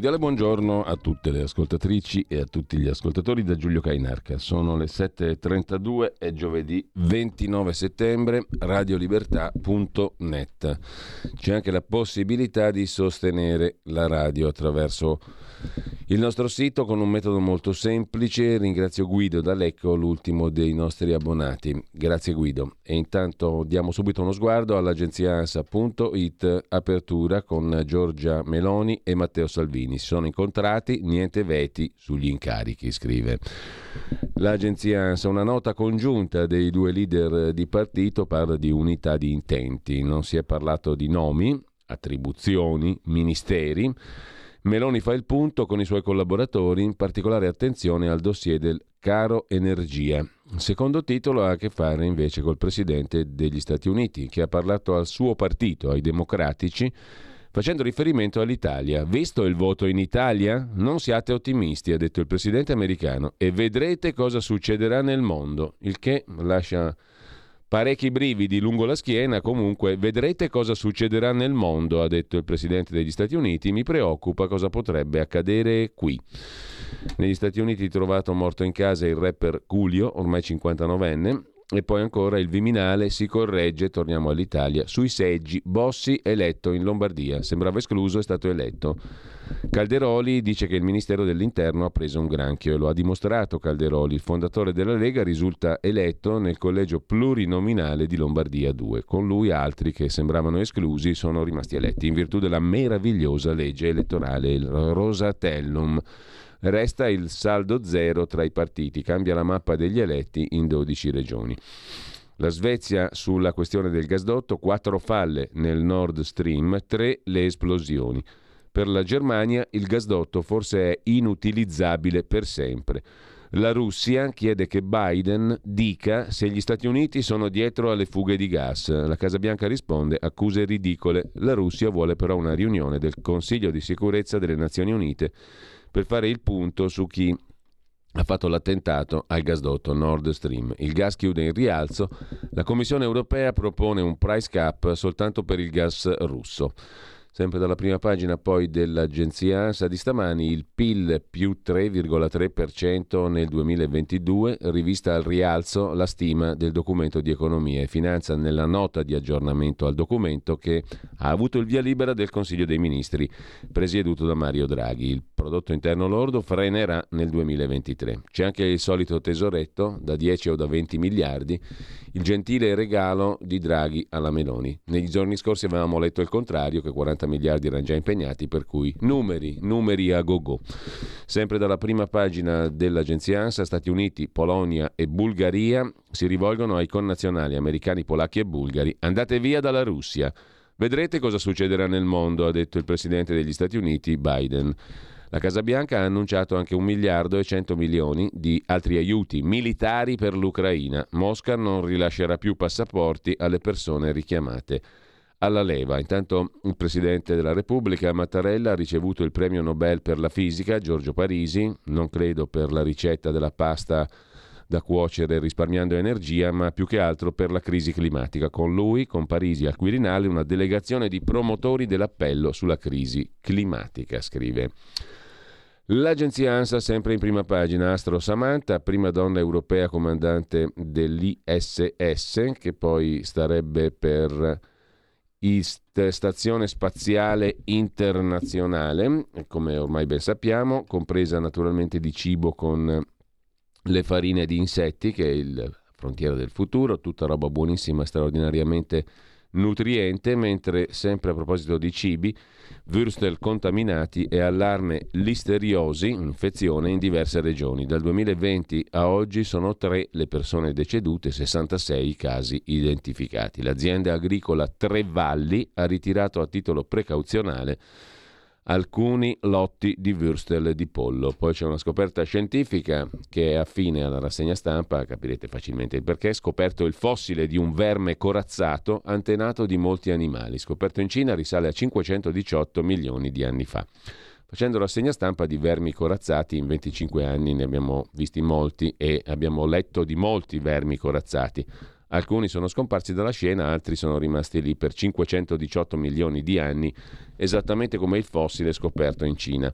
Cordiale buongiorno a tutte le ascoltatrici e a tutti gli ascoltatori da Giulio Cainarca. Sono le 7.32 e giovedì 29 settembre, radiolibertà.net. C'è anche la possibilità di sostenere la radio attraverso il nostro sito con un metodo molto semplice. Ringrazio Guido D'Alecco, l'ultimo dei nostri abbonati. Grazie Guido. E intanto diamo subito uno sguardo all'agenzia ANSA.it, apertura con Giorgia Meloni e Matteo Salvini. Si sono incontrati, niente veti sugli incarichi, scrive. L'agenzia ANSA, una nota congiunta dei due leader di partito, parla di unità di intenti. Non si è parlato di nomi, attribuzioni, ministeri Meloni fa il punto con i suoi collaboratori, in particolare attenzione al dossier del caro energia. Il secondo titolo ha a che fare invece col presidente degli Stati Uniti, che ha parlato al suo partito, ai democratici, facendo riferimento all'Italia. Visto il voto in Italia? Non siate ottimisti, ha detto il presidente americano, e vedrete cosa succederà nel mondo, il che lascia Parecchi brividi lungo la schiena, comunque vedrete cosa succederà nel mondo, ha detto il Presidente degli Stati Uniti, mi preoccupa cosa potrebbe accadere qui. Negli Stati Uniti trovato morto in casa il rapper Julio, ormai 59enne, e poi ancora il Viminale si corregge, torniamo all'Italia, sui seggi, Bossi eletto in Lombardia, sembrava escluso, è stato eletto. Calderoli dice che il Ministero dell'Interno ha preso un granchio e lo ha dimostrato Calderoli. Il fondatore della Lega risulta eletto nel collegio plurinominale di Lombardia 2. Con lui altri che sembravano esclusi sono rimasti eletti in virtù della meravigliosa legge elettorale, il Rosatellum. Resta il saldo zero tra i partiti, cambia la mappa degli eletti in 12 regioni. La Svezia sulla questione del gasdotto, quattro falle nel Nord Stream, tre le esplosioni. Per la Germania il gasdotto forse è inutilizzabile per sempre. La Russia chiede che Biden dica se gli Stati Uniti sono dietro alle fughe di gas. La Casa Bianca risponde accuse ridicole. La Russia vuole però una riunione del Consiglio di sicurezza delle Nazioni Unite per fare il punto su chi ha fatto l'attentato al gasdotto Nord Stream. Il gas chiude in rialzo. La Commissione europea propone un price cap soltanto per il gas russo. Sempre dalla prima pagina poi dell'agenzia ANSA di stamani, il PIL più 3,3% nel 2022, rivista al rialzo la stima del documento di economia e finanza nella nota di aggiornamento al documento che ha avuto il via libera del Consiglio dei Ministri, presieduto da Mario Draghi. Il prodotto interno lordo frenerà nel 2023. C'è anche il solito tesoretto da 10 o da 20 miliardi, il gentile regalo di Draghi alla Meloni. Negli giorni scorsi avevamo letto il contrario, che 40 miliardi erano già impegnati, per cui numeri, numeri a go-go. Sempre dalla prima pagina dell'agenzia ANSA, Stati Uniti, Polonia e Bulgaria si rivolgono ai connazionali americani, polacchi e bulgari. Andate via dalla Russia. Vedrete cosa succederà nel mondo, ha detto il presidente degli Stati Uniti, Biden. La Casa Bianca ha annunciato anche un miliardo e cento milioni di altri aiuti militari per l'Ucraina. Mosca non rilascerà più passaporti alle persone richiamate alla leva. Intanto il Presidente della Repubblica Mattarella ha ricevuto il premio Nobel per la fisica, Giorgio Parisi, non credo per la ricetta della pasta da cuocere risparmiando energia, ma più che altro per la crisi climatica. Con lui, con Parisi al Quirinale, una delegazione di promotori dell'appello sulla crisi climatica, scrive. L'agenzia ANSA, sempre in prima pagina, Astro Samantha, prima donna europea comandante dell'ISS, che poi starebbe per Stazione Spaziale Internazionale, come ormai ben sappiamo, compresa naturalmente di cibo con le farine di insetti, che è il frontiera del futuro, tutta roba buonissima, straordinariamente nutriente, mentre sempre a proposito di cibi, Würstel contaminati e allarme listeriosi, infezione in diverse regioni. Dal 2020 a oggi sono tre le persone decedute, 66 i casi identificati. L'azienda agricola Tre Valli ha ritirato a titolo precauzionale alcuni lotti di Würstel di pollo. Poi c'è una scoperta scientifica che è affine alla rassegna stampa, capirete facilmente il perché, scoperto il fossile di un verme corazzato antenato di molti animali. Scoperto in Cina risale a 518 milioni di anni fa. Facendo rassegna stampa di vermi corazzati in 25 anni ne abbiamo visti molti e abbiamo letto di molti vermi corazzati. Alcuni sono scomparsi dalla scena, altri sono rimasti lì per 518 milioni di anni, esattamente come il fossile scoperto in Cina.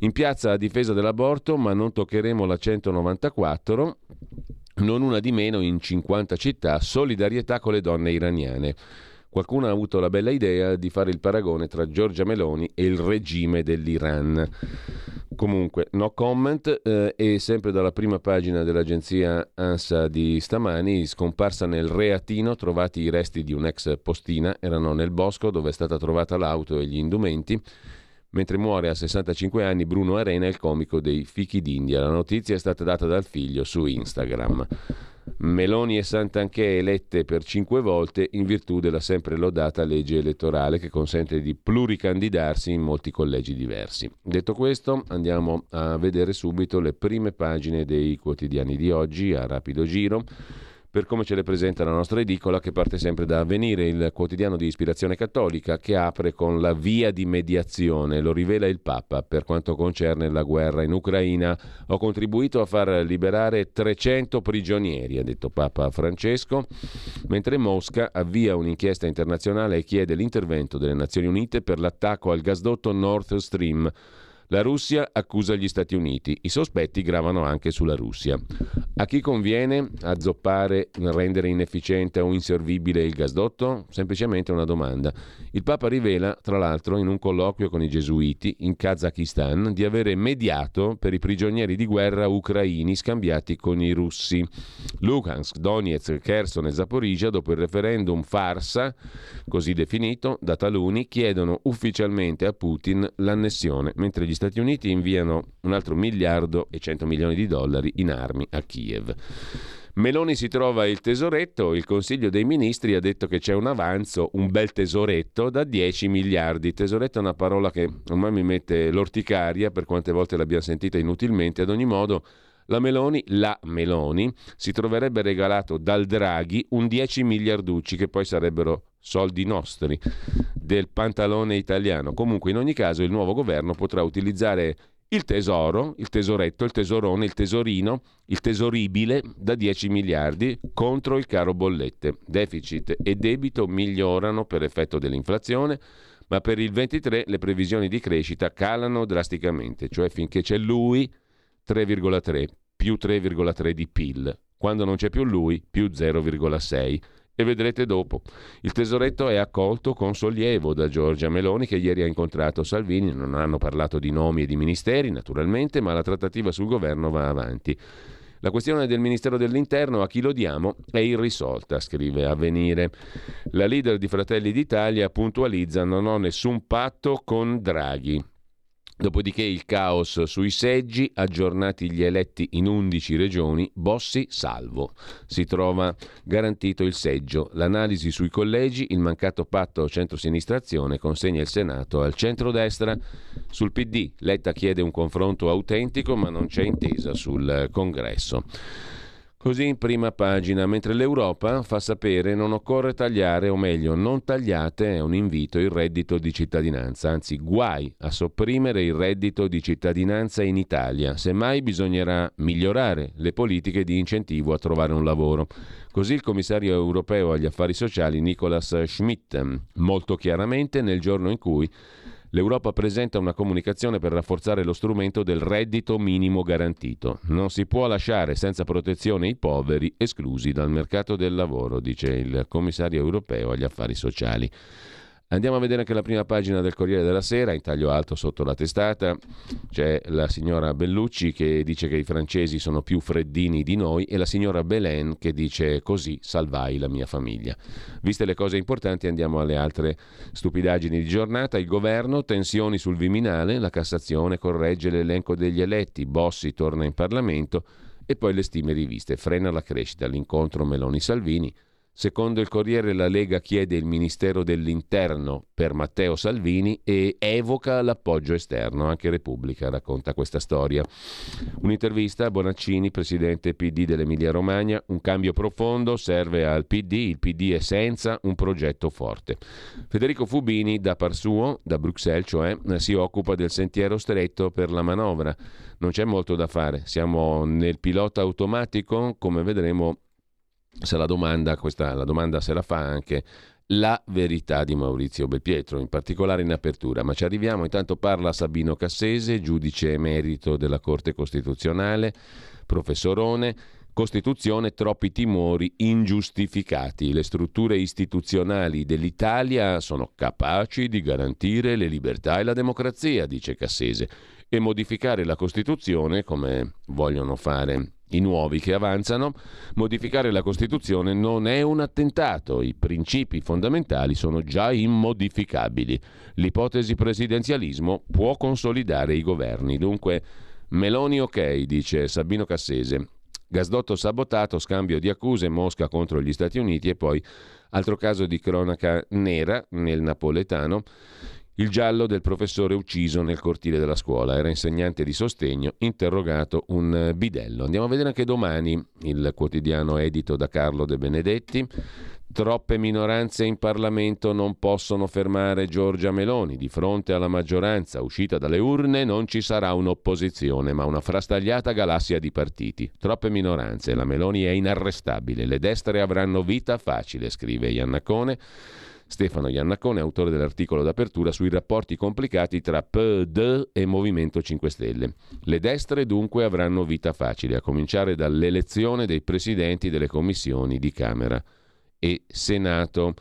In piazza a difesa dell'aborto, ma non toccheremo la 194, non una di meno in 50 città, solidarietà con le donne iraniane. Qualcuno ha avuto la bella idea di fare il paragone tra Giorgia Meloni e il regime dell'Iran. Comunque, no comment eh, e sempre dalla prima pagina dell'agenzia ANSA di stamani, scomparsa nel Reatino, trovati i resti di un'ex postina, erano nel bosco dove è stata trovata l'auto e gli indumenti, mentre muore a 65 anni Bruno Arena, il comico dei Fichi d'India. La notizia è stata data dal figlio su Instagram. Meloni e Santanchè elette per cinque volte in virtù della sempre lodata legge elettorale che consente di pluricandidarsi in molti collegi diversi. Detto questo, andiamo a vedere subito le prime pagine dei quotidiani di oggi a rapido giro per come ce le presenta la nostra edicola che parte sempre da Avvenire, il quotidiano di ispirazione cattolica che apre con la via di mediazione, lo rivela il Papa per quanto concerne la guerra in Ucraina. Ho contribuito a far liberare 300 prigionieri, ha detto Papa Francesco, mentre Mosca avvia un'inchiesta internazionale e chiede l'intervento delle Nazioni Unite per l'attacco al gasdotto Nord Stream la Russia accusa gli Stati Uniti, i sospetti gravano anche sulla Russia. A chi conviene azzoppare, rendere inefficiente o inservibile il gasdotto? Semplicemente una domanda. Il Papa rivela, tra l'altro, in un colloquio con i gesuiti in Kazakistan, di avere mediato per i prigionieri di guerra ucraini scambiati con i russi. Luhansk, Donetsk, Kherson e Zaporizhia, dopo il referendum farsa, così definito, da taluni, chiedono ufficialmente a Putin l'annessione, mentre gli Stati Uniti inviano un altro miliardo e 100 milioni di dollari in armi a Kiev. Meloni si trova il tesoretto, il Consiglio dei Ministri ha detto che c'è un avanzo, un bel tesoretto da 10 miliardi. Tesoretto è una parola che ormai mi mette l'orticaria, per quante volte l'abbiamo sentita inutilmente, ad ogni modo la Meloni, la Meloni, si troverebbe regalato dal Draghi un 10 miliarducci che poi sarebbero soldi nostri, del pantalone italiano. Comunque, in ogni caso, il nuovo governo potrà utilizzare il tesoro, il tesoretto, il tesorone, il tesorino, il tesoribile da 10 miliardi contro il caro bollette. Deficit e debito migliorano per effetto dell'inflazione, ma per il 23 le previsioni di crescita calano drasticamente, cioè finché c'è lui 3,3 più 3,3 di PIL, quando non c'è più lui più 0,6 e vedrete dopo. Il tesoretto è accolto con sollievo da Giorgia Meloni che ieri ha incontrato Salvini, non hanno parlato di nomi e di ministeri naturalmente, ma la trattativa sul governo va avanti. La questione del Ministero dell'Interno, a chi lo diamo, è irrisolta, scrive Avvenire. La leader di Fratelli d'Italia puntualizza non ho nessun patto con Draghi. Dopodiché il caos sui seggi, aggiornati gli eletti in 11 regioni, Bossi salvo. Si trova garantito il seggio. L'analisi sui collegi, il mancato patto centro-sinistrazione consegna il Senato al centro-destra. Sul PD, Letta chiede un confronto autentico ma non c'è intesa sul congresso. Così in prima pagina, mentre l'Europa fa sapere non occorre tagliare, o meglio, non tagliate, è un invito, il reddito di cittadinanza, anzi guai a sopprimere il reddito di cittadinanza in Italia, semmai bisognerà migliorare le politiche di incentivo a trovare un lavoro. Così il commissario europeo agli affari sociali Nicolas Schmidt, molto chiaramente nel giorno in cui L'Europa presenta una comunicazione per rafforzare lo strumento del reddito minimo garantito. Non si può lasciare senza protezione i poveri esclusi dal mercato del lavoro, dice il commissario europeo agli affari sociali. Andiamo a vedere anche la prima pagina del Corriere della Sera, in taglio alto sotto la testata c'è la signora Bellucci che dice che i francesi sono più freddini di noi e la signora Belen che dice così salvai la mia famiglia. Viste le cose importanti andiamo alle altre stupidaggini di giornata. Il governo, tensioni sul Viminale, la Cassazione corregge l'elenco degli eletti, Bossi torna in Parlamento e poi le stime riviste. Frena la crescita, l'incontro Meloni-Salvini, Secondo il Corriere la Lega chiede il Ministero dell'Interno per Matteo Salvini e evoca l'appoggio esterno. Anche Repubblica racconta questa storia. Un'intervista a Bonaccini, presidente PD dell'Emilia Romagna. Un cambio profondo serve al PD, il PD è senza un progetto forte. Federico Fubini da par suo, da Bruxelles cioè, si occupa del sentiero stretto per la manovra. Non c'è molto da fare, siamo nel pilota automatico, come vedremo se la domanda, questa, la domanda se la fa anche la verità di Maurizio Belpietro, in particolare in apertura. Ma ci arriviamo, intanto parla Sabino Cassese, giudice emerito della Corte Costituzionale, professorone. Costituzione, troppi timori ingiustificati. Le strutture istituzionali dell'Italia sono capaci di garantire le libertà e la democrazia, dice Cassese, e modificare la Costituzione, come vogliono fare i nuovi che avanzano, modificare la Costituzione non è un attentato, i principi fondamentali sono già immodificabili. L'ipotesi presidenzialismo può consolidare i governi. Dunque, Meloni ok, dice Sabino Cassese. Gasdotto sabotato, scambio di accuse, Mosca contro gli Stati Uniti e poi altro caso di cronaca nera nel napoletano. Il giallo del professore ucciso nel cortile della scuola. Era insegnante di sostegno, interrogato un bidello. Andiamo a vedere anche domani il quotidiano edito da Carlo De Benedetti. Troppe minoranze in Parlamento non possono fermare Giorgia Meloni. Di fronte alla maggioranza uscita dalle urne non ci sarà un'opposizione, ma una frastagliata galassia di partiti. Troppe minoranze. La Meloni è inarrestabile. Le destre avranno vita facile, scrive Iannacone. Stefano Iannacone, autore dell'articolo d'apertura sui rapporti complicati tra PD e Movimento 5 Stelle. Le destre dunque avranno vita facile, a cominciare dall'elezione dei presidenti delle commissioni di Camera e Senato.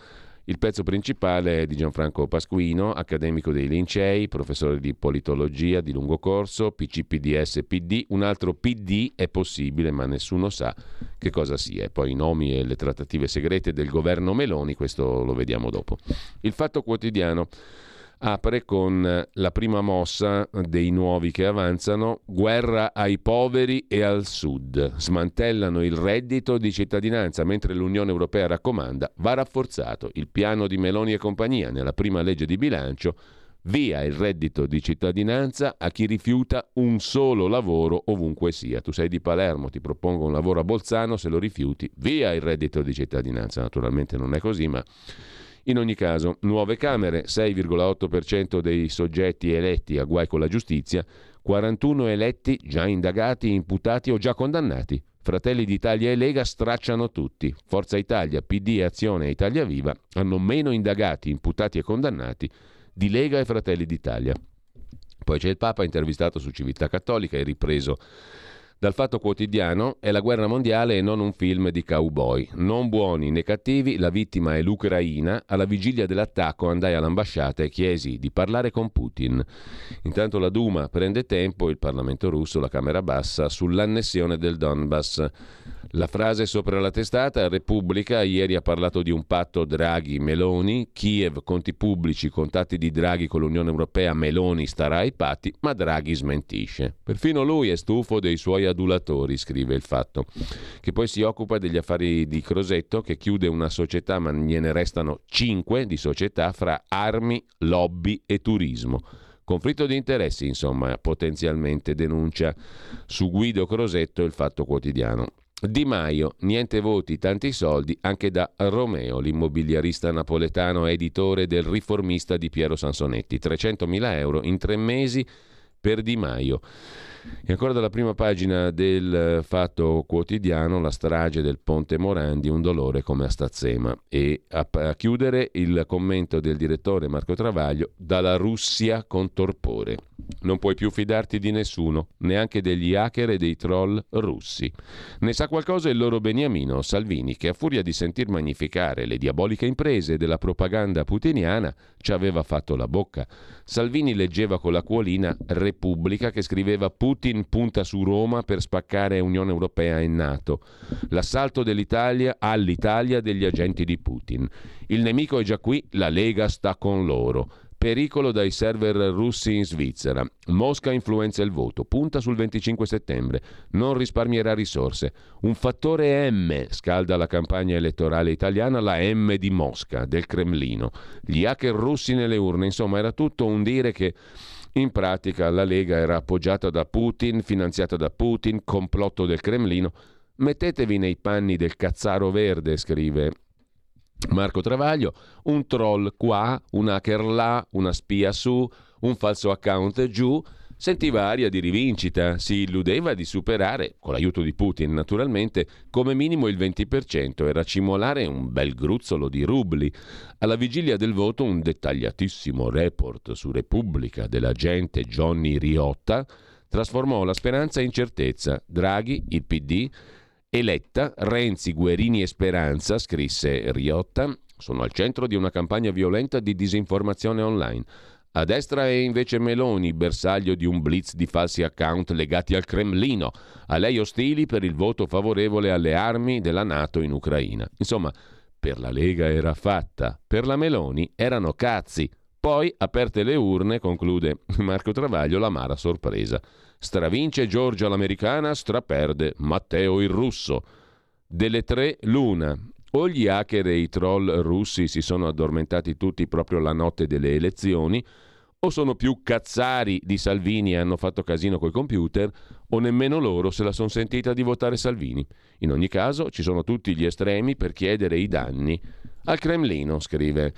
Il pezzo principale è di Gianfranco Pasquino, accademico dei Lincei, professore di politologia di lungo corso, PCPDS PD. Un altro PD è possibile, ma nessuno sa che cosa sia. Poi i nomi e le trattative segrete del governo Meloni, questo lo vediamo dopo. Il fatto quotidiano apre con la prima mossa dei nuovi che avanzano, guerra ai poveri e al sud. Smantellano il reddito di cittadinanza, mentre l'Unione Europea raccomanda va rafforzato il piano di Meloni e compagnia nella prima legge di bilancio. Via il reddito di cittadinanza a chi rifiuta un solo lavoro ovunque sia. Tu sei di Palermo, ti propongo un lavoro a Bolzano, se lo rifiuti, via il reddito di cittadinanza. Naturalmente non è così, ma in ogni caso, nuove Camere, 6,8% dei soggetti eletti a guai con la giustizia, 41 eletti già indagati, imputati o già condannati. Fratelli d'Italia e Lega stracciano tutti. Forza Italia, PD, Azione e Italia Viva hanno meno indagati, imputati e condannati di Lega e Fratelli d'Italia. Poi c'è il Papa intervistato su Civiltà Cattolica e ripreso dal Fatto Quotidiano è la guerra mondiale e non un film di cowboy. Non buoni né cattivi, la vittima è l'Ucraina. Alla vigilia dell'attacco andai all'ambasciata e chiesi di parlare con Putin. Intanto la Duma prende tempo, il Parlamento russo, la Camera bassa, sull'annessione del Donbass. La frase sopra la testata, Repubblica ieri ha parlato di un patto Draghi-Meloni, Kiev, conti pubblici, contatti di Draghi con l'Unione Europea, Meloni starà ai patti, ma Draghi smentisce. Perfino lui è stufo dei suoi adulatori, scrive il fatto, che poi si occupa degli affari di Crosetto, che chiude una società, ma gliene restano cinque di società fra armi, lobby e turismo. Conflitto di interessi, insomma, potenzialmente denuncia su Guido Crosetto il Fatto Quotidiano. Di Maio, niente voti, tanti soldi anche da Romeo, l'immobiliarista napoletano editore del riformista di Piero Sansonetti. 300.000 euro in tre mesi per Di Maio. E ancora dalla prima pagina del Fatto Quotidiano, la strage del Ponte Morandi, un dolore come a Stazzema. E a, a chiudere il commento del direttore Marco Travaglio, dalla Russia con torpore. Non puoi più fidarti di nessuno, neanche degli hacker e dei troll russi. Ne sa qualcosa il loro beniamino Salvini, che a furia di sentir magnificare le diaboliche imprese della propaganda putiniana ci aveva fatto la bocca. Salvini leggeva con la cuolina Repubblica che scriveva Putin punta su Roma per spaccare Unione Europea e Nato. L'assalto dell'Italia all'Italia degli agenti di Putin. Il nemico è già qui, la Lega sta con loro. Pericolo dai server russi in Svizzera. Mosca influenza il voto. Punta sul 25 settembre. Non risparmierà risorse. Un fattore M scalda la campagna elettorale italiana, la M di Mosca, del Cremlino. Gli hacker russi nelle urne. Insomma, era tutto un dire che in pratica la Lega era appoggiata da Putin, finanziata da Putin, complotto del Cremlino. Mettetevi nei panni del cazzaro verde, scrive Marco Travaglio, un troll qua, un hacker là, una spia su, un falso account giù, sentiva aria di rivincita, si illudeva di superare, con l'aiuto di Putin naturalmente, come minimo il 20% e racimolare un bel gruzzolo di rubli. Alla vigilia del voto un dettagliatissimo report su Repubblica dell'agente Johnny Riotta trasformò la speranza in certezza. Draghi, il PD, Eletta, Renzi, Guerini e Speranza, scrisse Riotta, sono al centro di una campagna violenta di disinformazione online. A destra è invece Meloni, bersaglio di un blitz di falsi account legati al Cremlino, a lei ostili per il voto favorevole alle armi della Nato in Ucraina. Insomma, per la Lega era fatta, per la Meloni erano cazzi. Poi, aperte le urne, conclude Marco Travaglio, l'amara sorpresa. Stravince Giorgia l'americana, straperde Matteo il russo. Delle tre, l'una. O gli hacker e i troll russi si sono addormentati tutti proprio la notte delle elezioni, o sono più cazzari di Salvini e hanno fatto casino col computer, o nemmeno loro se la sono sentita di votare Salvini. In ogni caso ci sono tutti gli estremi per chiedere i danni al Cremlino, scrive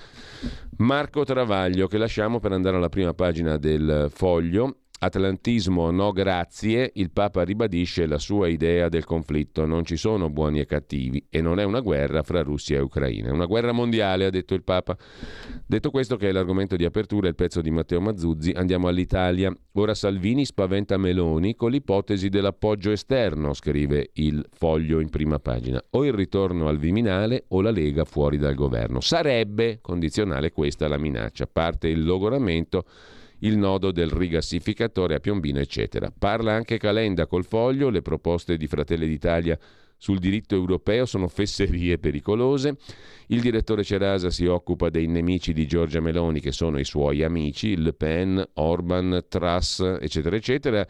Marco Travaglio, che lasciamo per andare alla prima pagina del foglio Atlantismo no grazie, il Papa ribadisce la sua idea del conflitto. Non ci sono buoni e cattivi e non è una guerra fra Russia e Ucraina, è una guerra mondiale, ha detto il Papa. Detto questo, che è l'argomento di apertura, il pezzo di Matteo Mazzuzzi, andiamo all'Italia. Ora Salvini spaventa Meloni con l'ipotesi dell'appoggio esterno, scrive il foglio in prima pagina. O il ritorno al Viminale o la Lega fuori dal governo. Sarebbe condizionale questa la minaccia. Parte il logoramento il nodo del rigassificatore a Piombino, eccetera. Parla anche Calenda col foglio, le proposte di Fratelli d'Italia sul diritto europeo sono fesserie pericolose. Il direttore Cerasa si occupa dei nemici di Giorgia Meloni, che sono i suoi amici, Le Pen, Orban, Truss, eccetera, eccetera.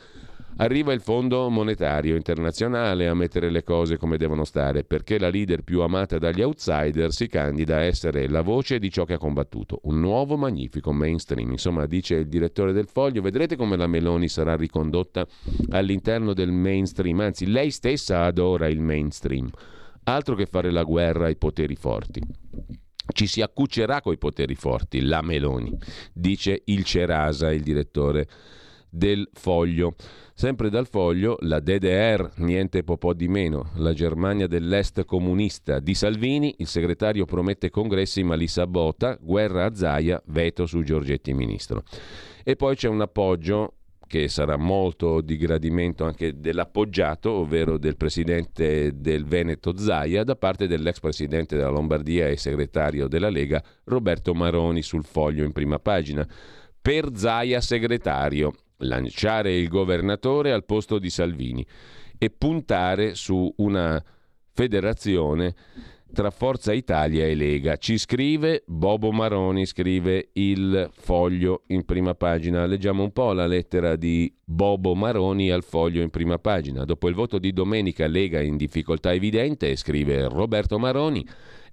Arriva il Fondo Monetario Internazionale a mettere le cose come devono stare, perché la leader più amata dagli outsider si candida a essere la voce di ciò che ha combattuto, un nuovo magnifico mainstream. Insomma, dice il direttore del Foglio, vedrete come la Meloni sarà ricondotta all'interno del mainstream, anzi lei stessa adora il mainstream. Altro che fare la guerra ai poteri forti ci si accuccerà coi poteri forti, la Meloni, dice il Cerasa, il direttore del Foglio. Sempre dal foglio, la DDR, niente po' di meno, la Germania dell'Est comunista di Salvini, il segretario promette congressi ma li sabota, guerra a Zaia, veto su Giorgetti ministro. E poi c'è un appoggio che sarà molto di gradimento anche dell'appoggiato, ovvero del presidente del Veneto Zaia, da parte dell'ex presidente della Lombardia e segretario della Lega Roberto Maroni sul foglio in prima pagina. Per Zaia segretario, lanciare il governatore al posto di Salvini e puntare su una federazione tra Forza Italia e Lega. Ci scrive Bobo Maroni, scrive il foglio in prima pagina. Leggiamo un po' la lettera di Bobo Maroni al foglio in prima pagina. Dopo il voto di domenica Lega in difficoltà evidente, scrive Roberto Maroni,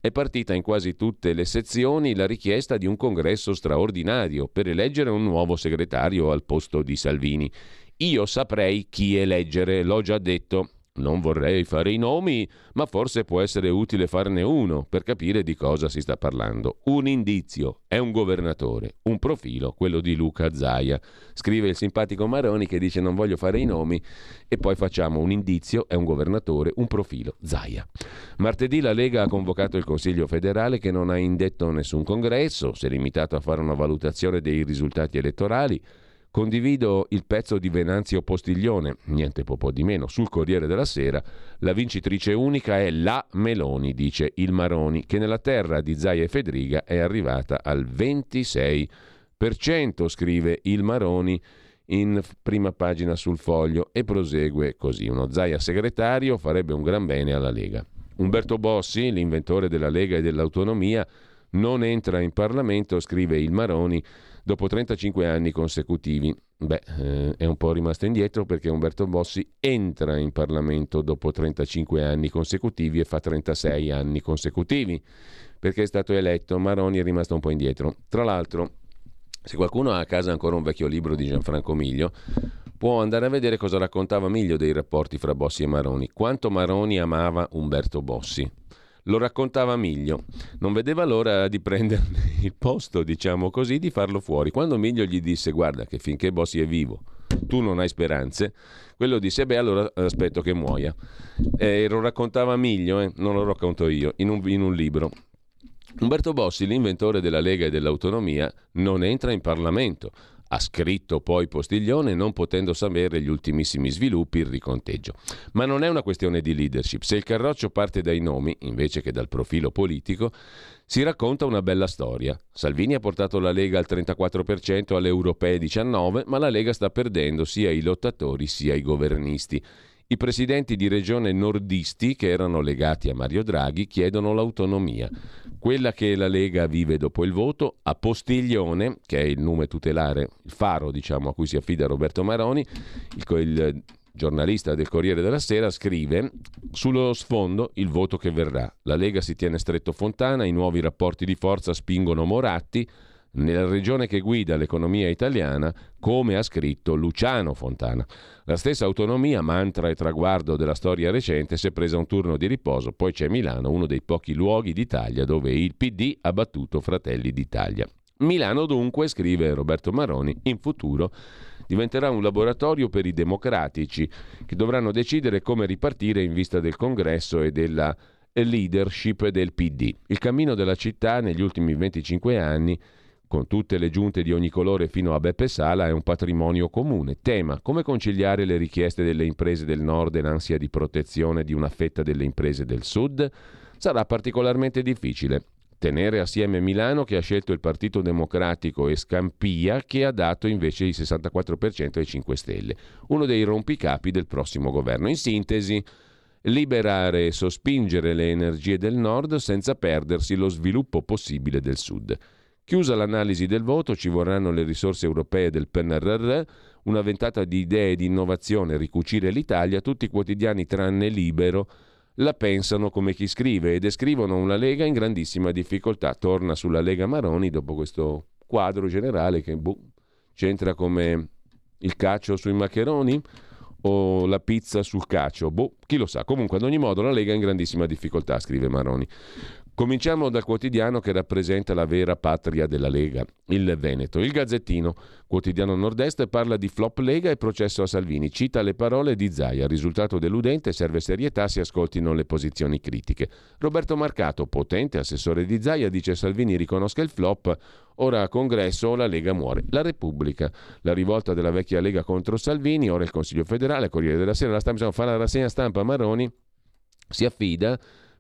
è partita in quasi tutte le sezioni la richiesta di un congresso straordinario per eleggere un nuovo segretario al posto di Salvini. Io saprei chi eleggere, l'ho già detto. Non vorrei fare i nomi, ma forse può essere utile farne uno per capire di cosa si sta parlando. Un indizio è un governatore, un profilo, quello di Luca Zaia. Scrive il simpatico Maroni che dice non voglio fare i nomi e poi facciamo un indizio è un governatore, un profilo, Zaia. Martedì la Lega ha convocato il Consiglio federale che non ha indetto nessun congresso, si è limitato a fare una valutazione dei risultati elettorali Condivido il pezzo di Venanzio Postiglione, niente po' di meno, sul Corriere della Sera. La vincitrice unica è la Meloni, dice il Maroni, che nella terra di Zaia e Fedriga è arrivata al 26%, scrive il Maroni in prima pagina sul foglio e prosegue così. Uno Zaia segretario farebbe un gran bene alla Lega. Umberto Bossi, l'inventore della Lega e dell'autonomia, non entra in Parlamento, scrive il Maroni, dopo 35 anni consecutivi. Beh, eh, è un po' rimasto indietro perché Umberto Bossi entra in Parlamento dopo 35 anni consecutivi e fa 36 anni consecutivi perché è stato eletto. Maroni è rimasto un po' indietro. Tra l'altro, se qualcuno ha a casa ancora un vecchio libro di Gianfranco Miglio, può andare a vedere cosa raccontava Miglio dei rapporti fra Bossi e Maroni, quanto Maroni amava Umberto Bossi. Lo raccontava Miglio. Non vedeva l'ora di prendere il posto, diciamo così, di farlo fuori. Quando Miglio gli disse guarda che finché Bossi è vivo tu non hai speranze, quello disse beh allora aspetto che muoia. E lo raccontava Miglio, eh? non lo racconto io, in un, in un libro. Umberto Bossi, l'inventore della Lega e dell'autonomia, non entra in Parlamento. Ha scritto poi Postiglione non potendo sapere gli ultimissimi sviluppi, il riconteggio. Ma non è una questione di leadership. Se il carroccio parte dai nomi, invece che dal profilo politico, si racconta una bella storia. Salvini ha portato la Lega al 34% alle europee 19, ma la Lega sta perdendo sia i lottatori sia i governisti. I presidenti di regione nordisti, che erano legati a Mario Draghi, chiedono l'autonomia. Quella che la Lega vive dopo il voto, a Postiglione, che è il nome tutelare, il faro diciamo, a cui si affida Roberto Maroni, il, il giornalista del Corriere della Sera, scrive sullo sfondo il voto che verrà. La Lega si tiene stretto Fontana, i nuovi rapporti di forza spingono Moratti, nella regione che guida l'economia italiana, come ha scritto Luciano Fontana. La stessa autonomia, mantra e traguardo della storia recente, si è presa un turno di riposo, poi c'è Milano, uno dei pochi luoghi d'Italia dove il PD ha battuto Fratelli d'Italia. Milano dunque, scrive Roberto Maroni, in futuro diventerà un laboratorio per i democratici che dovranno decidere come ripartire in vista del congresso e della leadership del PD. Il cammino della città negli ultimi 25 anni con tutte le giunte di ogni colore fino a Beppe Sala, è un patrimonio comune. Tema come conciliare le richieste delle imprese del nord e l'ansia di protezione di una fetta delle imprese del sud? Sarà particolarmente difficile. Tenere assieme Milano che ha scelto il Partito Democratico e Scampia che ha dato invece il 64% ai 5 Stelle, uno dei rompicapi del prossimo governo. In sintesi, liberare e sospingere le energie del nord senza perdersi lo sviluppo possibile del sud. Chiusa l'analisi del voto, ci vorranno le risorse europee del PNRR, una ventata di idee di innovazione, ricucire l'Italia, tutti i quotidiani tranne Libero la pensano come chi scrive e descrivono una Lega in grandissima difficoltà. Torna sulla Lega Maroni dopo questo quadro generale che boh, c'entra come il calcio sui maccheroni o la pizza sul cacio. Boh, chi lo sa. Comunque, ad ogni modo, la Lega è in grandissima difficoltà, scrive Maroni. Cominciamo dal quotidiano che rappresenta la vera patria della Lega, il Veneto. Il Gazzettino, quotidiano nord-est, parla di flop Lega e processo a Salvini. Cita le parole di Zaia. Risultato deludente, serve serietà, si ascoltino le posizioni critiche. Roberto Marcato, potente assessore di Zaia, dice Salvini riconosca il flop. Ora a congresso la Lega muore. La Repubblica, la rivolta della vecchia Lega contro Salvini, ora il Consiglio federale, Corriere della Sera, la stampa, fa la rassegna stampa Maroni, si affida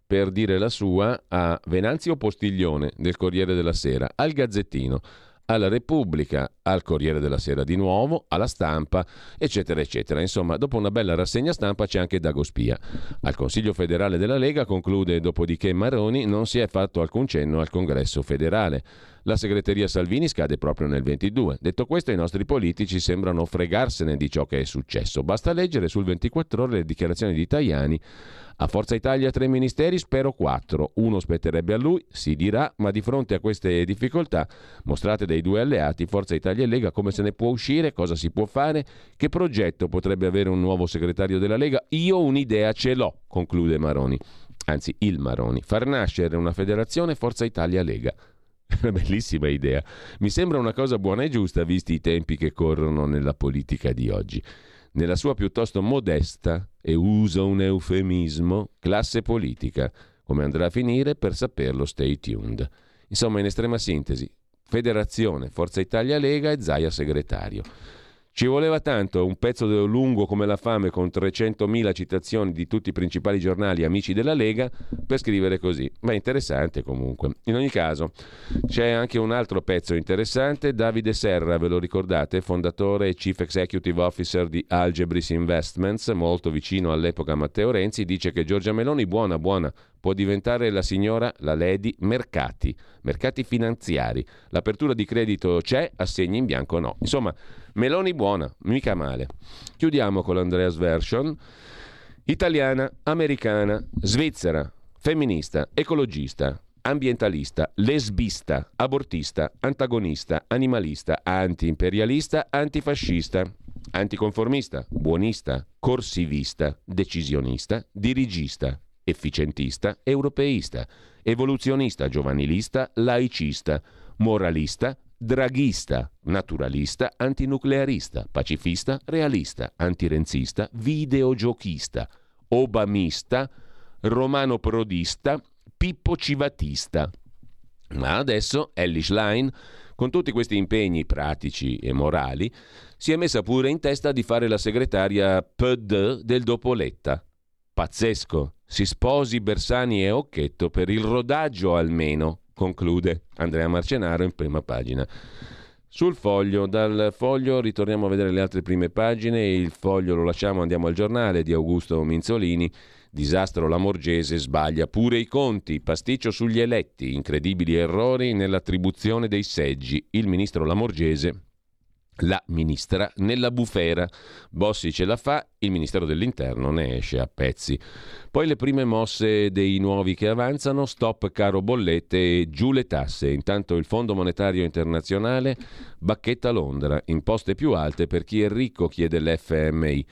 per dire la sua a Venanzio Postiglione del Corriere della Sera, al Gazzettino, alla Repubblica, al Corriere della Sera di nuovo, alla stampa, eccetera, eccetera. Insomma, dopo una bella rassegna stampa c'è anche Dagospia. Al Consiglio federale della Lega conclude dopodiché Maroni non si è fatto alcun cenno al Congresso federale. La segreteria Salvini scade proprio nel 22. Detto questo, i nostri politici sembrano fregarsene di ciò che è successo. Basta leggere sul 24 ore le dichiarazioni di Tajani a Forza Italia tre ministeri, spero quattro. Uno spetterebbe a lui, si dirà, ma di fronte a queste difficoltà mostrate dai due alleati, Forza Italia e Lega, come se ne può uscire, cosa si può fare, che progetto potrebbe avere un nuovo segretario della Lega? Io un'idea ce l'ho, conclude Maroni. Anzi, il Maroni. Far nascere una federazione Forza Italia-Lega. Una bellissima idea. Mi sembra una cosa buona e giusta visti i tempi che corrono nella politica di oggi nella sua piuttosto modesta, e uso un eufemismo, classe politica. Come andrà a finire per saperlo stay tuned. Insomma, in estrema sintesi, Federazione, Forza Italia Lega e Zaia segretario. Ci voleva tanto un pezzo lungo come la fame con 300.000 citazioni di tutti i principali giornali amici della Lega per scrivere così. Ma è interessante comunque. In ogni caso, c'è anche un altro pezzo interessante. Davide Serra, ve lo ricordate, fondatore e chief executive officer di Algebris Investments, molto vicino all'epoca a Matteo Renzi, dice che Giorgia Meloni, buona, buona, può diventare la signora, la lady, mercati, mercati finanziari. L'apertura di credito c'è, assegni in bianco no. Insomma, Meloni buona, mica male. Chiudiamo con l'Andreas Version. Italiana, americana, svizzera, femminista, ecologista, ambientalista, lesbista, abortista, antagonista, animalista, anti-imperialista, antifascista, anticonformista, buonista, corsivista, decisionista, dirigista, efficientista, europeista, evoluzionista, giovanilista, laicista, moralista, draghista, naturalista, antinuclearista, pacifista, realista, antirenzista, videogiochista, obamista, romano prodista, pippo civatista. Ma adesso Ellis Line, con tutti questi impegni pratici e morali, si è messa pure in testa di fare la segretaria PD del dopo Letta. Pazzesco, si sposi Bersani e Occhetto per il rodaggio almeno, conclude Andrea Marcenaro in prima pagina. Sul foglio, dal foglio ritorniamo a vedere le altre prime pagine, il foglio lo lasciamo, andiamo al giornale di Augusto Minzolini. Disastro Lamorgese sbaglia pure i conti, pasticcio sugli eletti, incredibili errori nell'attribuzione dei seggi. Il ministro Lamorgese la ministra nella bufera. Bossi ce la fa, il Ministero dell'Interno ne esce a pezzi. Poi le prime mosse dei nuovi che avanzano, stop caro bollette e giù le tasse. Intanto il Fondo Monetario Internazionale bacchetta Londra, imposte più alte per chi è ricco, chiede l'FMI.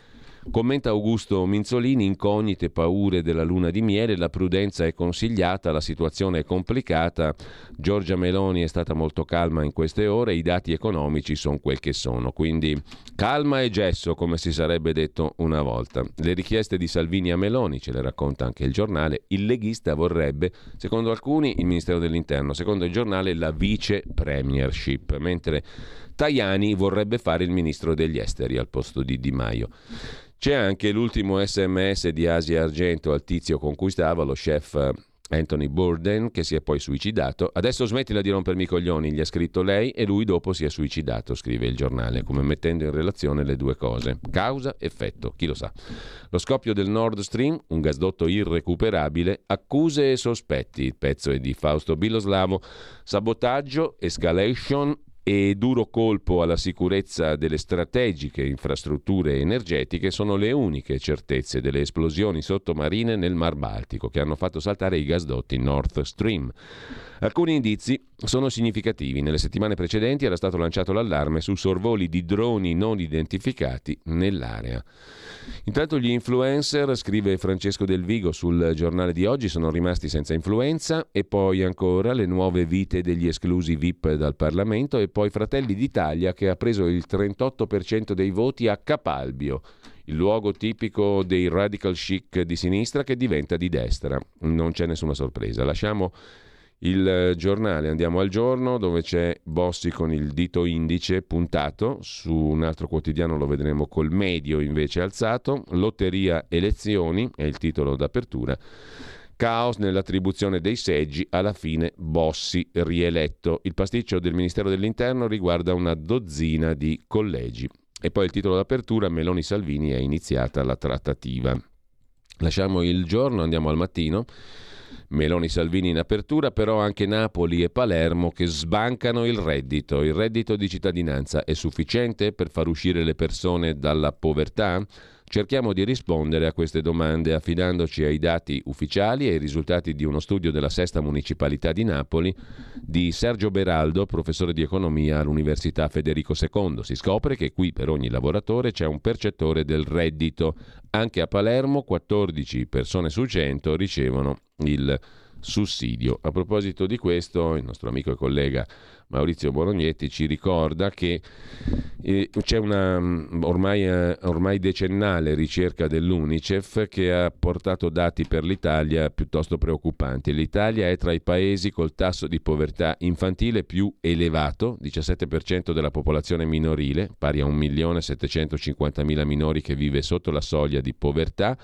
Commenta Augusto Minzolini, incognite paure della luna di miele, la prudenza è consigliata, la situazione è complicata, Giorgia Meloni è stata molto calma in queste ore, i dati economici sono quel che sono, quindi calma e gesso come si sarebbe detto una volta. Le richieste di Salvini a Meloni, ce le racconta anche il giornale, il leghista vorrebbe, secondo alcuni, il Ministero dell'Interno, secondo il giornale la vice premiership, mentre Tajani vorrebbe fare il ministro degli esteri al posto di Di Maio. C'è anche l'ultimo sms di Asia Argento al tizio con cui stava, lo chef eh, Anthony Burden, che si è poi suicidato. Adesso smettila di rompermi i coglioni, gli ha scritto lei e lui dopo si è suicidato, scrive il giornale, come mettendo in relazione le due cose. Causa, effetto, chi lo sa. Lo scoppio del Nord Stream, un gasdotto irrecuperabile, accuse e sospetti. Il pezzo è di Fausto Biloslavo. Sabotaggio, escalation, e duro colpo alla sicurezza delle strategiche infrastrutture energetiche sono le uniche certezze delle esplosioni sottomarine nel Mar Baltico che hanno fatto saltare i gasdotti Nord Stream. Alcuni indizi sono significativi. Nelle settimane precedenti era stato lanciato l'allarme su sorvoli di droni non identificati nell'area. Intanto gli influencer, scrive Francesco Del Vigo sul giornale di oggi, sono rimasti senza influenza e poi ancora le nuove vite degli esclusi VIP dal Parlamento e poi Fratelli d'Italia che ha preso il 38% dei voti a Capalbio il luogo tipico dei radical chic di sinistra che diventa di destra. Non c'è nessuna sorpresa. Lasciamo il giornale, andiamo al giorno dove c'è Bossi con il dito indice puntato, su un altro quotidiano lo vedremo col medio invece alzato, Lotteria elezioni è il titolo d'apertura. Caos nell'attribuzione dei seggi, alla fine Bossi rieletto. Il pasticcio del Ministero dell'Interno riguarda una dozzina di collegi. E poi il titolo d'apertura, Meloni Salvini è iniziata la trattativa. Lasciamo il giorno, andiamo al mattino. Meloni Salvini in apertura, però anche Napoli e Palermo che sbancano il reddito. Il reddito di cittadinanza è sufficiente per far uscire le persone dalla povertà? Cerchiamo di rispondere a queste domande affidandoci ai dati ufficiali e ai risultati di uno studio della Sesta Municipalità di Napoli di Sergio Beraldo, professore di economia all'Università Federico II. Si scopre che qui per ogni lavoratore c'è un percettore del reddito. Anche a Palermo 14 persone su 100 ricevono il sussidio. A proposito di questo, il nostro amico e collega Maurizio Borognetti ci ricorda che eh, c'è una mm, ormai, eh, ormai, decennale ricerca dell'UNICEF che ha portato dati per l'Italia piuttosto preoccupanti. L'Italia è tra i paesi col tasso di povertà infantile più elevato, 17% della popolazione minorile, pari a 1.750.000 minori che vive sotto la soglia di povertà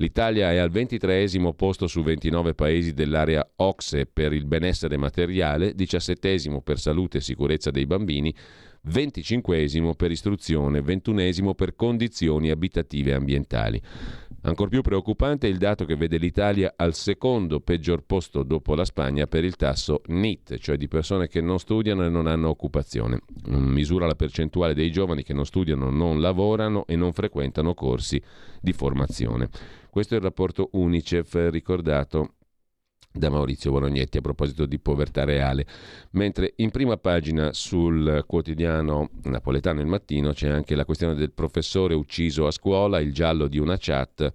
L'Italia è al 23 posto su 29 paesi dell'area OXE per il benessere materiale, 17 per salute e sicurezza dei bambini, 25 per istruzione, 21 per condizioni abitative e ambientali. Ancor più preoccupante è il dato che vede l'Italia al secondo peggior posto dopo la Spagna per il tasso NIT, cioè di persone che non studiano e non hanno occupazione. Misura la percentuale dei giovani che non studiano, non lavorano e non frequentano corsi di formazione. Questo è il rapporto UNICEF ricordato da Maurizio Bolognetti a proposito di povertà reale. Mentre in prima pagina sul quotidiano napoletano Il Mattino c'è anche la questione del professore ucciso a scuola, il giallo di una chat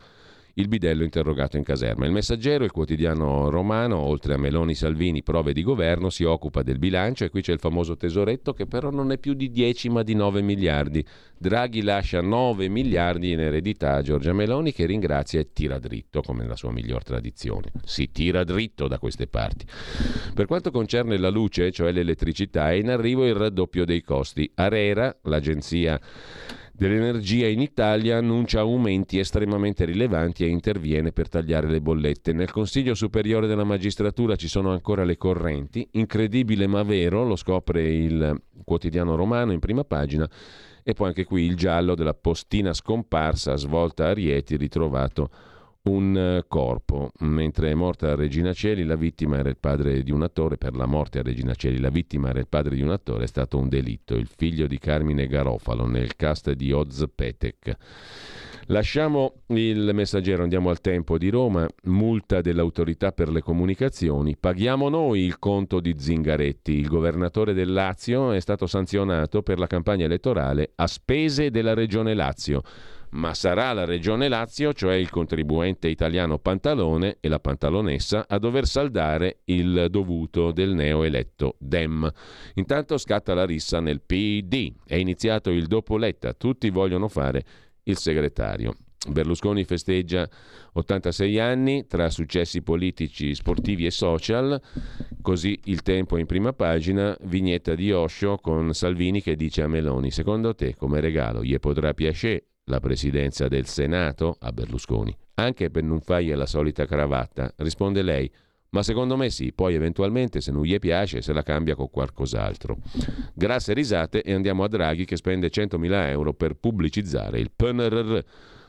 il bidello interrogato in caserma. Il messaggero, il quotidiano romano, oltre a Meloni, Salvini, prove di governo, si occupa del bilancio e qui c'è il famoso tesoretto che però non è più di 10 ma di 9 miliardi. Draghi lascia 9 miliardi in eredità a Giorgia Meloni che ringrazia e tira dritto come nella sua miglior tradizione. Si tira dritto da queste parti. Per quanto concerne la luce, cioè l'elettricità, è in arrivo il raddoppio dei costi. Arera, l'agenzia dell'energia in Italia annuncia aumenti estremamente rilevanti e interviene per tagliare le bollette. Nel Consiglio Superiore della Magistratura ci sono ancora le correnti, incredibile ma vero, lo scopre il quotidiano romano in prima pagina, e poi anche qui il giallo della postina scomparsa svolta a Rieti ritrovato un eh, corpo. Mentre è morta Regina Celi, la vittima era il padre di un attore. Per la morte a Regina Celi, la vittima era il padre di un attore. È stato un delitto. Il figlio di Carmine Garofalo nel cast di Oz Petek. Lasciamo il messaggero, andiamo al tempo di Roma. Multa dell'autorità per le comunicazioni. Paghiamo noi il conto di Zingaretti. Il governatore del Lazio è stato sanzionato per la campagna elettorale a spese della regione Lazio ma sarà la Regione Lazio, cioè il contribuente italiano Pantalone e la Pantalonessa, a dover saldare il dovuto del neoeletto Dem. Intanto scatta la rissa nel PD. È iniziato il dopo Letta, tutti vogliono fare il segretario. Berlusconi festeggia 86 anni tra successi politici, sportivi e social, così il tempo in prima pagina, vignetta di Osho con Salvini che dice a Meloni, secondo te come regalo gli potrà piacere la presidenza del Senato a Berlusconi, anche per non fargli la solita cravatta, risponde lei. Ma secondo me sì, poi eventualmente se non gli piace se la cambia con qualcos'altro. Grasse risate e andiamo a Draghi che spende 100.000 euro per pubblicizzare il PNRR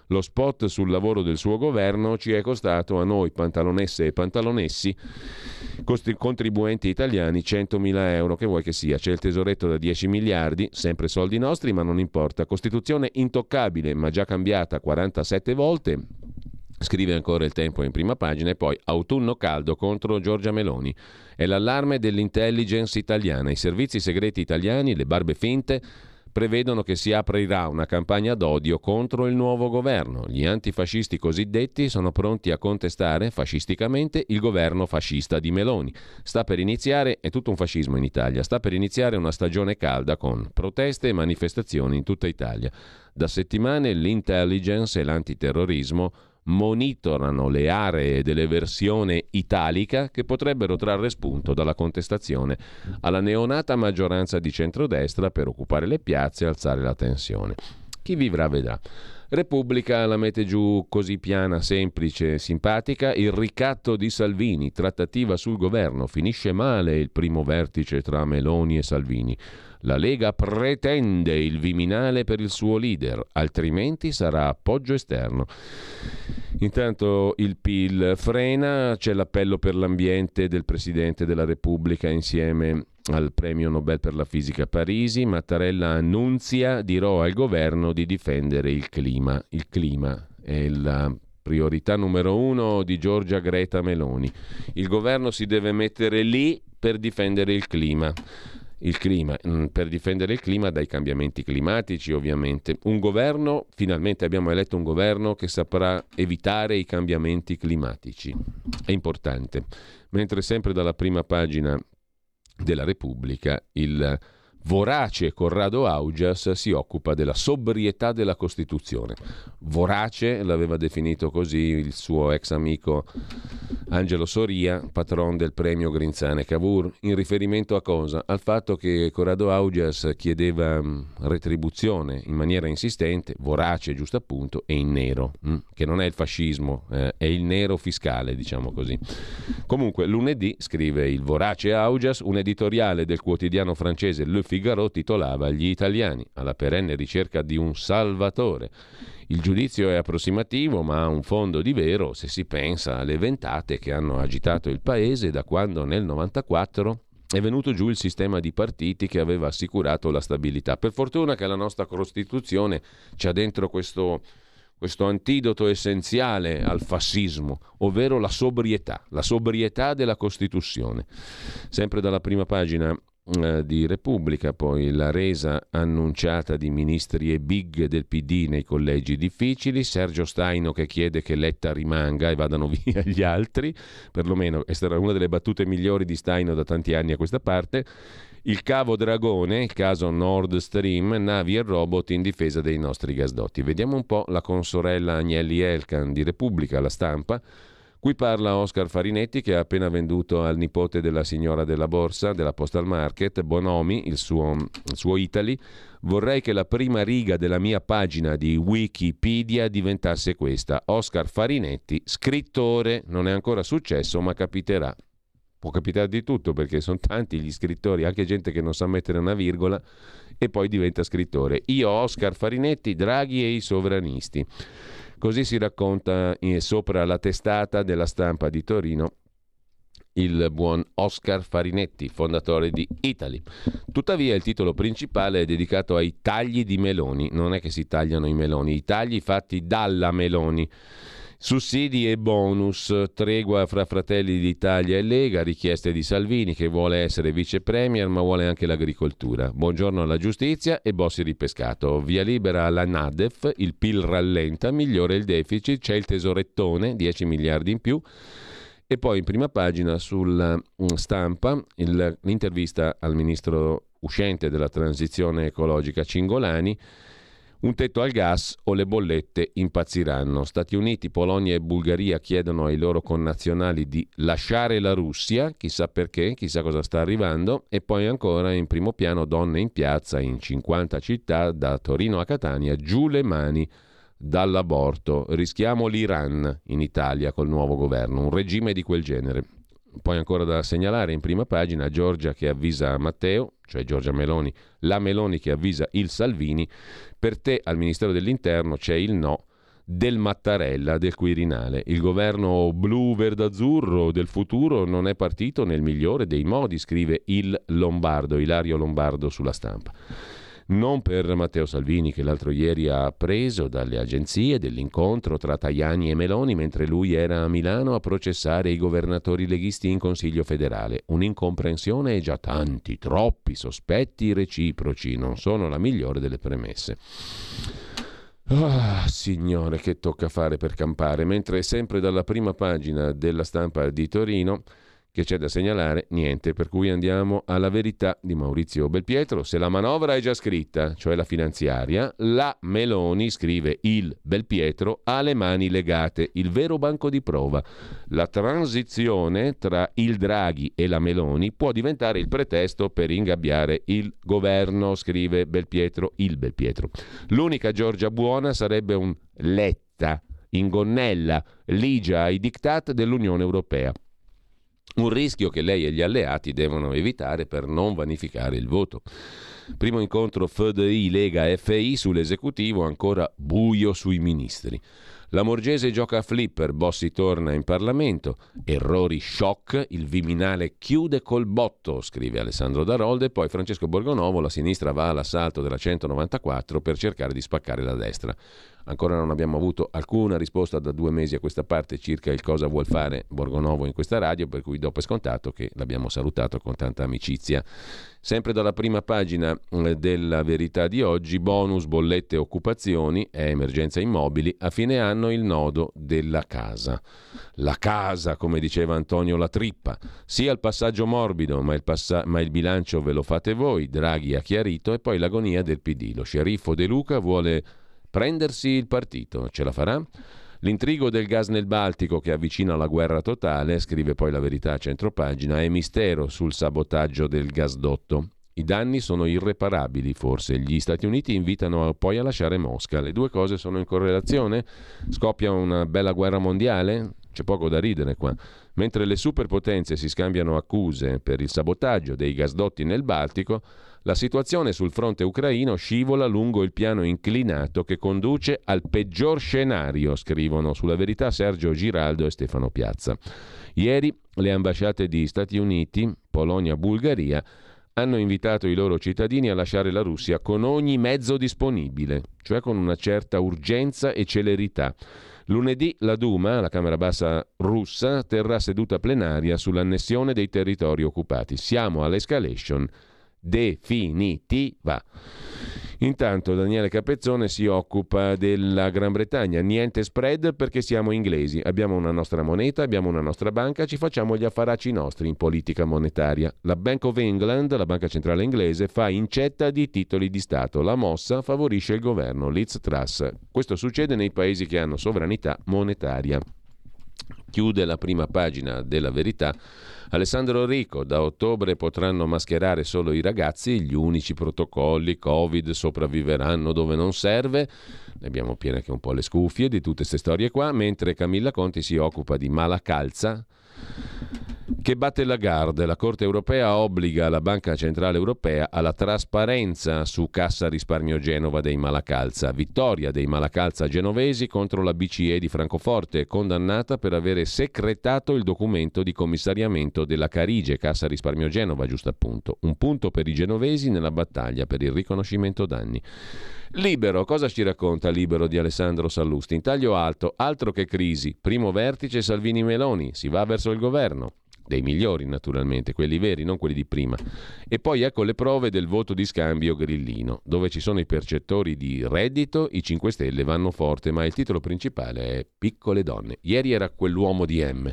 lo spot sul lavoro del suo governo ci è costato a noi, pantalonesse e pantalonessi, contribuenti italiani, 100.000 euro, che vuoi che sia. C'è il tesoretto da 10 miliardi, sempre soldi nostri, ma non importa. Costituzione intoccabile, ma già cambiata 47 volte. Scrive ancora il tempo in prima pagina e poi autunno caldo contro Giorgia Meloni. È l'allarme dell'intelligence italiana. I servizi segreti italiani, le barbe finte, prevedono che si aprirà una campagna d'odio contro il nuovo governo. Gli antifascisti cosiddetti sono pronti a contestare fascisticamente il governo fascista di Meloni. Sta per iniziare, è tutto un fascismo in Italia, sta per iniziare una stagione calda con proteste e manifestazioni in tutta Italia. Da settimane l'intelligence e l'antiterrorismo monitorano le aree dell'eversione italica che potrebbero trarre spunto dalla contestazione alla neonata maggioranza di centrodestra per occupare le piazze e alzare la tensione. Chi vivrà vedrà. Repubblica la mette giù così piana, semplice, simpatica. Il ricatto di Salvini, trattativa sul governo. Finisce male il primo vertice tra Meloni e Salvini. La Lega pretende il Viminale per il suo leader, altrimenti sarà appoggio esterno. Intanto il PIL frena, c'è l'appello per l'ambiente del Presidente della Repubblica insieme al premio Nobel per la fisica Parisi. Mattarella annunzia, dirò al governo di difendere il clima. Il clima è la priorità numero uno di Giorgia Greta Meloni. Il governo si deve mettere lì per difendere il clima. Il clima, mm, per difendere il clima dai cambiamenti climatici ovviamente. Un governo, finalmente abbiamo eletto un governo che saprà evitare i cambiamenti climatici. È importante. Mentre sempre dalla prima pagina della Repubblica il vorace Corrado Augias si occupa della sobrietà della Costituzione. Vorace l'aveva definito così il suo ex amico Angelo Soria, patron del premio Grinzane Cavour, in riferimento a cosa? Al fatto che Corrado Augias chiedeva mm, retribuzione in maniera insistente, vorace giusto appunto, e in nero, mm, che non è il fascismo, eh, è il nero fiscale, diciamo così. Comunque, lunedì, scrive il vorace Augias, un editoriale del quotidiano francese Le Figaro titolava Gli italiani alla perenne ricerca di un salvatore. Il giudizio è approssimativo, ma ha un fondo di vero se si pensa alle ventate che hanno agitato il paese da quando nel 94 è venuto giù il sistema di partiti che aveva assicurato la stabilità. Per fortuna che la nostra Costituzione c'ha dentro questo, questo antidoto essenziale al fascismo, ovvero la sobrietà, la sobrietà della Costituzione. Sempre dalla prima pagina di Repubblica, poi la resa annunciata di ministri e big del PD nei collegi difficili, Sergio Staino che chiede che Letta rimanga e vadano via gli altri, perlomeno questa era una delle battute migliori di Staino da tanti anni a questa parte. Il cavo Dragone, il caso Nord Stream, navi e robot in difesa dei nostri gasdotti. Vediamo un po' la consorella Agnelli Elkan di Repubblica, la stampa Qui parla Oscar Farinetti che ha appena venduto al nipote della signora della borsa, della Postal Market, Bonomi, il suo, il suo Italy. Vorrei che la prima riga della mia pagina di Wikipedia diventasse questa. Oscar Farinetti, scrittore, non è ancora successo ma capiterà. Può capitare di tutto perché sono tanti gli scrittori, anche gente che non sa mettere una virgola e poi diventa scrittore. Io, Oscar Farinetti, Draghi e i sovranisti. Così si racconta sopra la testata della stampa di Torino il buon Oscar Farinetti, fondatore di Italy. Tuttavia il titolo principale è dedicato ai tagli di Meloni, non è che si tagliano i meloni, i tagli fatti dalla Meloni. Sussidi e bonus, tregua fra Fratelli d'Italia e Lega, richieste di Salvini che vuole essere vice premier ma vuole anche l'agricoltura. Buongiorno alla giustizia e bossi ripescato. Via libera alla Nadef, il PIL rallenta, migliore il deficit, c'è il tesorettone, 10 miliardi in più. E poi in prima pagina sulla mm, stampa l'intervista al ministro uscente della transizione ecologica Cingolani un tetto al gas o le bollette impazziranno. Stati Uniti, Polonia e Bulgaria chiedono ai loro connazionali di lasciare la Russia, chissà perché, chissà cosa sta arrivando, e poi ancora in primo piano donne in piazza in 50 città, da Torino a Catania, giù le mani dall'aborto. Rischiamo l'Iran in Italia col nuovo governo, un regime di quel genere. Poi ancora da segnalare in prima pagina Giorgia che avvisa Matteo, cioè Giorgia Meloni, la Meloni che avvisa il Salvini, per te al Ministero dell'Interno c'è il no del Mattarella, del Quirinale. Il governo blu-verde-azzurro del futuro non è partito nel migliore dei modi, scrive il Lombardo, Ilario Lombardo sulla stampa non per Matteo Salvini che l'altro ieri ha preso dalle agenzie dell'incontro tra Tajani e Meloni mentre lui era a Milano a processare i governatori leghisti in Consiglio federale. Un'incomprensione e già tanti, troppi sospetti reciproci non sono la migliore delle premesse. Ah, signore, che tocca fare per campare, mentre sempre dalla prima pagina della stampa di Torino che c'è da segnalare? Niente, per cui andiamo alla verità di Maurizio Belpietro. Se la manovra è già scritta, cioè la finanziaria, la Meloni, scrive il Belpietro, ha le mani legate, il vero banco di prova. La transizione tra il Draghi e la Meloni può diventare il pretesto per ingabbiare il governo, scrive Belpietro, il Belpietro. L'unica Giorgia buona sarebbe un Letta in gonnella, ligia ai diktat dell'Unione Europea. Un rischio che lei e gli alleati devono evitare per non vanificare il voto. Primo incontro FDI Lega FI sull'esecutivo, ancora buio sui ministri. La Morgese gioca a flipper, Bossi torna in Parlamento. Errori shock, il Viminale chiude col botto, scrive Alessandro Darolde. Poi Francesco Borgonovo, la sinistra va all'assalto della 194 per cercare di spaccare la destra. Ancora non abbiamo avuto alcuna risposta da due mesi a questa parte circa il cosa vuol fare Borgonovo in questa radio, per cui dopo è scontato che l'abbiamo salutato con tanta amicizia. Sempre dalla prima pagina eh, della verità di oggi, bonus, bollette, occupazioni e emergenza immobili, a fine anno il nodo della casa. La casa, come diceva Antonio La Trippa, sia il passaggio morbido, ma il, passa- ma il bilancio ve lo fate voi, Draghi ha chiarito, e poi l'agonia del PD. Lo sceriffo De Luca vuole Prendersi il partito, ce la farà? L'intrigo del gas nel Baltico che avvicina la guerra totale, scrive poi la verità a centropagina, è mistero sul sabotaggio del gasdotto. I danni sono irreparabili, forse. Gli Stati Uniti invitano poi a lasciare Mosca. Le due cose sono in correlazione? Scoppia una bella guerra mondiale? C'è poco da ridere qua. Mentre le superpotenze si scambiano accuse per il sabotaggio dei gasdotti nel Baltico, la situazione sul fronte ucraino scivola lungo il piano inclinato che conduce al peggior scenario, scrivono sulla verità Sergio Giraldo e Stefano Piazza. Ieri le ambasciate di Stati Uniti, Polonia, Bulgaria hanno invitato i loro cittadini a lasciare la Russia con ogni mezzo disponibile, cioè con una certa urgenza e celerità. Lunedì la Duma, la Camera Bassa russa, terrà seduta plenaria sull'annessione dei territori occupati. Siamo all'escalation definitiva. Intanto Daniele Capezzone si occupa della Gran Bretagna, niente spread perché siamo inglesi, abbiamo una nostra moneta, abbiamo una nostra banca, ci facciamo gli affaracci nostri in politica monetaria. La Bank of England, la banca centrale inglese, fa incetta di titoli di Stato, la mossa favorisce il governo, Liz Truss. Questo succede nei paesi che hanno sovranità monetaria. Chiude la prima pagina della verità Alessandro Rico, da ottobre potranno mascherare solo i ragazzi, gli unici protocolli Covid sopravviveranno dove non serve. Ne abbiamo piene anche un po' le scuffie di tutte queste storie qua, mentre Camilla Conti si occupa di mala calza che batte la Garde. La Corte europea obbliga la Banca Centrale Europea alla trasparenza su Cassa Risparmio Genova dei Malacalza. Vittoria dei Malacalza genovesi contro la BCE di Francoforte, condannata per avere secretato il documento di commissariamento della Carige, Cassa Risparmio Genova, giusto appunto. Un punto per i genovesi nella battaglia per il riconoscimento danni. Libero, cosa ci racconta Libero di Alessandro Sallusti? In taglio alto, altro che crisi. Primo vertice Salvini Meloni, si va verso il governo dei migliori naturalmente, quelli veri, non quelli di prima. E poi ecco le prove del voto di scambio grillino, dove ci sono i percettori di reddito, i 5 Stelle vanno forte, ma il titolo principale è Piccole donne. Ieri era quell'uomo di M.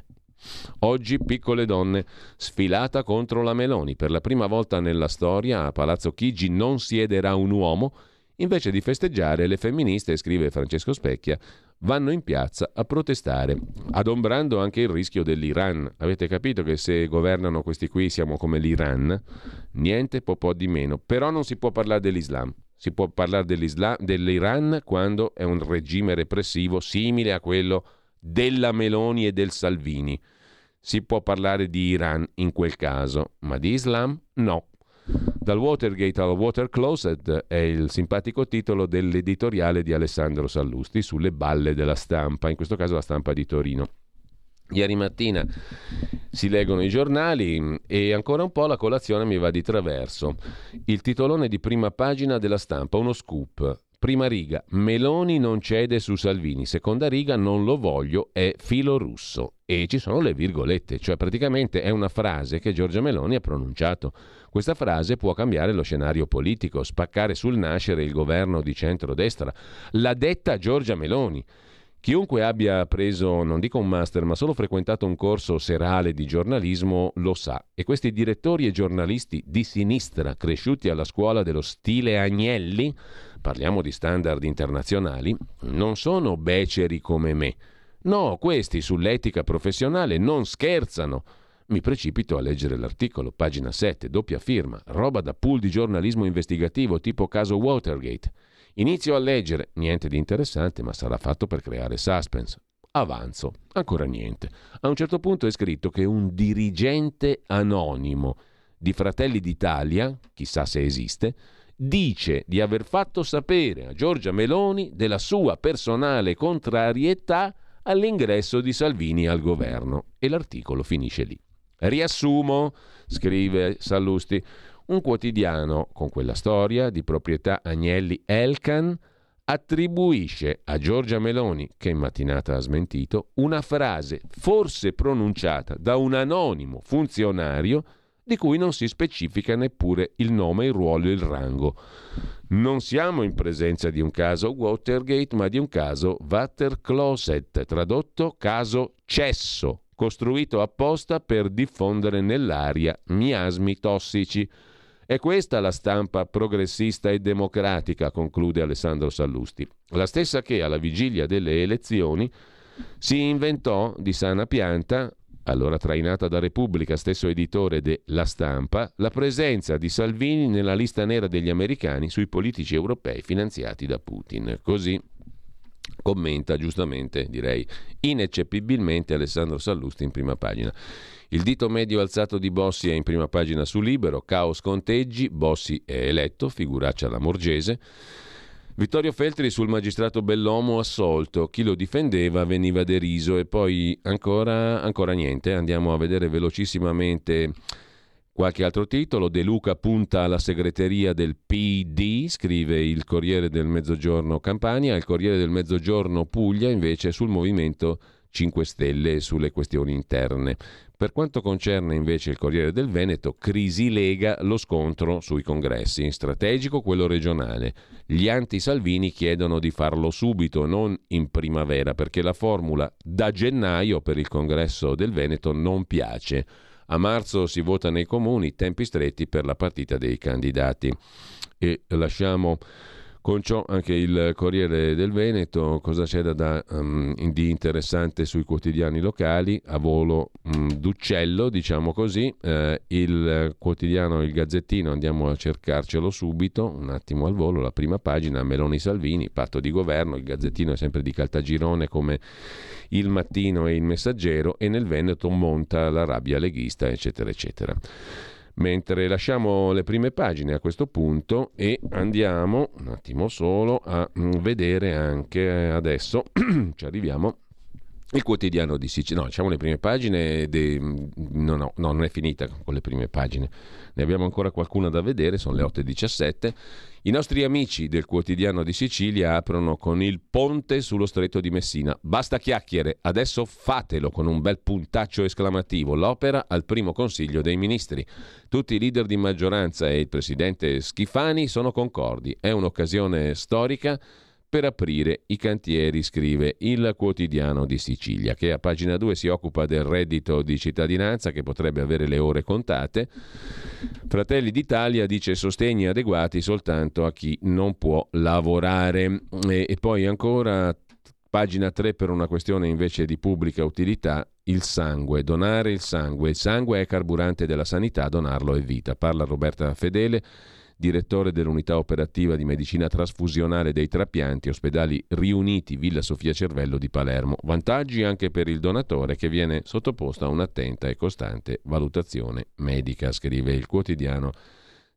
Oggi piccole donne sfilata contro la Meloni. Per la prima volta nella storia a Palazzo Chigi non siederà un uomo. Invece di festeggiare, le femministe, scrive Francesco Specchia, vanno in piazza a protestare, adombrando anche il rischio dell'Iran. Avete capito che se governano questi qui siamo come l'Iran? Niente po' po' di meno. Però non si può parlare dell'Islam. Si può parlare dell'Iran quando è un regime repressivo simile a quello della Meloni e del Salvini. Si può parlare di Iran in quel caso, ma di Islam no. Dal Watergate al Water Closet è il simpatico titolo dell'editoriale di Alessandro Sallusti sulle balle della stampa, in questo caso la stampa di Torino. Ieri mattina si leggono i giornali e ancora un po' la colazione mi va di traverso. Il titolone di prima pagina della stampa, uno scoop. Prima riga, Meloni non cede su Salvini. Seconda riga, non lo voglio, è filo russo. E ci sono le virgolette, cioè praticamente è una frase che Giorgia Meloni ha pronunciato. Questa frase può cambiare lo scenario politico, spaccare sul nascere il governo di centrodestra. L'ha detta Giorgia Meloni. Chiunque abbia preso, non dico un master, ma solo frequentato un corso serale di giornalismo lo sa. E questi direttori e giornalisti di sinistra, cresciuti alla scuola dello stile Agnelli, parliamo di standard internazionali, non sono beceri come me. No, questi sull'etica professionale non scherzano. Mi precipito a leggere l'articolo, pagina 7, doppia firma, roba da pool di giornalismo investigativo tipo caso Watergate. Inizio a leggere, niente di interessante, ma sarà fatto per creare suspense. Avanzo, ancora niente. A un certo punto è scritto che un dirigente anonimo di Fratelli d'Italia, chissà se esiste, dice di aver fatto sapere a Giorgia Meloni della sua personale contrarietà all'ingresso di Salvini al governo. E l'articolo finisce lì. Riassumo, scrive Sallusti, un quotidiano con quella storia di proprietà Agnelli Elkan attribuisce a Giorgia Meloni, che in mattinata ha smentito, una frase forse pronunciata da un anonimo funzionario di cui non si specifica neppure il nome, il ruolo e il rango. Non siamo in presenza di un caso Watergate, ma di un caso Watercloset, tradotto caso cesso, costruito apposta per diffondere nell'aria miasmi tossici. È questa la stampa progressista e democratica, conclude Alessandro Sallusti, la stessa che alla vigilia delle elezioni si inventò di sana pianta allora trainata da Repubblica, stesso editore de La Stampa, la presenza di Salvini nella lista nera degli americani sui politici europei finanziati da Putin. Così commenta giustamente, direi ineccepibilmente Alessandro Sallusti in prima pagina. Il dito medio alzato di Bossi è in prima pagina su Libero, caos conteggi, Bossi è eletto, figuraccia la Morgese. Vittorio Feltri sul magistrato Bellomo assolto, chi lo difendeva veniva deriso e poi ancora, ancora niente, andiamo a vedere velocissimamente qualche altro titolo. De Luca punta alla segreteria del PD, scrive il Corriere del Mezzogiorno Campania, il Corriere del Mezzogiorno Puglia invece sul movimento 5 Stelle sulle questioni interne. Per quanto concerne invece il Corriere del Veneto, crisi lega lo scontro sui congressi, strategico quello regionale. Gli anti-Salvini chiedono di farlo subito, non in primavera, perché la formula da gennaio per il congresso del Veneto non piace. A marzo si vota nei comuni, tempi stretti per la partita dei candidati. E lasciamo con ciò anche il Corriere del Veneto, cosa c'era da, um, di interessante sui quotidiani locali, a volo um, d'uccello, diciamo così, eh, il quotidiano Il Gazzettino, andiamo a cercarcelo subito, un attimo al volo, la prima pagina, Meloni Salvini, patto di governo, il Gazzettino è sempre di Caltagirone come il Mattino e il Messaggero e nel Veneto monta la rabbia leghista, eccetera, eccetera. Mentre lasciamo le prime pagine a questo punto e andiamo un attimo solo a mm, vedere anche adesso, ci arriviamo, il quotidiano di Sicilia. No, diciamo le prime pagine. De... No, no, no, non è finita con le prime pagine. Ne abbiamo ancora qualcuna da vedere, sono le 8.17. I nostri amici del quotidiano di Sicilia aprono con il ponte sullo stretto di Messina. Basta chiacchiere, adesso fatelo con un bel puntaccio esclamativo. L'opera al primo consiglio dei ministri. Tutti i leader di maggioranza e il presidente Schifani sono concordi. È un'occasione storica per aprire i cantieri, scrive il quotidiano di Sicilia, che a pagina 2 si occupa del reddito di cittadinanza che potrebbe avere le ore contate. Fratelli d'Italia dice sostegni adeguati soltanto a chi non può lavorare. E, e poi ancora pagina 3 per una questione invece di pubblica utilità, il sangue, donare il sangue. Il sangue è carburante della sanità, donarlo è vita. Parla Roberta Fedele direttore dell'unità operativa di medicina trasfusionale dei trapianti, ospedali riuniti Villa Sofia Cervello di Palermo. Vantaggi anche per il donatore che viene sottoposto a un'attenta e costante valutazione medica, scrive il quotidiano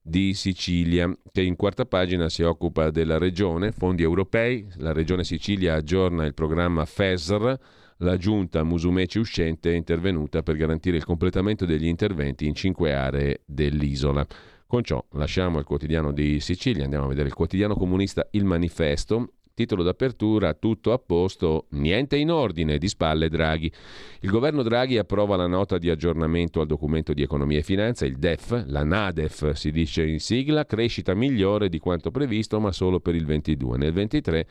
di Sicilia, che in quarta pagina si occupa della regione, fondi europei, la regione Sicilia aggiorna il programma FESR, la giunta Musumeci uscente è intervenuta per garantire il completamento degli interventi in cinque aree dell'isola. Con ciò lasciamo il quotidiano di Sicilia, andiamo a vedere il quotidiano comunista Il Manifesto, titolo d'apertura tutto a posto, niente in ordine, di spalle Draghi. Il governo Draghi approva la nota di aggiornamento al documento di economia e finanza, il DEF, la NADEF si dice in sigla, crescita migliore di quanto previsto ma solo per il 22. Nel 23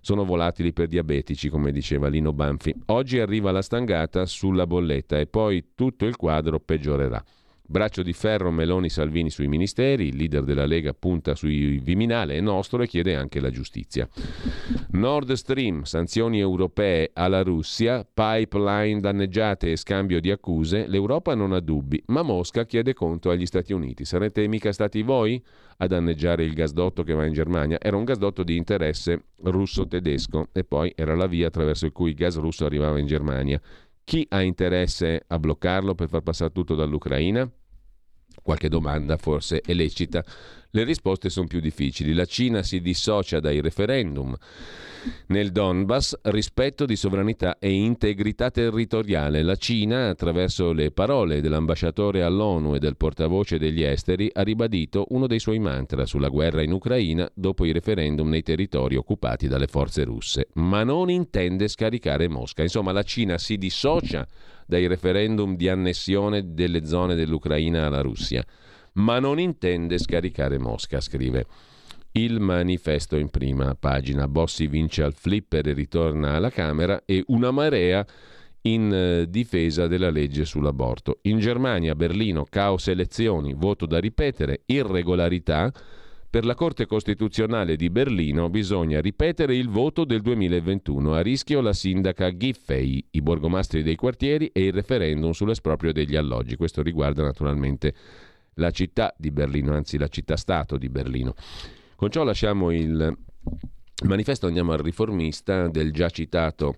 sono volatili per diabetici, come diceva Lino Banfi. Oggi arriva la stangata sulla bolletta e poi tutto il quadro peggiorerà. Braccio di ferro Meloni Salvini sui ministeri, il leader della Lega punta sui Viminale e nostro e chiede anche la giustizia. Nord Stream, sanzioni europee alla Russia, pipeline danneggiate e scambio di accuse, l'Europa non ha dubbi, ma Mosca chiede conto agli Stati Uniti. Sarete mica stati voi a danneggiare il gasdotto che va in Germania? Era un gasdotto di interesse russo-tedesco e poi era la via attraverso cui il gas russo arrivava in Germania. Chi ha interesse a bloccarlo per far passare tutto dall'Ucraina? Qualche domanda forse è lecita. Le risposte sono più difficili. La Cina si dissocia dai referendum. Nel Donbass, rispetto di sovranità e integrità territoriale. La Cina, attraverso le parole dell'ambasciatore all'ONU e del portavoce degli esteri, ha ribadito uno dei suoi mantra sulla guerra in Ucraina dopo i referendum nei territori occupati dalle forze russe. Ma non intende scaricare Mosca. Insomma, la Cina si dissocia dai referendum di annessione delle zone dell'Ucraina alla Russia, ma non intende scaricare Mosca, scrive. Il manifesto in prima pagina. Bossi vince al flipper e ritorna alla Camera e una marea in eh, difesa della legge sull'aborto. In Germania, Berlino, caos elezioni, voto da ripetere, irregolarità. Per la Corte Costituzionale di Berlino bisogna ripetere il voto del 2021. A rischio la sindaca Giffey, i borgomastri dei quartieri e il referendum sull'esproprio degli alloggi. Questo riguarda naturalmente la città di Berlino, anzi la città-stato di Berlino. Con ciò lasciamo il manifesto, andiamo al riformista del già citato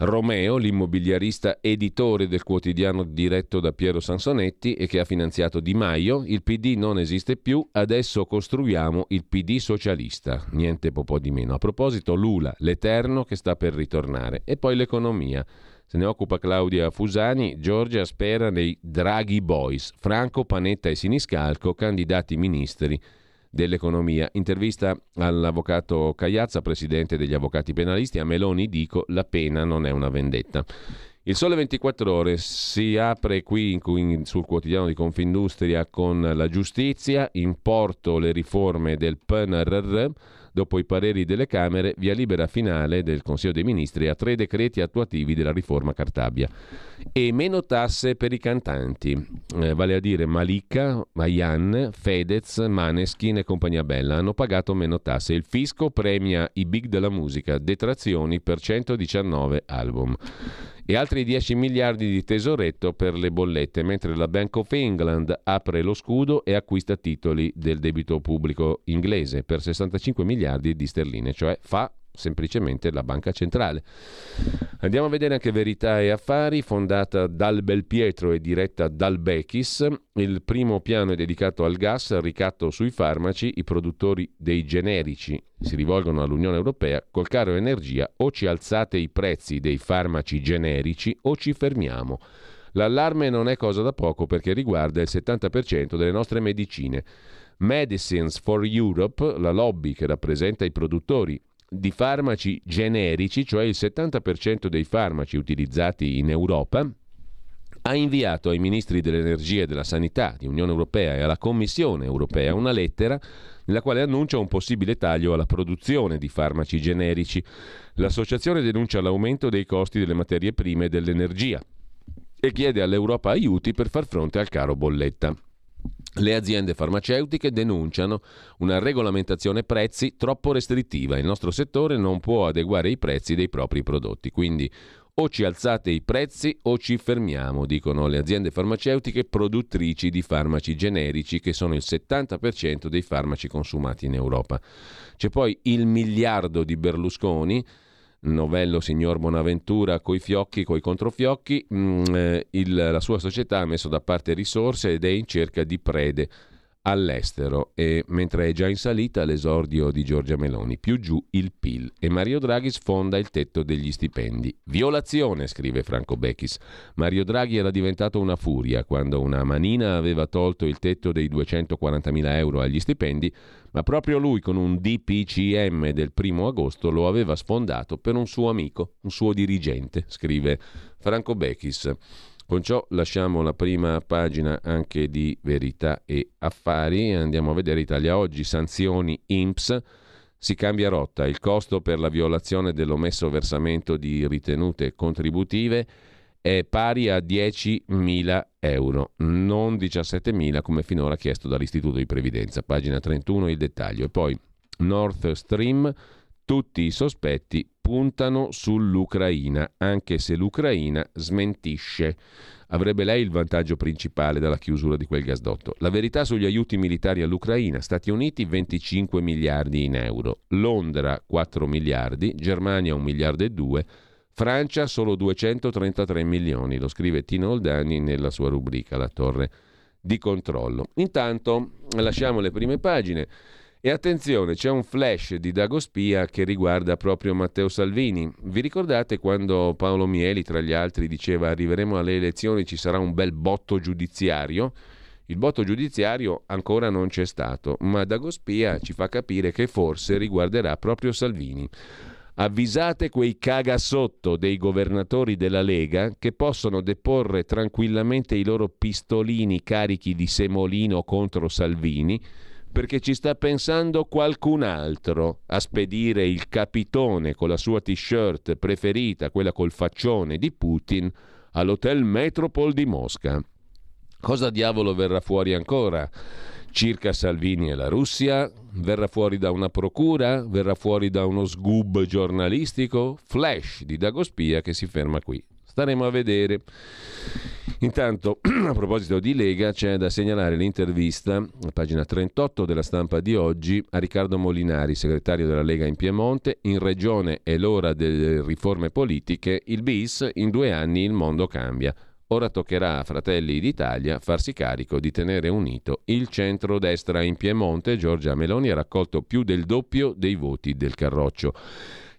Romeo, l'immobiliarista editore del quotidiano diretto da Piero Sansonetti e che ha finanziato Di Maio. Il PD non esiste più, adesso costruiamo il PD socialista, niente po' di meno. A proposito, Lula, l'Eterno che sta per ritornare. E poi l'economia. Se ne occupa Claudia Fusani, Giorgia spera nei Draghi Boys, Franco, Panetta e Siniscalco, candidati ministri dell'economia. Intervista all'avvocato Cagliazza, presidente degli avvocati penalisti, a Meloni dico la pena non è una vendetta. Il Sole 24 Ore si apre qui in, sul quotidiano di Confindustria con la giustizia, in porto le riforme del PNRR, dopo i pareri delle Camere, via libera finale del Consiglio dei Ministri a tre decreti attuativi della riforma Cartabia. E meno tasse per i cantanti, eh, vale a dire Malika, Mayan, Fedez, Maneskin e compagnia bella, hanno pagato meno tasse. Il fisco premia i big della musica, detrazioni per 119 album e altri 10 miliardi di tesoretto per le bollette, mentre la Bank of England apre lo scudo e acquista titoli del debito pubblico inglese per 65 miliardi di sterline, cioè fa semplicemente la banca centrale. Andiamo a vedere anche Verità e Affari, fondata dal Belpietro e diretta dal Bechis. Il primo piano è dedicato al gas, al ricatto sui farmaci. I produttori dei generici si rivolgono all'Unione Europea. Col caro energia o ci alzate i prezzi dei farmaci generici o ci fermiamo. L'allarme non è cosa da poco perché riguarda il 70% delle nostre medicine. Medicines for Europe, la lobby che rappresenta i produttori di farmaci generici, cioè il 70% dei farmaci utilizzati in Europa, ha inviato ai ministri dell'energia e della sanità di Unione Europea e alla Commissione Europea una lettera nella quale annuncia un possibile taglio alla produzione di farmaci generici. L'associazione denuncia l'aumento dei costi delle materie prime e dell'energia e chiede all'Europa aiuti per far fronte al caro bolletta. Le aziende farmaceutiche denunciano una regolamentazione prezzi troppo restrittiva. Il nostro settore non può adeguare i prezzi dei propri prodotti. Quindi o ci alzate i prezzi o ci fermiamo, dicono le aziende farmaceutiche produttrici di farmaci generici, che sono il 70% dei farmaci consumati in Europa. C'è poi il miliardo di Berlusconi novello signor Bonaventura coi fiocchi, coi controfiocchi, mh, mm, eh, il, la sua società ha messo da parte risorse ed è in cerca di prede all'estero e mentre è già in salita l'esordio di Giorgia Meloni, più giù il PIL e Mario Draghi sfonda il tetto degli stipendi. Violazione, scrive Franco Becchis. Mario Draghi era diventato una furia quando una manina aveva tolto il tetto dei 240.000 euro agli stipendi, ma proprio lui con un DPCM del primo agosto lo aveva sfondato per un suo amico, un suo dirigente, scrive Franco Becchis. Con ciò lasciamo la prima pagina anche di Verità e Affari. Andiamo a vedere Italia Oggi, sanzioni INPS. Si cambia rotta. Il costo per la violazione dell'omesso versamento di ritenute contributive è pari a 10.000 euro, non 17.000 come finora chiesto dall'Istituto di Previdenza. Pagina 31 il dettaglio. E poi Nord Stream, tutti i sospetti puntano sull'Ucraina, anche se l'Ucraina smentisce. Avrebbe lei il vantaggio principale dalla chiusura di quel gasdotto. La verità sugli aiuti militari all'Ucraina, Stati Uniti 25 miliardi in euro, Londra 4 miliardi, Germania 1 miliardo e 2, Francia solo 233 milioni, lo scrive Tino Oldani nella sua rubrica La Torre di controllo. Intanto lasciamo le prime pagine. E attenzione, c'è un flash di Dago Spia che riguarda proprio Matteo Salvini. Vi ricordate quando Paolo Mieli, tra gli altri, diceva arriveremo alle elezioni, ci sarà un bel botto giudiziario? Il botto giudiziario ancora non c'è stato, ma Dago Spia ci fa capire che forse riguarderà proprio Salvini. Avvisate quei cagasotto dei governatori della Lega che possono deporre tranquillamente i loro pistolini carichi di semolino contro Salvini perché ci sta pensando qualcun altro a spedire il capitone con la sua t-shirt preferita, quella col faccione di Putin, all'Hotel Metropol di Mosca. Cosa diavolo verrà fuori ancora? Circa Salvini e la Russia? Verrà fuori da una procura? Verrà fuori da uno sgub giornalistico? Flash di Dagospia che si ferma qui. Staremo a vedere. Intanto, a proposito di Lega, c'è da segnalare l'intervista, pagina 38 della stampa di oggi, a Riccardo Molinari, segretario della Lega in Piemonte. In regione è l'ora delle riforme politiche, il bis, in due anni il mondo cambia. Ora toccherà a Fratelli d'Italia farsi carico di tenere unito il centro-destra in Piemonte. Giorgia Meloni ha raccolto più del doppio dei voti del Carroccio.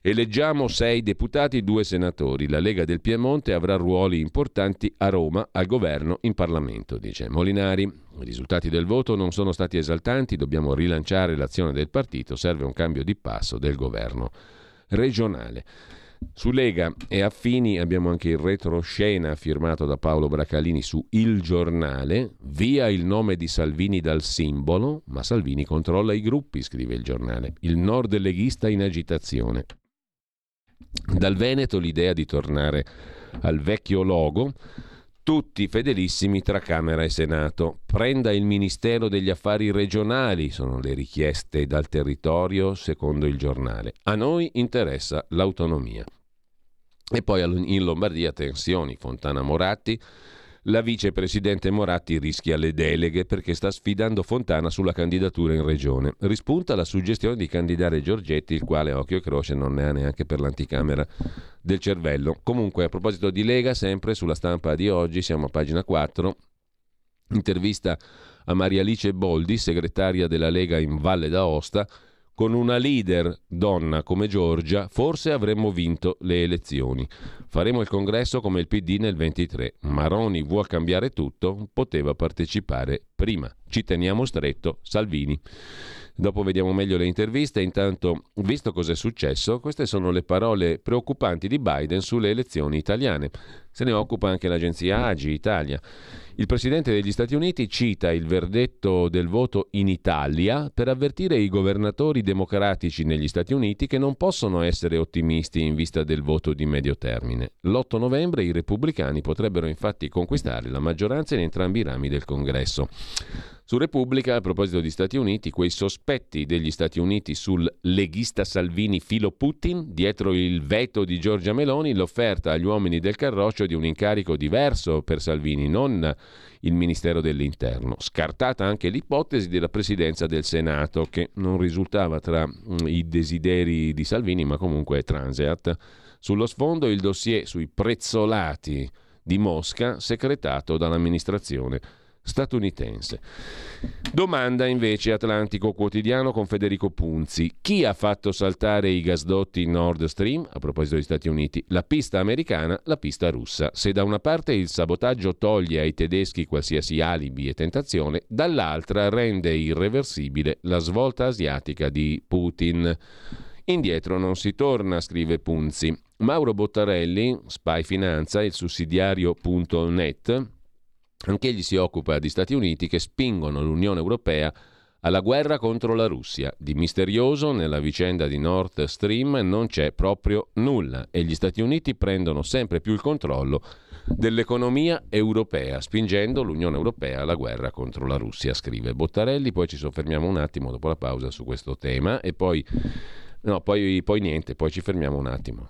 Eleggiamo sei deputati e due senatori. La Lega del Piemonte avrà ruoli importanti a Roma, al governo, in Parlamento, dice Molinari. I risultati del voto non sono stati esaltanti, dobbiamo rilanciare l'azione del partito, serve un cambio di passo del governo regionale. Su Lega e Affini abbiamo anche il retroscena firmato da Paolo Bracalini su Il Giornale. Via il nome di Salvini dal simbolo, ma Salvini controlla i gruppi, scrive il giornale. Il nord leghista in agitazione. Dal Veneto l'idea di tornare al vecchio logo, tutti fedelissimi tra Camera e Senato. Prenda il Ministero degli Affari regionali, sono le richieste dal territorio secondo il giornale. A noi interessa l'autonomia. E poi in Lombardia tensioni, Fontana Moratti la vicepresidente Moratti rischia le deleghe perché sta sfidando Fontana sulla candidatura in regione. Rispunta la suggestione di candidare Giorgetti, il quale, occhio e croce, non ne ha neanche per l'anticamera del cervello. Comunque, a proposito di Lega, sempre sulla stampa di oggi, siamo a pagina 4, intervista a Maria Alice Boldi, segretaria della Lega in Valle d'Aosta, con una leader donna come Giorgia, forse avremmo vinto le elezioni. Faremo il congresso come il PD nel 23. Maroni vuole cambiare tutto, poteva partecipare prima. Ci teniamo stretto, Salvini. Dopo vediamo meglio le interviste. Intanto, visto cosa è successo, queste sono le parole preoccupanti di Biden sulle elezioni italiane. Se ne occupa anche l'agenzia Agi Italia. Il presidente degli Stati Uniti cita il verdetto del voto in Italia per avvertire i governatori democratici negli Stati Uniti che non possono essere ottimisti in vista del voto di medio termine. L'8 novembre i repubblicani potrebbero infatti conquistare la maggioranza in entrambi i rami del Congresso. Su Repubblica, a proposito di Stati Uniti, quei sospetti degli Stati Uniti sul leghista Salvini filo Putin, dietro il veto di Giorgia Meloni, l'offerta agli uomini del Carroccio di un incarico diverso per Salvini, non il Ministero dell'Interno. Scartata anche l'ipotesi della presidenza del Senato, che non risultava tra mm, i desideri di Salvini, ma comunque è transeat. Sullo sfondo il dossier sui prezzolati di Mosca, secretato dall'amministrazione statunitense. Domanda invece Atlantico Quotidiano con Federico Punzi. Chi ha fatto saltare i gasdotti Nord Stream? A proposito degli Stati Uniti, la pista americana, la pista russa. Se da una parte il sabotaggio toglie ai tedeschi qualsiasi alibi e tentazione, dall'altra rende irreversibile la svolta asiatica di Putin. Indietro non si torna, scrive Punzi. Mauro Bottarelli, Spy Finanza, il sussidiario.net, Anch'egli si occupa di Stati Uniti che spingono l'Unione Europea alla guerra contro la Russia. Di misterioso nella vicenda di Nord Stream non c'è proprio nulla e gli Stati Uniti prendono sempre più il controllo dell'economia europea, spingendo l'Unione Europea alla guerra contro la Russia, scrive Bottarelli. Poi ci soffermiamo un attimo dopo la pausa su questo tema e poi, no, poi, poi niente, poi ci fermiamo un attimo.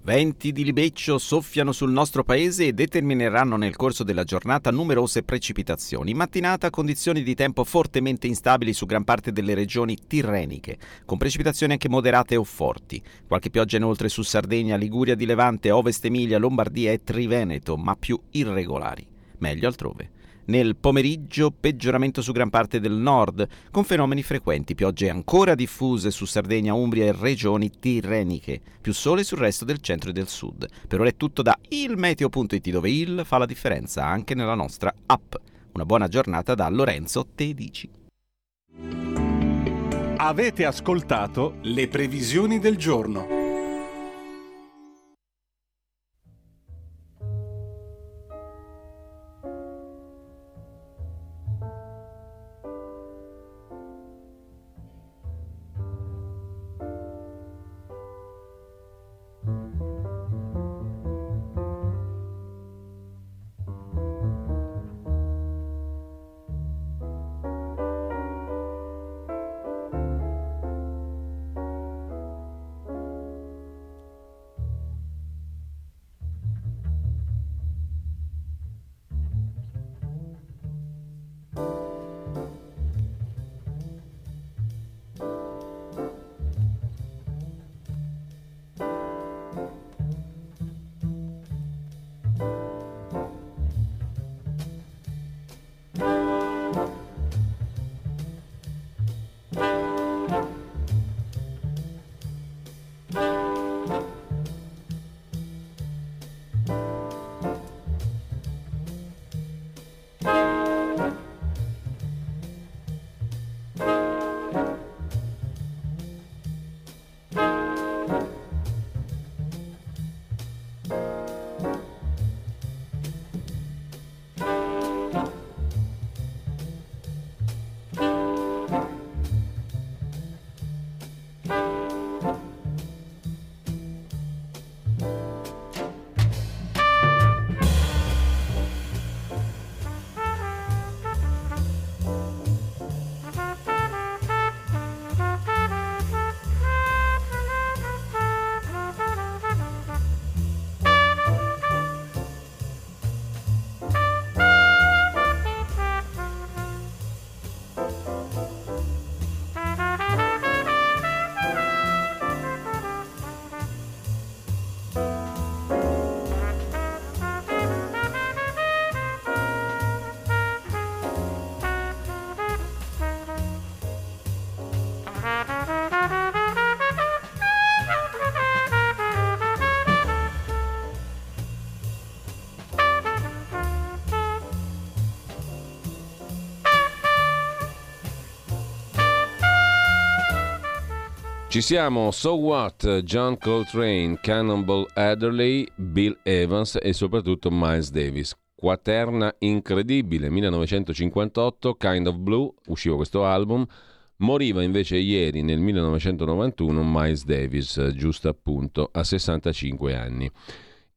Venti di libeccio soffiano sul nostro paese e determineranno nel corso della giornata numerose precipitazioni. In mattinata condizioni di tempo fortemente instabili su gran parte delle regioni tirreniche, con precipitazioni anche moderate o forti. Qualche pioggia inoltre su Sardegna, Liguria di Levante, Ovest Emilia, Lombardia e Triveneto, ma più irregolari. Meglio altrove. Nel pomeriggio peggioramento su gran parte del nord, con fenomeni frequenti, piogge ancora diffuse su Sardegna, Umbria e regioni tirreniche, più sole sul resto del centro e del sud. Per ora è tutto da ilmeteo.it dove il fa la differenza anche nella nostra app. Una buona giornata da Lorenzo Tedici. Avete ascoltato le previsioni del giorno. Ci siamo, So What, John Coltrane, Cannonball Adderley, Bill Evans e soprattutto Miles Davis. Quaterna incredibile, 1958, Kind of Blue, usciva questo album. Moriva invece ieri, nel 1991, Miles Davis, giusto appunto, a 65 anni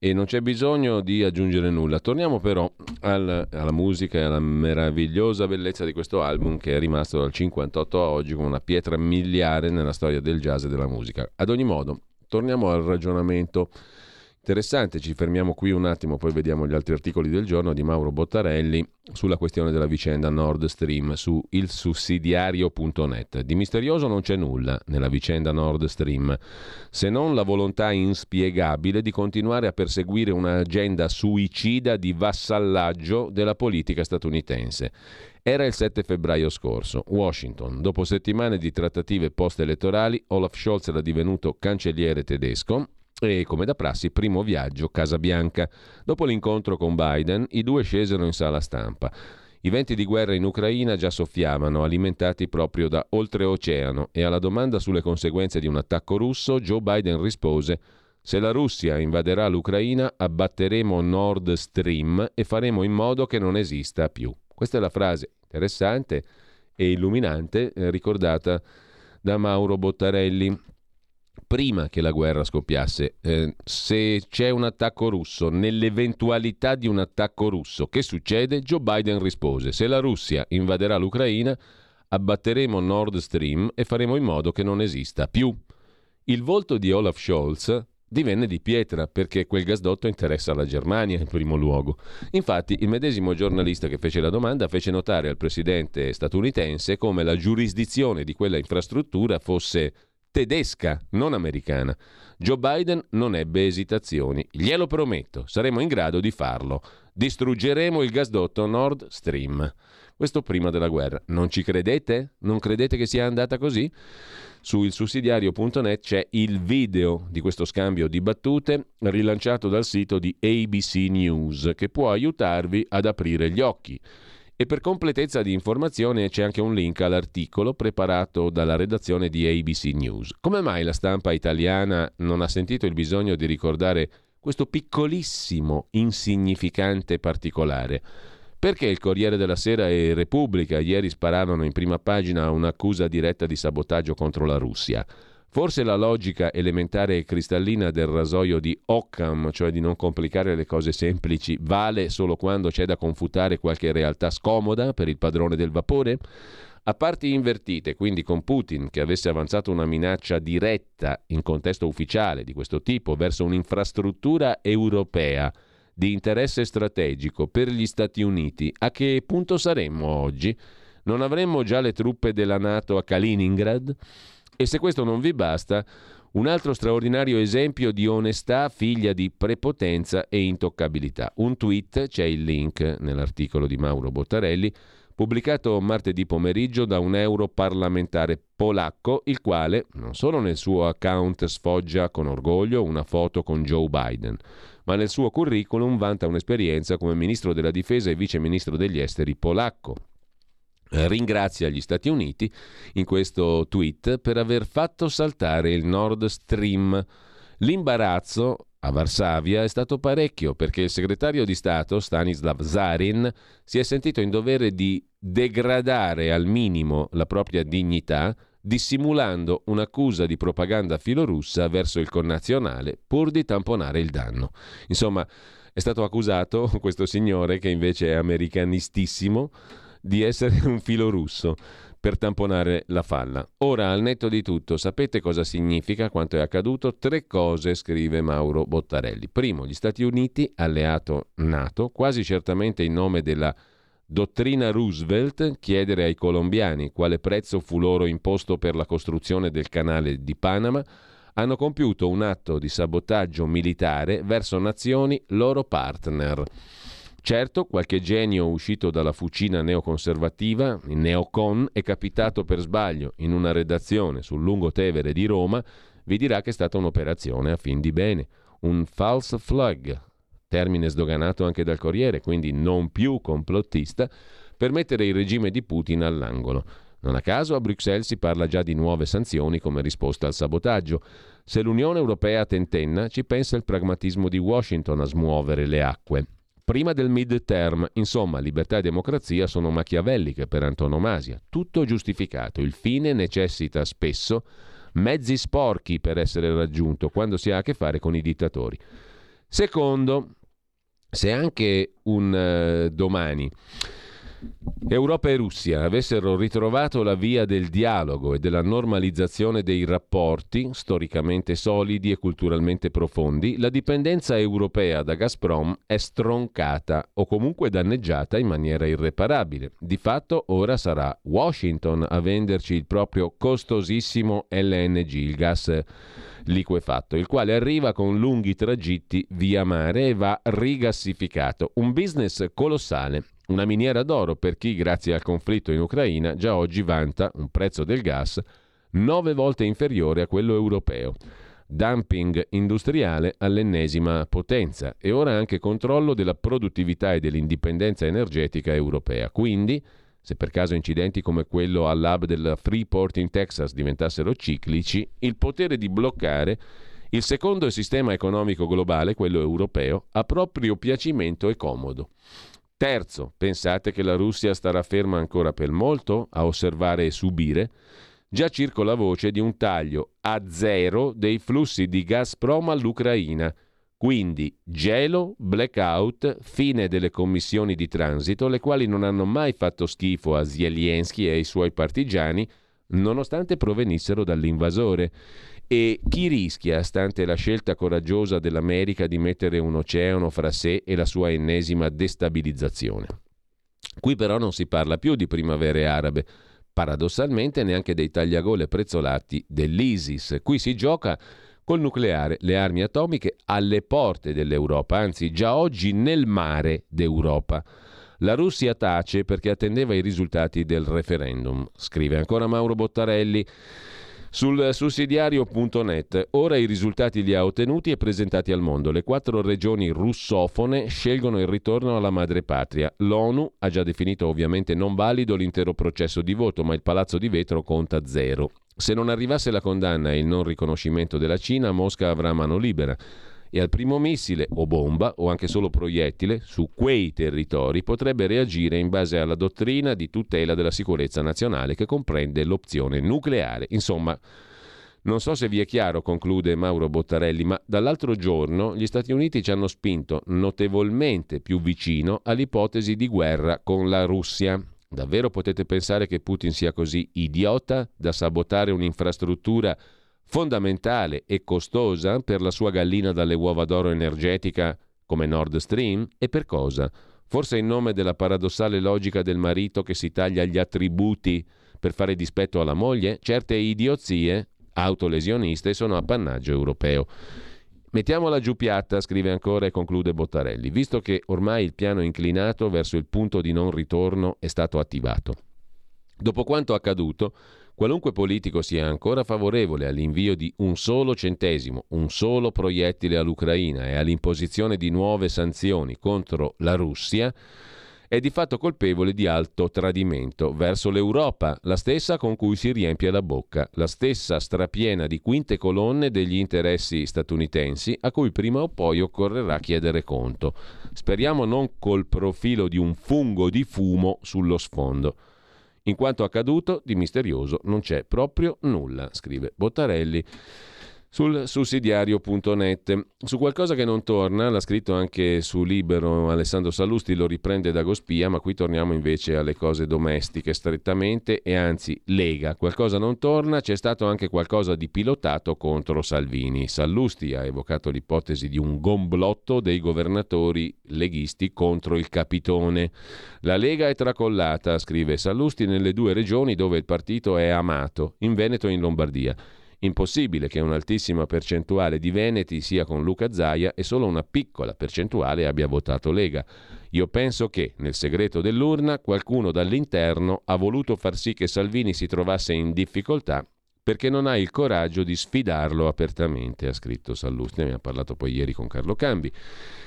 e non c'è bisogno di aggiungere nulla. Torniamo però al, alla musica e alla meravigliosa bellezza di questo album che è rimasto dal 58 a oggi come una pietra miliare nella storia del jazz e della musica. Ad ogni modo, torniamo al ragionamento Interessante, ci fermiamo qui un attimo, poi vediamo gli altri articoli del giorno di Mauro Bottarelli sulla questione della vicenda Nord Stream su ilsussidiario.net. Di misterioso non c'è nulla nella vicenda Nord Stream, se non la volontà inspiegabile di continuare a perseguire un'agenda suicida di vassallaggio della politica statunitense. Era il 7 febbraio scorso. Washington, dopo settimane di trattative post-elettorali, Olaf Scholz era divenuto cancelliere tedesco e, come da prassi, primo viaggio Casa Bianca. Dopo l'incontro con Biden, i due scesero in sala stampa. I venti di guerra in Ucraina già soffiavano, alimentati proprio da oltreoceano, e alla domanda sulle conseguenze di un attacco russo, Joe Biden rispose Se la Russia invaderà l'Ucraina, abbatteremo Nord Stream e faremo in modo che non esista più. Questa è la frase interessante e illuminante eh, ricordata da Mauro Bottarelli prima che la guerra scoppiasse. Eh, se c'è un attacco russo, nell'eventualità di un attacco russo, che succede? Joe Biden rispose: se la Russia invaderà l'Ucraina, abbatteremo Nord Stream e faremo in modo che non esista più. Il volto di Olaf Scholz divenne di pietra perché quel gasdotto interessa la Germania in primo luogo. Infatti il medesimo giornalista che fece la domanda fece notare al presidente statunitense come la giurisdizione di quella infrastruttura fosse tedesca, non americana. Joe Biden non ebbe esitazioni. Glielo prometto, saremo in grado di farlo. Distruggeremo il gasdotto Nord Stream. Questo prima della guerra. Non ci credete? Non credete che sia andata così? Su ilsussidiario.net c'è il video di questo scambio di battute rilanciato dal sito di ABC News che può aiutarvi ad aprire gli occhi. E per completezza di informazione c'è anche un link all'articolo preparato dalla redazione di ABC News. Come mai la stampa italiana non ha sentito il bisogno di ricordare questo piccolissimo, insignificante particolare? Perché il Corriere della Sera e Repubblica ieri spararono in prima pagina un'accusa diretta di sabotaggio contro la Russia? Forse la logica elementare e cristallina del rasoio di Occam, cioè di non complicare le cose semplici, vale solo quando c'è da confutare qualche realtà scomoda per il padrone del vapore? A parti invertite, quindi con Putin che avesse avanzato una minaccia diretta in contesto ufficiale di questo tipo verso un'infrastruttura europea di interesse strategico per gli Stati Uniti, a che punto saremmo oggi? Non avremmo già le truppe della Nato a Kaliningrad? E se questo non vi basta, un altro straordinario esempio di onestà figlia di prepotenza e intoccabilità. Un tweet, c'è il link nell'articolo di Mauro Bottarelli, pubblicato martedì pomeriggio da un europarlamentare polacco, il quale non solo nel suo account sfoggia con orgoglio una foto con Joe Biden, ma nel suo curriculum vanta un'esperienza come ministro della difesa e vice ministro degli esteri polacco ringrazia gli Stati Uniti in questo tweet per aver fatto saltare il Nord Stream. L'imbarazzo a Varsavia è stato parecchio perché il segretario di Stato Stanislav Zarin si è sentito in dovere di degradare al minimo la propria dignità dissimulando un'accusa di propaganda filorussa verso il connazionale pur di tamponare il danno. Insomma, è stato accusato questo signore che invece è americanistissimo di essere un filo russo per tamponare la falla. Ora, al netto di tutto, sapete cosa significa quanto è accaduto? Tre cose, scrive Mauro Bottarelli. Primo, gli Stati Uniti, alleato NATO, quasi certamente in nome della dottrina Roosevelt, chiedere ai colombiani quale prezzo fu loro imposto per la costruzione del canale di Panama, hanno compiuto un atto di sabotaggio militare verso nazioni loro partner. Certo, qualche genio uscito dalla fucina neoconservativa, il neocon, è capitato per sbaglio in una redazione sul Lungotevere di Roma, vi dirà che è stata un'operazione a fin di bene, un false flag, termine sdoganato anche dal Corriere, quindi non più complottista, per mettere il regime di Putin all'angolo. Non a caso a Bruxelles si parla già di nuove sanzioni come risposta al sabotaggio. Se l'Unione Europea tentenna, ci pensa il pragmatismo di Washington a smuovere le acque. Prima del mid-term, insomma, libertà e democrazia sono machiavelliche per antonomasia, tutto giustificato. Il fine necessita spesso mezzi sporchi per essere raggiunto quando si ha a che fare con i dittatori. Secondo, se anche un uh, domani Europa e Russia avessero ritrovato la via del dialogo e della normalizzazione dei rapporti, storicamente solidi e culturalmente profondi, la dipendenza europea da Gazprom è stroncata o comunque danneggiata in maniera irreparabile. Di fatto ora sarà Washington a venderci il proprio costosissimo LNG, il gas liquefatto, il quale arriva con lunghi tragitti via mare e va rigassificato. Un business colossale una miniera d'oro per chi, grazie al conflitto in Ucraina, già oggi vanta un prezzo del gas nove volte inferiore a quello europeo. Dumping industriale all'ennesima potenza e ora anche controllo della produttività e dell'indipendenza energetica europea. Quindi, se per caso incidenti come quello al lab del Freeport in Texas diventassero ciclici, il potere di bloccare Il secondo sistema economico globale, quello europeo, a proprio piacimento e comodo. Terzo, pensate che la Russia starà ferma ancora per molto a osservare e subire? Già circola voce di un taglio a zero dei flussi di Gazprom all'Ucraina. Quindi gelo, blackout, fine delle commissioni di transito, le quali non hanno mai fatto schifo a Zelensky e ai suoi partigiani, nonostante provenissero dall'invasore. E chi rischia, stante la scelta coraggiosa dell'America di mettere un oceano fra sé e la sua ennesima destabilizzazione? Qui però non si parla più di primavere arabe, paradossalmente neanche dei tagliagole prezzolati dell'ISIS. Qui si gioca col nucleare, le armi atomiche alle porte dell'Europa, anzi già oggi nel mare d'Europa. La Russia tace perché attendeva i risultati del referendum, scrive ancora Mauro Bottarelli. Sul sussidiario.net, ora i risultati li ha ottenuti e presentati al mondo. Le quattro regioni russofone scelgono il ritorno alla madrepatria. L'ONU ha già definito ovviamente non valido l'intero processo di voto, ma il palazzo di vetro conta zero. Se non arrivasse la condanna e il non riconoscimento della Cina, Mosca avrà mano libera e al primo missile o bomba o anche solo proiettile su quei territori potrebbe reagire in base alla dottrina di tutela della sicurezza nazionale che comprende l'opzione nucleare. Insomma, non so se vi è chiaro, conclude Mauro Bottarelli, ma dall'altro giorno gli Stati Uniti ci hanno spinto notevolmente più vicino all'ipotesi di guerra con la Russia. Davvero potete pensare che Putin sia così idiota da sabotare un'infrastruttura fondamentale e costosa per la sua gallina dalle uova d'oro energetica come Nord Stream? E per cosa? Forse in nome della paradossale logica del marito che si taglia gli attributi per fare dispetto alla moglie? Certe idiozie autolesioniste sono appannaggio europeo. Mettiamola giù piatta, scrive ancora e conclude Bottarelli, visto che ormai il piano inclinato verso il punto di non ritorno è stato attivato. Dopo quanto accaduto, Qualunque politico sia ancora favorevole all'invio di un solo centesimo, un solo proiettile all'Ucraina e all'imposizione di nuove sanzioni contro la Russia, è di fatto colpevole di alto tradimento verso l'Europa, la stessa con cui si riempie la bocca, la stessa strapiena di quinte colonne degli interessi statunitensi a cui prima o poi occorrerà chiedere conto. Speriamo non col profilo di un fungo di fumo sullo sfondo. In quanto accaduto, di misterioso non c'è proprio nulla, scrive Bottarelli sul sussidiario.net. Su qualcosa che non torna, l'ha scritto anche su Libero Alessandro Sallusti, lo riprende da Gospia, ma qui torniamo invece alle cose domestiche strettamente e anzi Lega. Qualcosa non torna, c'è stato anche qualcosa di pilotato contro Salvini. Sallusti ha evocato l'ipotesi di un gomblotto dei governatori leghisti contro il capitone. La Lega è tracollata, scrive Sallusti, nelle due regioni dove il partito è amato, in Veneto e in Lombardia. Impossibile che un'altissima percentuale di veneti sia con Luca Zaia e solo una piccola percentuale abbia votato Lega. Io penso che, nel segreto dell'urna, qualcuno dall'interno ha voluto far sì che Salvini si trovasse in difficoltà perché non ha il coraggio di sfidarlo apertamente, ha scritto Sallusti, ne ha parlato poi ieri con Carlo Cambi.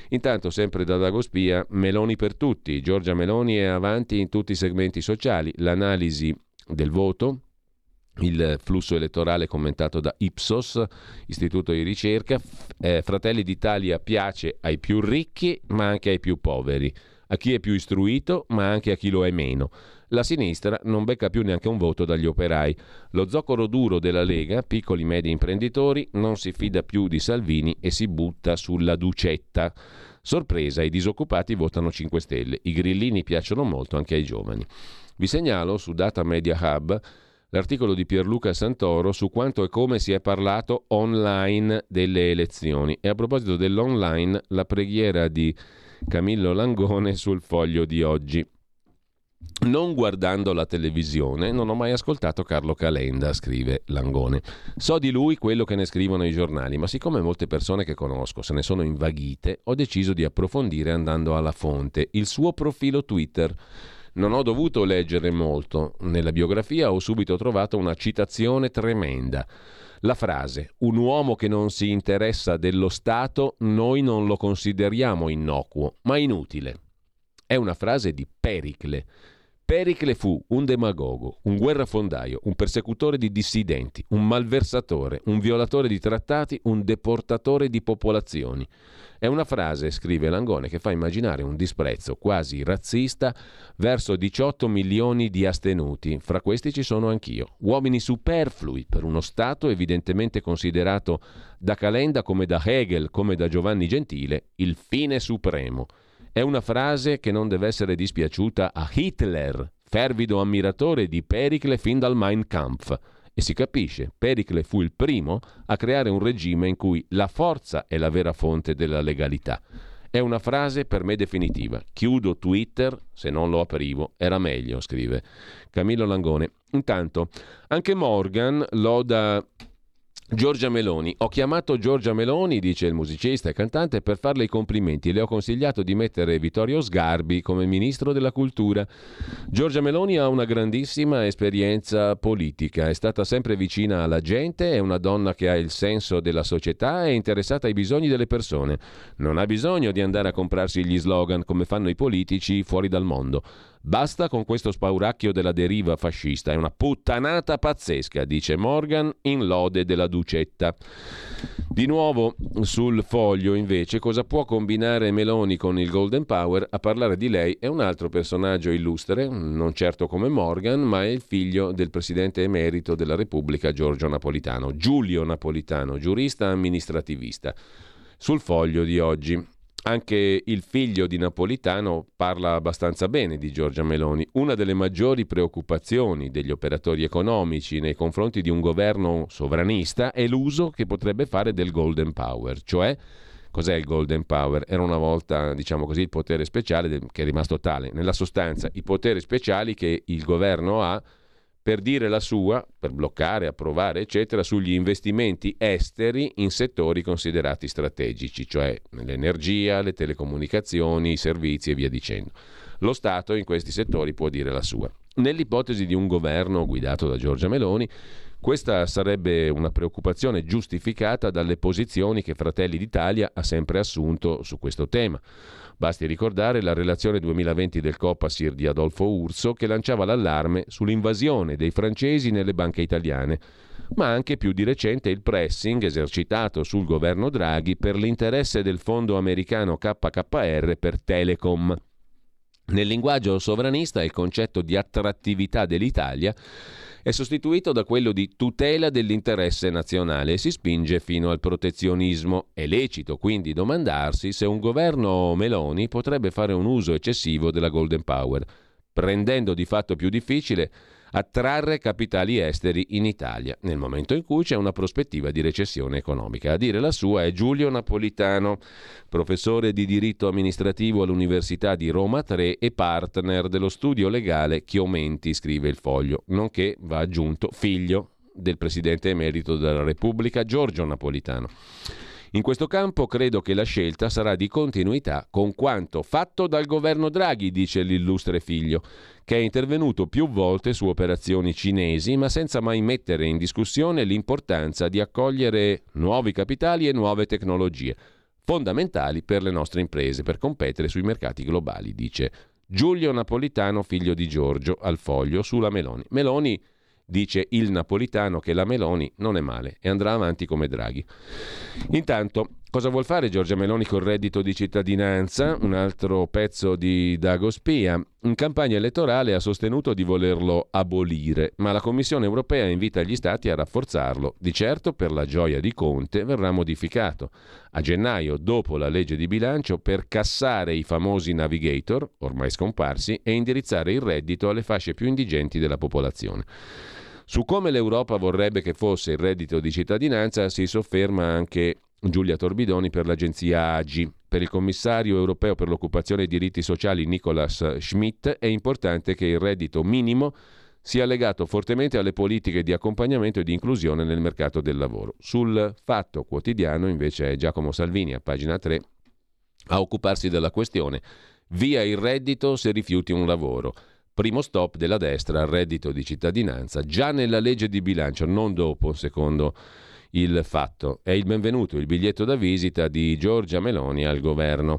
Intanto, sempre da Dagospia, Meloni per tutti, Giorgia Meloni è avanti in tutti i segmenti sociali, l'analisi del voto, il flusso elettorale commentato da Ipsos, istituto di ricerca. Eh, Fratelli d'Italia piace ai più ricchi, ma anche ai più poveri, a chi è più istruito, ma anche a chi lo è meno. La sinistra non becca più neanche un voto dagli operai. Lo zoccolo duro della Lega, piccoli e medi imprenditori, non si fida più di Salvini e si butta sulla ducetta. Sorpresa, i disoccupati votano 5 Stelle. I grillini piacciono molto anche ai giovani. Vi segnalo su Data Media Hub l'articolo di Pierluca Santoro su quanto e come si è parlato online delle elezioni. E a proposito dell'online, la preghiera di Camillo Langone sul foglio di oggi. Non guardando la televisione, non ho mai ascoltato Carlo Calenda, scrive Langone. So di lui quello che ne scrivono i giornali, ma siccome molte persone che conosco se ne sono invaghite, ho deciso di approfondire andando alla fonte, il suo profilo Twitter. Non ho dovuto leggere molto. Nella biografia ho subito trovato una citazione tremenda. La frase un uomo che non si interessa dello Stato noi non lo consideriamo innocuo, ma inutile. È una frase di Pericle. Pericle fu un demagogo, un guerrafondaio, un persecutore di dissidenti, un malversatore, un violatore di trattati, un deportatore di popolazioni. È una frase, scrive Langone, che fa immaginare un disprezzo quasi razzista verso 18 milioni di astenuti. Fra questi ci sono anch'io. Uomini superflui per uno Stato evidentemente considerato da Calenda come da Hegel, come da Giovanni Gentile, il fine supremo. È una frase che non deve essere dispiaciuta a Hitler, fervido ammiratore di Pericle fin dal Mein Kampf. E si capisce, Pericle fu il primo a creare un regime in cui la forza è la vera fonte della legalità. È una frase per me definitiva. Chiudo Twitter, se non lo aprivo, era meglio, scrive Camillo Langone. Intanto, anche Morgan loda Giorgia Meloni. Ho chiamato Giorgia Meloni, dice il musicista e cantante, per farle i complimenti. Le ho consigliato di mettere Vittorio Sgarbi come ministro della cultura. Giorgia Meloni ha una grandissima esperienza politica, è stata sempre vicina alla gente, è una donna che ha il senso della società, è interessata ai bisogni delle persone. Non ha bisogno di andare a comprarsi gli slogan come fanno i politici fuori dal mondo. Basta con questo spauracchio della deriva fascista, è una puttanata pazzesca, dice Morgan in lode della Ducetta. Di nuovo sul foglio invece cosa può combinare Meloni con il Golden Power? A parlare di lei è un altro personaggio illustre, non certo come Morgan, ma è il figlio del presidente emerito della Repubblica Giorgio Napolitano, Giulio Napolitano, giurista amministrativista. Sul foglio di oggi. Anche il figlio di Napolitano parla abbastanza bene di Giorgia Meloni. Una delle maggiori preoccupazioni degli operatori economici nei confronti di un governo sovranista è l'uso che potrebbe fare del Golden Power, cioè cos'è il Golden Power? Era una volta, diciamo così, il potere speciale che è rimasto tale. Nella sostanza, i poteri speciali che il governo ha per dire la sua, per bloccare, approvare, eccetera, sugli investimenti esteri in settori considerati strategici, cioè l'energia, le telecomunicazioni, i servizi e via dicendo. Lo Stato in questi settori può dire la sua. Nell'ipotesi di un governo guidato da Giorgia Meloni, questa sarebbe una preoccupazione giustificata dalle posizioni che Fratelli d'Italia ha sempre assunto su questo tema. Basti ricordare la relazione 2020 del Copasir di Adolfo Urso che lanciava l'allarme sull'invasione dei francesi nelle banche italiane, ma anche più di recente il pressing esercitato sul governo Draghi per l'interesse del fondo americano KKR per Telecom. Nel linguaggio sovranista il concetto di attrattività dell'Italia è sostituito da quello di tutela dell'interesse nazionale e si spinge fino al protezionismo. È lecito quindi domandarsi se un governo Meloni potrebbe fare un uso eccessivo della Golden Power, prendendo di fatto più difficile attrarre capitali esteri in Italia, nel momento in cui c'è una prospettiva di recessione economica. A dire la sua è Giulio Napolitano, professore di diritto amministrativo all'Università di Roma 3 e partner dello studio legale Chiomenti, scrive il foglio, nonché, va aggiunto, figlio del presidente emerito della Repubblica Giorgio Napolitano. In questo campo credo che la scelta sarà di continuità con quanto fatto dal governo Draghi, dice l'illustre figlio, che è intervenuto più volte su operazioni cinesi, ma senza mai mettere in discussione l'importanza di accogliere nuovi capitali e nuove tecnologie, fondamentali per le nostre imprese per competere sui mercati globali, dice Giulio Napolitano, figlio di Giorgio, al foglio sulla Meloni. Meloni Dice il napolitano che la Meloni non è male e andrà avanti come Draghi. Intanto, cosa vuol fare Giorgia Meloni col reddito di cittadinanza? Un altro pezzo di Dago Spia. In campagna elettorale ha sostenuto di volerlo abolire, ma la Commissione europea invita gli Stati a rafforzarlo. Di certo, per la gioia di Conte, verrà modificato. A gennaio, dopo la legge di bilancio, per cassare i famosi navigator, ormai scomparsi, e indirizzare il reddito alle fasce più indigenti della popolazione. Su come l'Europa vorrebbe che fosse il reddito di cittadinanza si sofferma anche Giulia Torbidoni per l'agenzia AGI. Per il commissario europeo per l'occupazione e i diritti sociali Nicolas Schmidt è importante che il reddito minimo sia legato fortemente alle politiche di accompagnamento e di inclusione nel mercato del lavoro. Sul fatto quotidiano invece è Giacomo Salvini a pagina 3 a occuparsi della questione. Via il reddito se rifiuti un lavoro. Primo stop della destra al reddito di cittadinanza, già nella legge di bilancio, non dopo, secondo il fatto. È il benvenuto, il biglietto da visita di Giorgia Meloni al governo.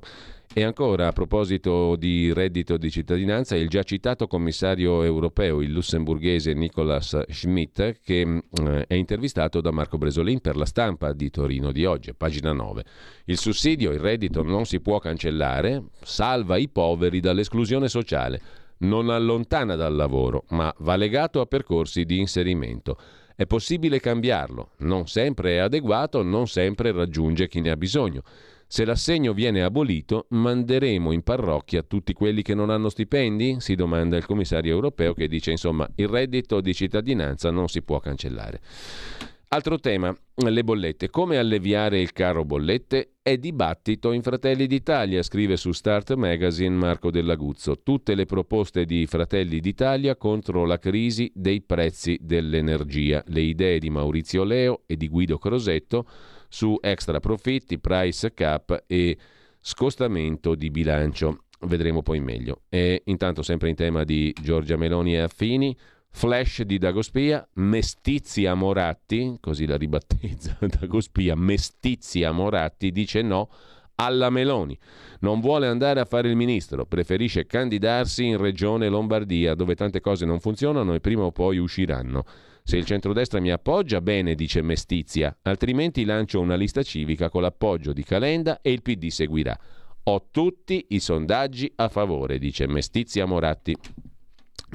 E ancora a proposito di reddito di cittadinanza, il già citato commissario europeo, il lussemburghese Nicolas Schmidt, che eh, è intervistato da Marco Bresolin per la stampa di Torino di oggi, pagina 9. Il sussidio, il reddito non si può cancellare, salva i poveri dall'esclusione sociale, non allontana dal lavoro, ma va legato a percorsi di inserimento. È possibile cambiarlo, non sempre è adeguato, non sempre raggiunge chi ne ha bisogno. Se l'assegno viene abolito, manderemo in parrocchia tutti quelli che non hanno stipendi? Si domanda il commissario europeo che dice insomma il reddito di cittadinanza non si può cancellare. Altro tema, le bollette. Come alleviare il caro bollette? È dibattito in Fratelli d'Italia, scrive su Start Magazine Marco Dell'Aguzzo. Tutte le proposte di Fratelli d'Italia contro la crisi dei prezzi dell'energia. Le idee di Maurizio Leo e di Guido Crosetto su extra profitti, price cap e scostamento di bilancio. Vedremo poi meglio. E intanto, sempre in tema di Giorgia Meloni e Affini, flash di Dagospia, Mestizia Moratti, così la ribattezza Dagospia, Mestizia Moratti dice no alla Meloni. Non vuole andare a fare il ministro, preferisce candidarsi in regione Lombardia, dove tante cose non funzionano e prima o poi usciranno. Se il centrodestra mi appoggia, bene, dice Mestizia, altrimenti lancio una lista civica con l'appoggio di Calenda e il PD seguirà. Ho tutti i sondaggi a favore, dice Mestizia Moratti,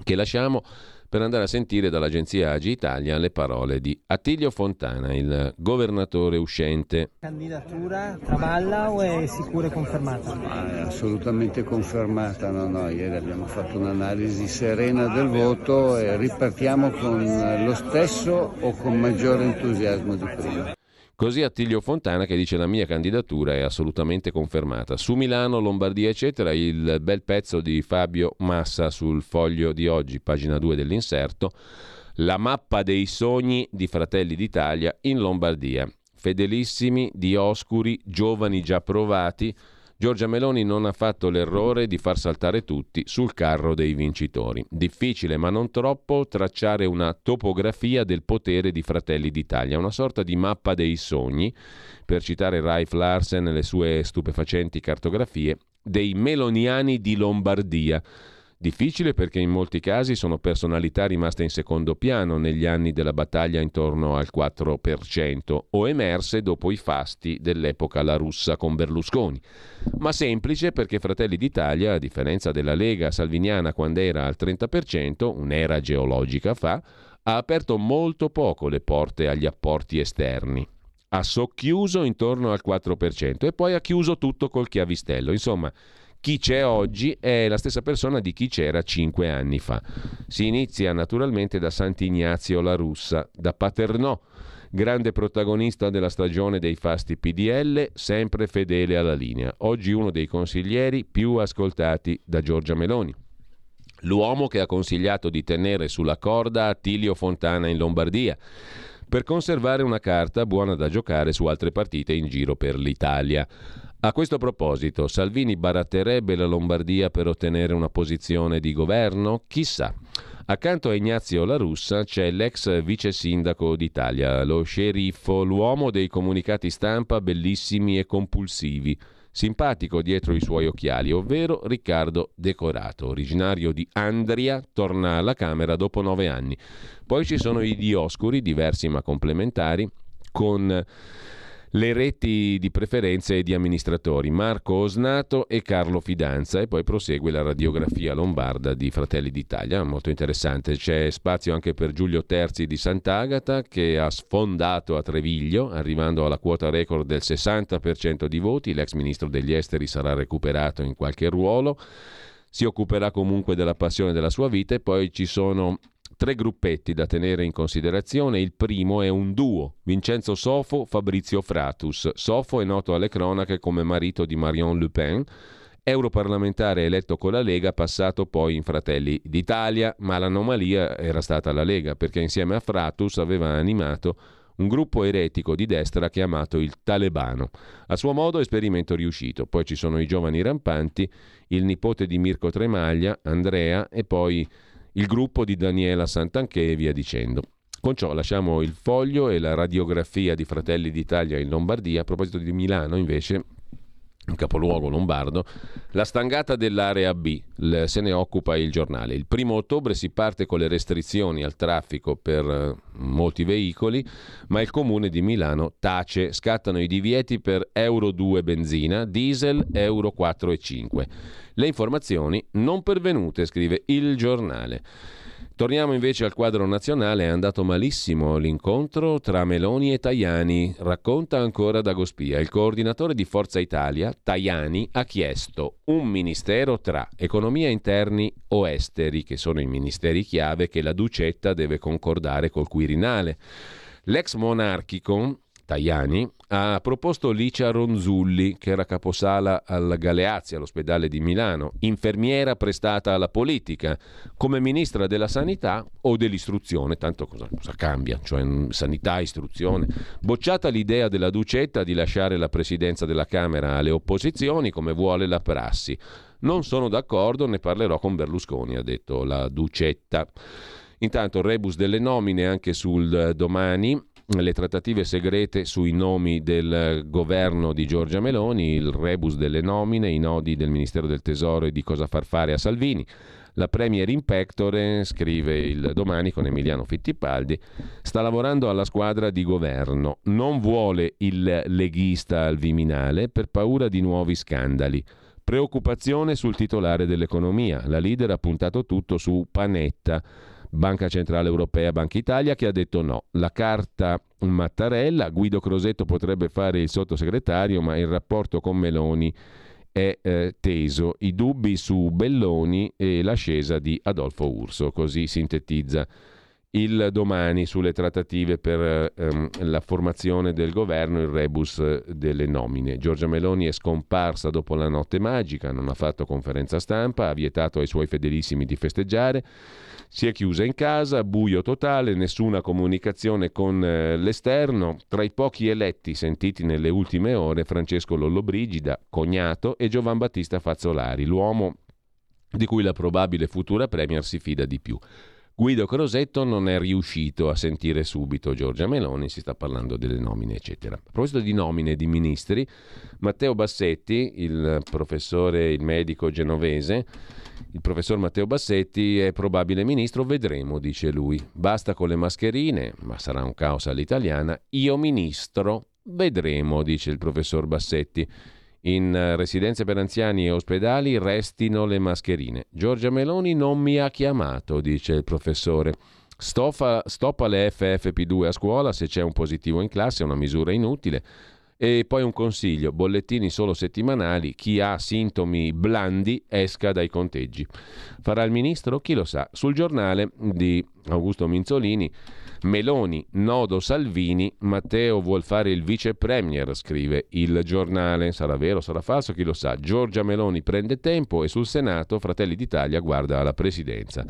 che lasciamo per andare a sentire dall'agenzia Agi Italia le parole di Attilio Fontana, il governatore uscente. Candidatura traballa o è sicura e confermata? Ah, è assolutamente confermata, no, no, ieri abbiamo fatto un'analisi serena del voto e ripartiamo con lo stesso o con maggiore entusiasmo di prima. Così Attilio Fontana che dice la mia candidatura è assolutamente confermata. Su Milano, Lombardia, eccetera, il bel pezzo di Fabio Massa sul foglio di oggi, pagina 2 dell'inserto, la mappa dei sogni di Fratelli d'Italia in Lombardia. Fedelissimi, dioscuri, giovani già provati, Giorgia Meloni non ha fatto l'errore di far saltare tutti sul carro dei vincitori. Difficile, ma non troppo, tracciare una topografia del potere di Fratelli d'Italia, una sorta di mappa dei sogni, per citare Raif Larsen e le sue stupefacenti cartografie, dei meloniani di Lombardia Difficile perché in molti casi sono personalità rimaste in secondo piano negli anni della battaglia intorno al 4% o emerse dopo i fasti dell'epoca la russa con Berlusconi. Ma semplice perché Fratelli d'Italia, a differenza della Lega salviniana quando era al 30%, un'era geologica fa, ha aperto molto poco le porte agli apporti esterni ha socchiuso intorno al 4% e poi ha chiuso tutto col chiavistello. Insomma, chi c'è oggi è la stessa persona di chi c'era cinque anni fa. Si inizia naturalmente da Sant'Ignazio la Russa, da Paternò, grande protagonista della stagione dei fasti PDL, sempre fedele alla linea. Oggi uno dei consiglieri più ascoltati da Giorgia Meloni. L'uomo che ha consigliato di tenere sulla corda Attilio Fontana in Lombardia per conservare una carta buona da giocare su altre partite in giro per l'Italia. A questo proposito, Salvini baratterebbe la Lombardia per ottenere una posizione di governo? Chissà. Accanto a Ignazio La Russa c'è l'ex vice sindaco d'Italia, lo sceriffo, l'uomo dei comunicati stampa bellissimi e compulsivi, simpatico dietro i suoi occhiali, ovvero Riccardo Decorato, originario di Andria, torna alla Camera dopo nove anni. Poi ci sono i Dioscuri, diversi ma complementari, con le reti di preferenze e di amministratori Marco Osnato e Carlo Fidanza e poi prosegue la radiografia lombarda di Fratelli d'Italia, molto interessante. C'è spazio anche per Giulio Terzi di Sant'Agata che ha sfondato a Treviglio, arrivando alla quota record del 60% di voti, l'ex ministro degli esteri sarà recuperato in qualche ruolo si occuperà comunque della passione della sua vita e poi ci sono tre gruppetti da tenere in considerazione. Il primo è un duo, Vincenzo Sofo, Fabrizio Fratus. Sofo è noto alle cronache come marito di Marion Le Pen, europarlamentare eletto con la Lega, passato poi in Fratelli d'Italia, ma l'anomalia era stata la Lega, perché insieme a Fratus aveva animato un gruppo eretico di destra chiamato il Talebano. A suo modo esperimento riuscito. Poi ci sono i giovani rampanti, il nipote di Mirko Tremaglia, Andrea e poi il gruppo di Daniela Santanché e via dicendo. Con ciò lasciamo il foglio e la radiografia di Fratelli d'Italia in Lombardia. A proposito di Milano, invece, capoluogo lombardo, la stangata dell'area B, se ne occupa il giornale. Il primo ottobre si parte con le restrizioni al traffico per eh, molti veicoli, ma il comune di Milano tace, scattano i divieti per Euro 2 benzina, diesel Euro 4 e 5. Le informazioni non pervenute, scrive il giornale. Torniamo invece al quadro nazionale, è andato malissimo l'incontro tra Meloni e Tajani, racconta ancora Dagospia. Il coordinatore di Forza Italia, Tajani, ha chiesto un ministero tra economia interni o esteri, che sono i ministeri chiave che la Ducetta deve concordare col Quirinale. L'ex monarchico Tajani, ha proposto Licia Ronzulli, che era caposala al Galeazzi, all'ospedale di Milano, infermiera prestata alla politica, come ministra della sanità o dell'istruzione, tanto cosa, cosa cambia, cioè sanità, istruzione. Bocciata l'idea della Ducetta di lasciare la presidenza della Camera alle opposizioni, come vuole la prassi. Non sono d'accordo, ne parlerò con Berlusconi, ha detto la Ducetta. Intanto rebus delle nomine anche sul domani, le trattative segrete sui nomi del governo di Giorgia Meloni, il rebus delle nomine, i nodi del Ministero del Tesoro e di cosa far fare a Salvini. La Premier in pectore, scrive il domani con Emiliano Fittipaldi, sta lavorando alla squadra di governo. Non vuole il leghista al Viminale per paura di nuovi scandali. Preoccupazione sul titolare dell'economia. La leader ha puntato tutto su Panetta Banca Centrale Europea, Banca Italia, che ha detto no. La carta Mattarella, Guido Crosetto potrebbe fare il sottosegretario, ma il rapporto con Meloni è eh, teso. I dubbi su Belloni e l'ascesa di Adolfo Urso, così sintetizza il domani sulle trattative per ehm, la formazione del governo, il rebus delle nomine. Giorgia Meloni è scomparsa dopo la notte magica, non ha fatto conferenza stampa, ha vietato ai suoi fedelissimi di festeggiare. Si è chiusa in casa, buio totale, nessuna comunicazione con eh, l'esterno. Tra i pochi eletti sentiti nelle ultime ore, Francesco Lollobrigida, cognato, e Giovan Battista Fazzolari, l'uomo di cui la probabile futura Premier si fida di più. Guido Crosetto non è riuscito a sentire subito Giorgia Meloni, si sta parlando delle nomine, eccetera. A proposito di nomine di ministri, Matteo Bassetti, il professore, il medico genovese, il professor Matteo Bassetti è probabile ministro, vedremo, dice lui. Basta con le mascherine, ma sarà un caos all'italiana. Io ministro, vedremo, dice il professor Bassetti. In residenze per anziani e ospedali restino le mascherine. Giorgia Meloni non mi ha chiamato, dice il professore. Stoppa le FFP2 a scuola se c'è un positivo in classe, è una misura inutile. E poi un consiglio, bollettini solo settimanali, chi ha sintomi blandi esca dai conteggi. Farà il ministro? Chi lo sa. Sul giornale di Augusto Minzolini, Meloni, nodo Salvini, Matteo vuol fare il vice premier, scrive il giornale. Sarà vero, sarà falso, chi lo sa. Giorgia Meloni prende tempo e sul Senato Fratelli d'Italia guarda alla presidenza.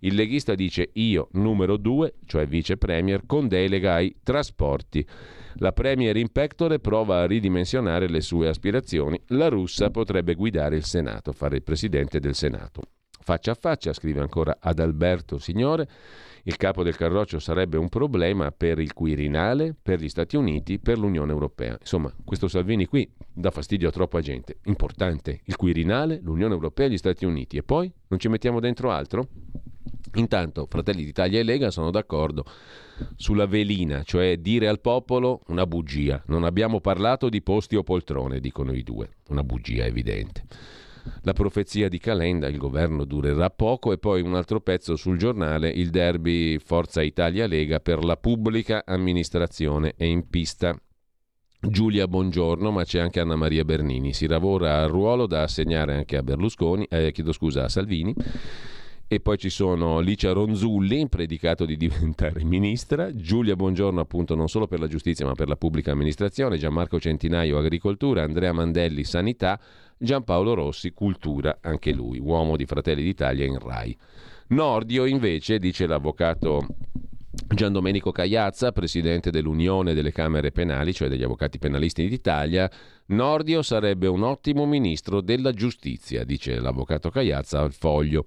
Il leghista dice io numero due, cioè vice premier, con delega ai trasporti. La Premier in pectore prova a ridimensionare le sue aspirazioni. La russa potrebbe guidare il Senato, fare il presidente del Senato. Faccia a faccia, scrive ancora Adalberto Signore, il capo del Carroccio sarebbe un problema per il Quirinale, per gli Stati Uniti, per l'Unione Europea. Insomma, questo Salvini qui dà fastidio a troppa gente. Importante, il Quirinale, l'Unione Europea e gli Stati Uniti. E poi non ci mettiamo dentro altro? Intanto Fratelli d'Italia e Lega sono d'accordo sulla velina, cioè dire al popolo una bugia. Non abbiamo parlato di posti o poltrone, dicono i due. Una bugia evidente. La profezia di Calenda, il governo durerà poco e poi un altro pezzo sul giornale, il derby Forza Italia-Lega per la pubblica amministrazione è in pista. Giulia Buongiorno, ma c'è anche Anna Maria Bernini. Si lavora al ruolo da assegnare anche a eh, scusa, a Salvini e poi ci sono Licia Ronzulli, predicato di diventare ministra, Giulia Buongiorno appunto non solo per la giustizia ma per la pubblica amministrazione, Gianmarco Centinaio agricoltura, Andrea Mandelli sanità, Giampaolo Rossi cultura, anche lui, uomo di Fratelli d'Italia in RAI. Nordio invece, dice l'avvocato Gian Domenico Cagliazza, presidente dell'Unione delle Camere Penali, cioè degli avvocati penalisti d'Italia, Nordio sarebbe un ottimo ministro della giustizia, dice l'avvocato Cagliazza al foglio.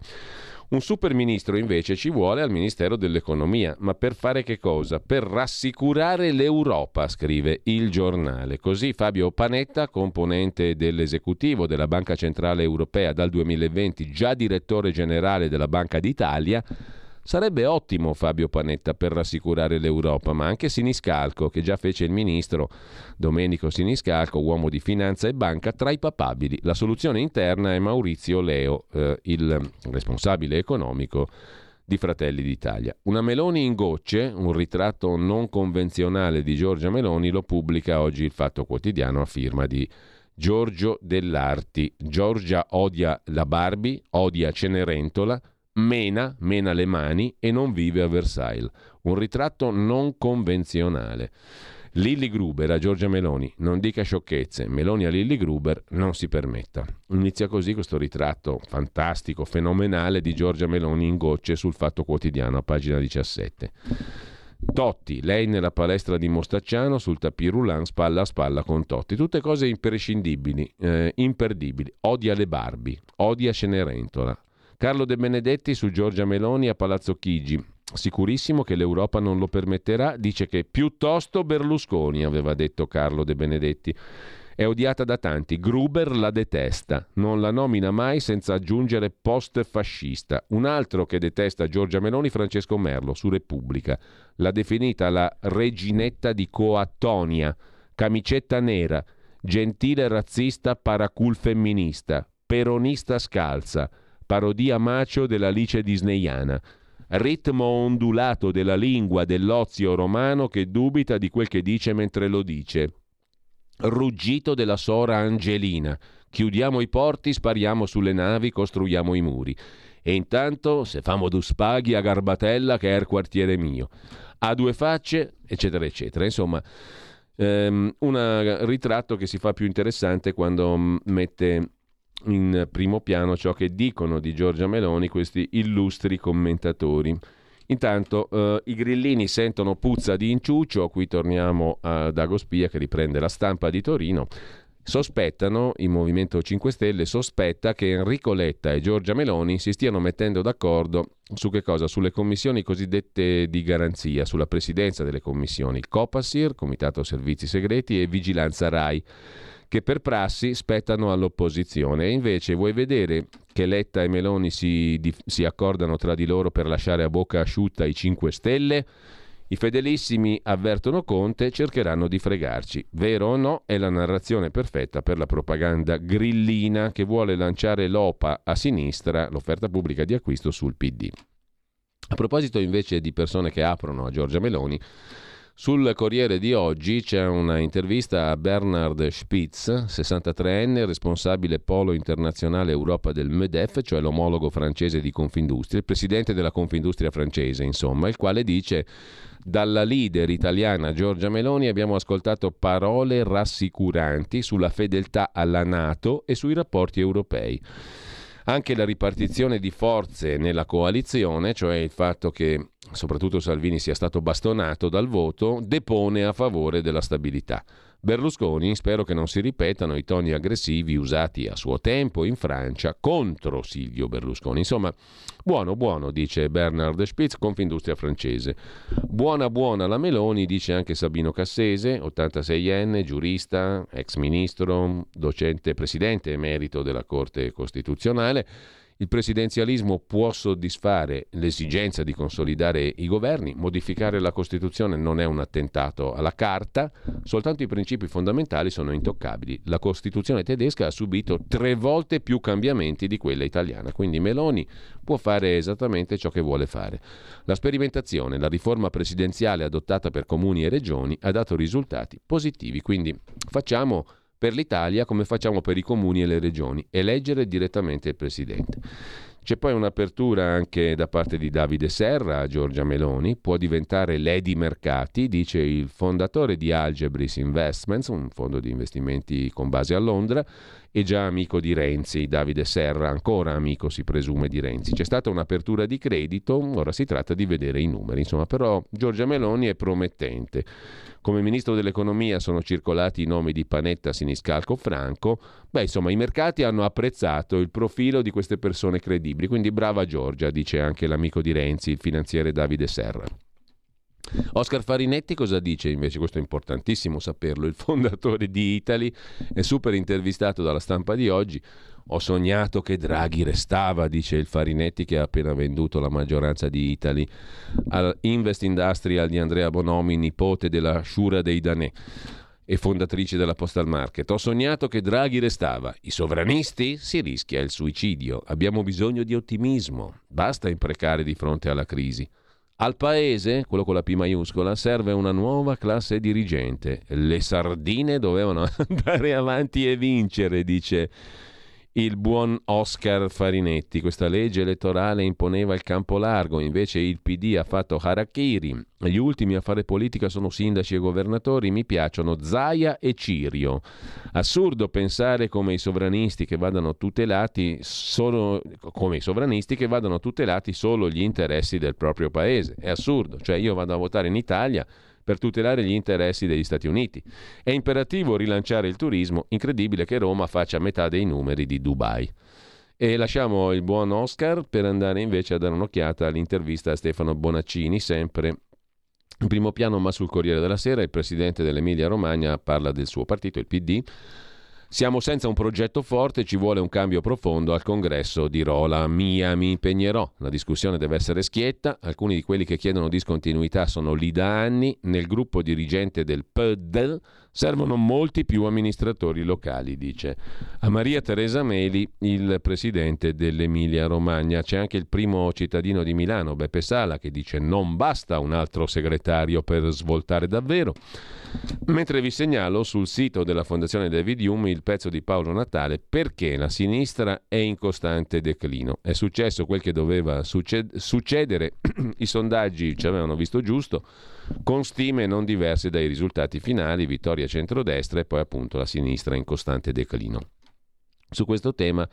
Un super ministro invece ci vuole al Ministero dell'Economia, ma per fare che cosa? Per rassicurare l'Europa, scrive il giornale. Così Fabio Panetta, componente dell'esecutivo della Banca Centrale Europea dal 2020, già direttore generale della Banca d'Italia, Sarebbe ottimo Fabio Panetta per rassicurare l'Europa, ma anche Siniscalco, che già fece il ministro Domenico Siniscalco, uomo di finanza e banca, tra i papabili. La soluzione interna è Maurizio Leo, eh, il responsabile economico di Fratelli d'Italia. Una Meloni in gocce, un ritratto non convenzionale di Giorgia Meloni, lo pubblica oggi il Fatto Quotidiano a firma di Giorgio Dell'Arti. Giorgia odia la Barbie, odia Cenerentola, mena, mena le mani e non vive a Versailles. Un ritratto non convenzionale. Lilly Gruber a Giorgia Meloni, non dica sciocchezze, Meloni a Lilly Gruber non si permetta. Inizia così questo ritratto fantastico, fenomenale di Giorgia Meloni in gocce sul Fatto Quotidiano a pagina 17. Totti, lei nella palestra di Mostacciano sul tapis roulant spalla a spalla con Totti. Tutte cose imprescindibili, eh, imperdibili. Odia le Barbie, odia Cenerentola, Carlo De Benedetti su Giorgia Meloni a Palazzo Chigi. Sicurissimo che l'Europa non lo permetterà, dice che piuttosto Berlusconi, aveva detto Carlo De Benedetti. È odiata da tanti, Gruber la detesta, non la nomina mai senza aggiungere post-fascista. Un altro che detesta Giorgia Meloni, Francesco Merlo, su Repubblica. L'ha definita la reginetta di Coattonia, camicetta nera, gentile razzista paracul femminista, peronista scalza parodia macio dell'Alice disneyana, ritmo ondulato della lingua dell'ozio romano che dubita di quel che dice mentre lo dice, ruggito della sora Angelina, chiudiamo i porti, spariamo sulle navi, costruiamo i muri. E intanto, se famo du spaghi a Garbatella, che è il quartiere mio, ha due facce, eccetera, eccetera. Insomma, ehm, un ritratto che si fa più interessante quando mm, mette in primo piano ciò che dicono di Giorgia Meloni questi illustri commentatori. Intanto eh, i grillini sentono puzza di inciuccio, qui torniamo a Dago Spia che riprende la stampa di Torino. Sospettano, il Movimento 5 Stelle sospetta che Enrico Letta e Giorgia Meloni si stiano mettendo d'accordo su che cosa? Sulle commissioni cosiddette di garanzia, sulla presidenza delle commissioni, il Copasir, Comitato Servizi Segreti e Vigilanza RAI che per prassi spettano all'opposizione. E invece vuoi vedere che Letta e Meloni si, si accordano tra di loro per lasciare a bocca asciutta i 5 Stelle? I fedelissimi avvertono Conte cercheranno di fregarci. Vero o no, è la narrazione perfetta per la propaganda grillina che vuole lanciare l'OPA a sinistra, l'offerta pubblica di acquisto sul PD. A proposito invece di persone che aprono a Giorgia Meloni, sul Corriere di oggi c'è una intervista a Bernard Spitz, 63enne, responsabile polo internazionale Europa del MEDEF, cioè l'omologo francese di Confindustria, il presidente della Confindustria francese, insomma, il quale dice dalla leader italiana Giorgia Meloni abbiamo ascoltato parole rassicuranti sulla fedeltà alla Nato e sui rapporti europei. Anche la ripartizione di forze nella coalizione, cioè il fatto che soprattutto Salvini sia stato bastonato dal voto, depone a favore della stabilità. Berlusconi spero che non si ripetano i toni aggressivi usati a suo tempo in Francia contro Silvio Berlusconi. Insomma, buono, buono, dice Bernard Spitz, Confindustria francese. Buona, buona la Meloni, dice anche Sabino Cassese, 86enne, giurista, ex ministro, docente, presidente emerito della Corte Costituzionale. Il presidenzialismo può soddisfare l'esigenza di consolidare i governi, modificare la Costituzione non è un attentato alla carta, soltanto i principi fondamentali sono intoccabili. La Costituzione tedesca ha subito tre volte più cambiamenti di quella italiana, quindi Meloni può fare esattamente ciò che vuole fare. La sperimentazione, la riforma presidenziale adottata per comuni e regioni ha dato risultati positivi, quindi facciamo per l'Italia come facciamo per i comuni e le regioni, eleggere direttamente il Presidente. C'è poi un'apertura anche da parte di Davide Serra a Giorgia Meloni, può diventare Lady Mercati, dice il fondatore di Algebris Investments, un fondo di investimenti con base a Londra, e già amico di Renzi, Davide Serra, ancora amico si presume di Renzi. C'è stata un'apertura di credito, ora si tratta di vedere i numeri, insomma, però Giorgia Meloni è promettente. Come ministro dell'economia sono circolati i nomi di Panetta, Siniscalco, Franco. Beh, insomma, i mercati hanno apprezzato il profilo di queste persone credibili, quindi brava Giorgia, dice anche l'amico di Renzi, il finanziere Davide Serra. Oscar Farinetti cosa dice invece? Questo è importantissimo saperlo. Il fondatore di Italy è super intervistato dalla stampa di oggi. Ho sognato che Draghi restava, dice il Farinetti che ha appena venduto la maggioranza di Italy al Invest Industrial di Andrea Bonomi, nipote della Shura dei Danè e fondatrice della Postal Market. Ho sognato che Draghi restava. I sovranisti? Si rischia il suicidio. Abbiamo bisogno di ottimismo. Basta imprecare di fronte alla crisi. Al paese, quello con la P maiuscola, serve una nuova classe dirigente. Le sardine dovevano andare avanti e vincere, dice il buon Oscar Farinetti. Questa legge elettorale imponeva il campo largo, invece il PD ha fatto harakiri. Gli ultimi a fare politica sono sindaci e governatori, mi piacciono Zaia e Cirio. Assurdo pensare come i sovranisti che vadano tutelati solo, che vadano tutelati solo gli interessi del proprio paese. È assurdo, cioè io vado a votare in Italia per tutelare gli interessi degli Stati Uniti. È imperativo rilanciare il turismo, incredibile che Roma faccia metà dei numeri di Dubai. E lasciamo il buon Oscar per andare invece a dare un'occhiata all'intervista a Stefano Bonaccini, sempre in primo piano ma sul Corriere della Sera, il presidente dell'Emilia Romagna parla del suo partito, il PD, siamo senza un progetto forte, ci vuole un cambio profondo al congresso di Rola. Mia mi impegnerò. La discussione deve essere schietta. Alcuni di quelli che chiedono discontinuità sono lì da anni. Nel gruppo dirigente del PD servono molti più amministratori locali, dice. A Maria Teresa Meli, il presidente dell'Emilia Romagna. C'è anche il primo cittadino di Milano, Beppe Sala, che dice non basta un altro segretario per svoltare davvero. Mentre vi segnalo sul sito della Fondazione David Hume il pezzo di Paolo Natale perché la sinistra è in costante declino. È successo quel che doveva succedere, i sondaggi ci avevano visto giusto, con stime non diverse dai risultati finali, vittoria centrodestra e poi appunto la sinistra in costante declino. Su questo tema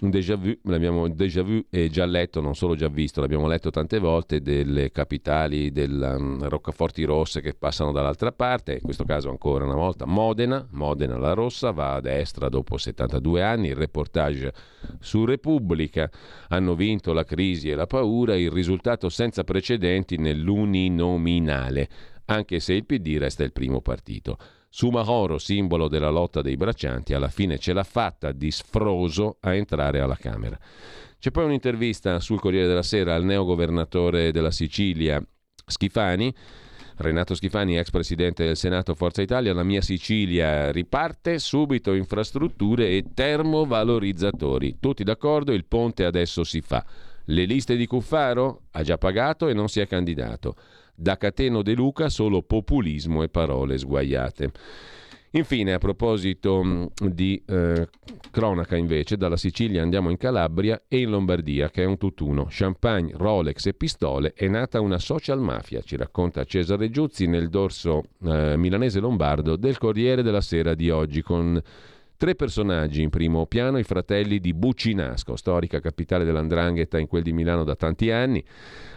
un déjà vu, l'abbiamo déjà vu e già letto, non solo già visto, l'abbiamo letto tante volte, delle capitali della um, Roccaforti Rosse che passano dall'altra parte, in questo caso ancora una volta Modena, Modena la Rossa va a destra dopo 72 anni, il reportage su Repubblica, hanno vinto la crisi e la paura, il risultato senza precedenti nell'uninominale, anche se il PD resta il primo partito. Sumahoro, simbolo della lotta dei braccianti, alla fine ce l'ha fatta di sfroso a entrare alla Camera. C'è poi un'intervista sul Corriere della Sera al neogovernatore della Sicilia, Schifani. Renato Schifani, ex presidente del Senato Forza Italia, la mia Sicilia riparte, subito infrastrutture e termovalorizzatori. Tutti d'accordo, il ponte adesso si fa. Le liste di Cuffaro ha già pagato e non si è candidato. Da Cateno De Luca solo populismo e parole sguaiate. Infine, a proposito mm, di eh, cronaca invece, dalla Sicilia andiamo in Calabria e in Lombardia, che è un tutt'uno. Champagne, Rolex e pistole è nata una social mafia, ci racconta Cesare Giuzzi nel dorso eh, milanese lombardo del Corriere della Sera di oggi, con Tre personaggi in primo piano, i fratelli di Buccinasco, storica capitale dell'Andrangheta in quel di Milano da tanti anni,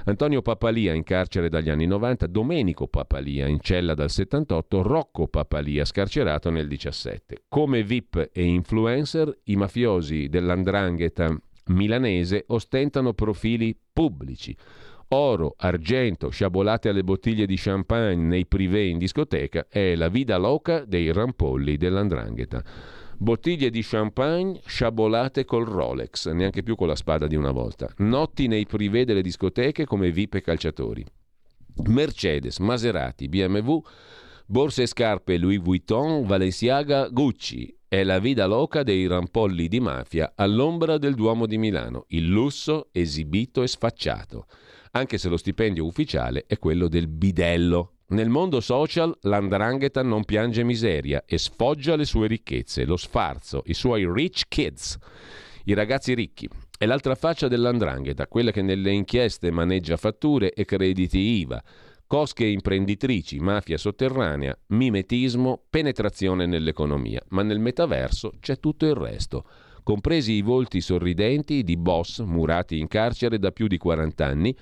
Antonio Papalia in carcere dagli anni 90, Domenico Papalia in cella dal 78, Rocco Papalia scarcerato nel 17. Come VIP e influencer, i mafiosi dell'Andrangheta milanese ostentano profili pubblici oro, argento, sciabolate alle bottiglie di champagne nei privé in discoteca è la vida loca dei rampolli dell'andrangheta. Bottiglie di champagne sciabolate col Rolex, neanche più con la spada di una volta. Notti nei privé delle discoteche come VIP e calciatori. Mercedes, Maserati, BMW, borse e scarpe Louis Vuitton, Valenciaga, Gucci. È la vida loca dei rampolli di mafia all'ombra del Duomo di Milano. Il lusso esibito e sfacciato. Anche se lo stipendio ufficiale è quello del bidello, nel mondo social l'andrangheta non piange miseria e sfoggia le sue ricchezze, lo sfarzo, i suoi rich kids, i ragazzi ricchi. È l'altra faccia dell'andrangheta, quella che nelle inchieste maneggia fatture e crediti IVA, cosche imprenditrici, mafia sotterranea, mimetismo, penetrazione nell'economia. Ma nel metaverso c'è tutto il resto, compresi i volti sorridenti di boss murati in carcere da più di 40 anni,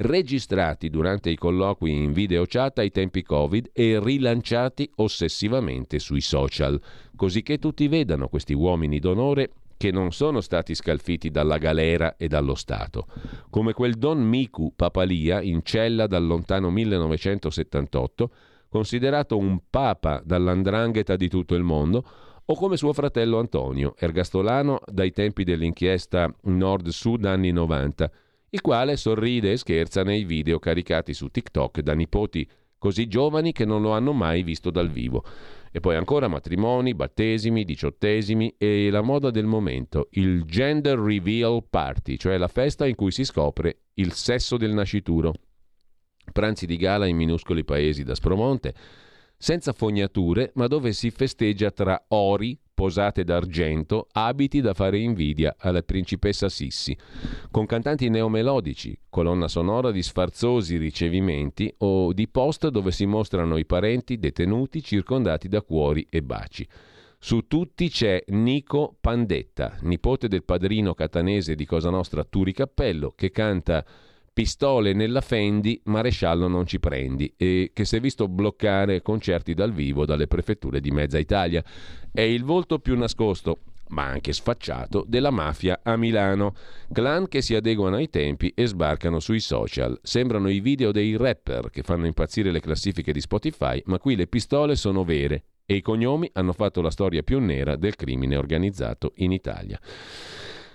registrati durante i colloqui in video chat ai tempi Covid e rilanciati ossessivamente sui social, così che tutti vedano questi uomini d'onore che non sono stati scalfiti dalla galera e dallo Stato, come quel Don Miku Papalia in cella dal lontano 1978, considerato un papa dall'andrangheta di tutto il mondo, o come suo fratello Antonio, ergastolano dai tempi dell'inchiesta Nord-Sud anni 90, il quale sorride e scherza nei video caricati su TikTok da nipoti così giovani che non lo hanno mai visto dal vivo. E poi ancora matrimoni, battesimi, diciottesimi e la moda del momento, il gender reveal party, cioè la festa in cui si scopre il sesso del nascituro. Pranzi di gala in minuscoli paesi da Spromonte, senza fognature, ma dove si festeggia tra ori, posate d'argento, abiti da fare invidia alla principessa Sissi, con cantanti neomelodici, colonna sonora di sfarzosi ricevimenti o di post dove si mostrano i parenti detenuti circondati da cuori e baci. Su tutti c'è Nico Pandetta, nipote del padrino catanese di Cosa Nostra Turi Cappello, che canta Pistole nella Fendi, maresciallo non ci prendi, e che si è visto bloccare concerti dal vivo dalle prefetture di mezza Italia. È il volto più nascosto, ma anche sfacciato, della mafia a Milano. Clan che si adeguano ai tempi e sbarcano sui social. Sembrano i video dei rapper che fanno impazzire le classifiche di Spotify, ma qui le pistole sono vere e i cognomi hanno fatto la storia più nera del crimine organizzato in Italia.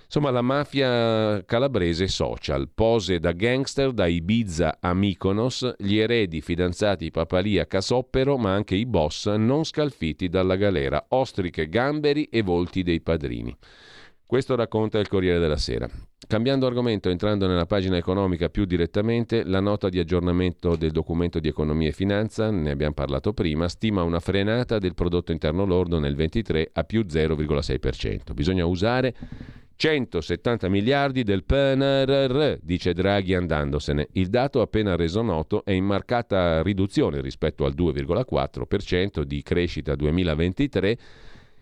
Insomma, la mafia calabrese social, pose da gangster da Ibiza a Mykonos, gli eredi fidanzati Papalì a Casoppero, ma anche i boss non scalfiti dalla galera, ostriche, gamberi e volti dei padrini. Questo racconta il Corriere della Sera. Cambiando argomento, entrando nella pagina economica più direttamente, la nota di aggiornamento del documento di economia e finanza, ne abbiamo parlato prima, stima una frenata del prodotto interno lordo nel 23 a più 0,6%. Bisogna usare 170 miliardi del PNRR, dice Draghi andandosene. Il dato appena reso noto è in marcata riduzione rispetto al 2,4% di crescita 2023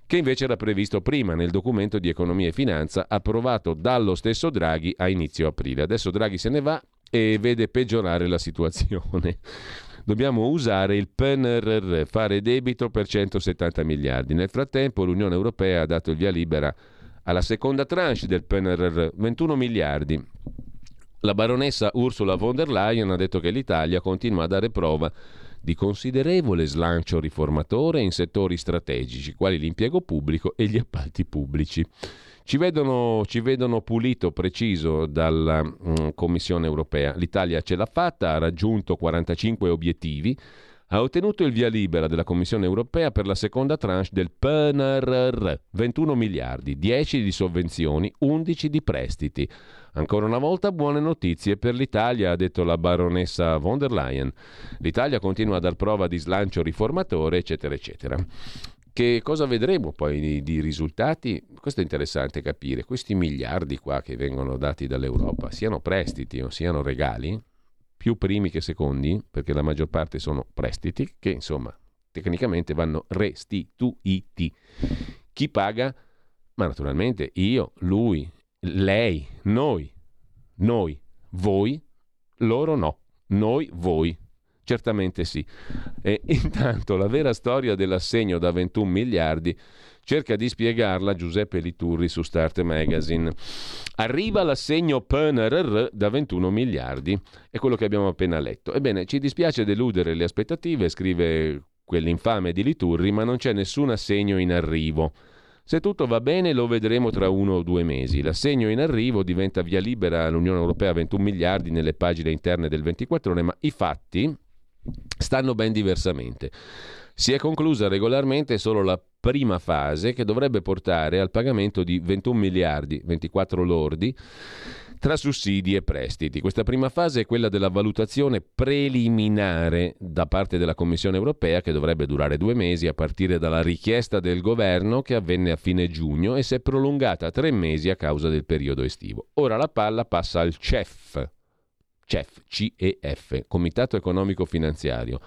che invece era previsto prima nel documento di economia e finanza approvato dallo stesso Draghi a inizio aprile. Adesso Draghi se ne va e vede peggiorare la situazione. Dobbiamo usare il PNRR, fare debito per 170 miliardi. Nel frattempo l'Unione Europea ha dato il via libera alla seconda tranche del PNRR, 21 miliardi. La baronessa Ursula von der Leyen ha detto che l'Italia continua a dare prova di considerevole slancio riformatore in settori strategici, quali l'impiego pubblico e gli appalti pubblici. Ci vedono, ci vedono pulito, preciso dalla mm, Commissione europea. L'Italia ce l'ha fatta, ha raggiunto 45 obiettivi, ha ottenuto il via libera della Commissione europea per la seconda tranche del PNRR, 21 miliardi, 10 di sovvenzioni, 11 di prestiti. Ancora una volta buone notizie per l'Italia, ha detto la baronessa von der Leyen. L'Italia continua a dar prova di slancio riformatore, eccetera, eccetera. Che cosa vedremo poi di, di, risultati? Questo è interessante capire. Questi miliardi qua che vengono dati dall'Europa, siano prestiti o siano regali, più primi che secondi, perché la maggior parte sono prestiti, che insomma tecnicamente vanno restituiti. Chi paga? Ma naturalmente io, lui, lei, noi, noi, voi, loro no, noi, voi. Certamente sì. E intanto la vera storia dell'assegno da 21 miliardi cerca di spiegarla Giuseppe Liturri su Start Magazine. Arriva l'assegno PNRR da 21 miliardi, è quello che abbiamo appena letto. Ebbene, ci dispiace deludere le aspettative, scrive quell'infame di Liturri, ma non c'è nessun assegno in arrivo. Se tutto va bene lo vedremo tra uno o due mesi. L'assegno in arrivo diventa via libera all'Unione Europea 21 miliardi nelle pagine interne del 24 ore, ma i fatti stanno ben diversamente. Si è conclusa regolarmente solo la prima fase che dovrebbe portare al pagamento di 21 miliardi, 24 lordi, tra sussidi e prestiti. Questa prima fase è quella della valutazione preliminare da parte della Commissione europea che dovrebbe durare due mesi a partire dalla richiesta del governo che avvenne a fine giugno e si è prolungata a tre mesi a causa del periodo estivo. Ora la palla passa al CEF, CEF, CEF, Comitato Economico Finanziario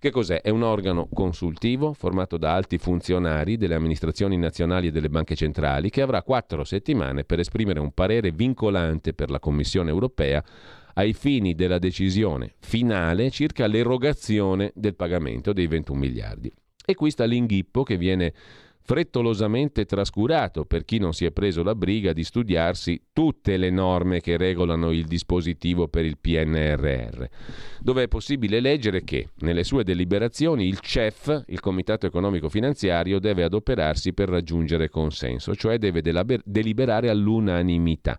che cos'è? È un organo consultivo formato da alti funzionari delle amministrazioni nazionali e delle banche centrali che avrà quattro settimane per esprimere un parere vincolante per la Commissione europea ai fini della decisione finale circa l'erogazione del pagamento dei 21 miliardi. E qui sta l'inghippo che viene frettolosamente trascurato per chi non si è preso la briga di studiarsi tutte le norme che regolano il dispositivo per il PNRR, dove è possibile leggere che nelle sue deliberazioni il CEF, il Comitato Economico Finanziario, deve adoperarsi per raggiungere consenso, cioè deve deliberare all'unanimità.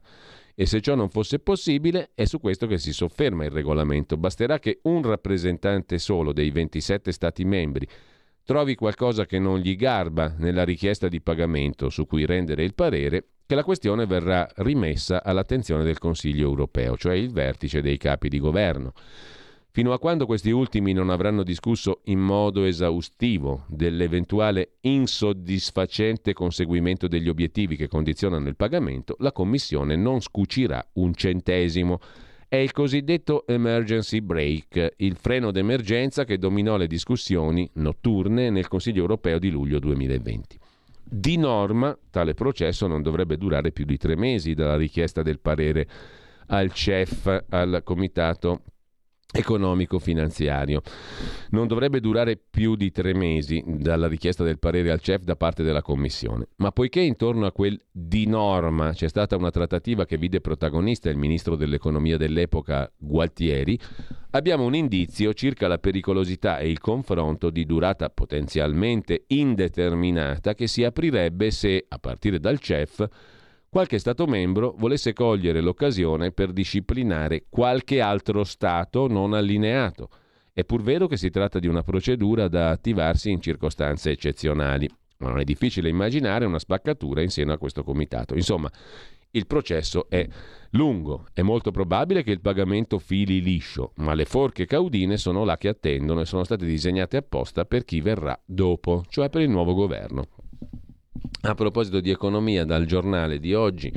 E se ciò non fosse possibile, è su questo che si sofferma il regolamento. Basterà che un rappresentante solo dei 27 Stati membri trovi qualcosa che non gli garba nella richiesta di pagamento su cui rendere il parere, che la questione verrà rimessa all'attenzione del Consiglio europeo, cioè il vertice dei capi di governo. Fino a quando questi ultimi non avranno discusso in modo esaustivo dell'eventuale insoddisfacente conseguimento degli obiettivi che condizionano il pagamento, la Commissione non scucirà un centesimo è il cosiddetto emergency break, il freno d'emergenza che dominò le discussioni notturne nel Consiglio europeo di luglio 2020. Di norma, tale processo non dovrebbe durare più di tre mesi dalla richiesta del parere al CEF, al Comitato economico-finanziario. Non dovrebbe durare più di tre mesi dalla richiesta del parere al CEF da parte della Commissione, ma poiché intorno a quel di norma c'è stata una trattativa che vide protagonista il ministro dell'economia dell'epoca Gualtieri, abbiamo un indizio circa la pericolosità e il confronto di durata potenzialmente indeterminata che si aprirebbe se, a partire dal CEF, qualche Stato membro volesse cogliere l'occasione per disciplinare qualche altro Stato non allineato. È pur vero che si tratta di una procedura da attivarsi in circostanze eccezionali, ma non è difficile immaginare una spaccatura in seno a questo comitato. Insomma, il processo è lungo, è molto probabile che il pagamento fili liscio, ma le forche caudine sono là che attendono e sono state disegnate apposta per chi verrà dopo, cioè per il nuovo governo. A proposito di economia, dal giornale di oggi.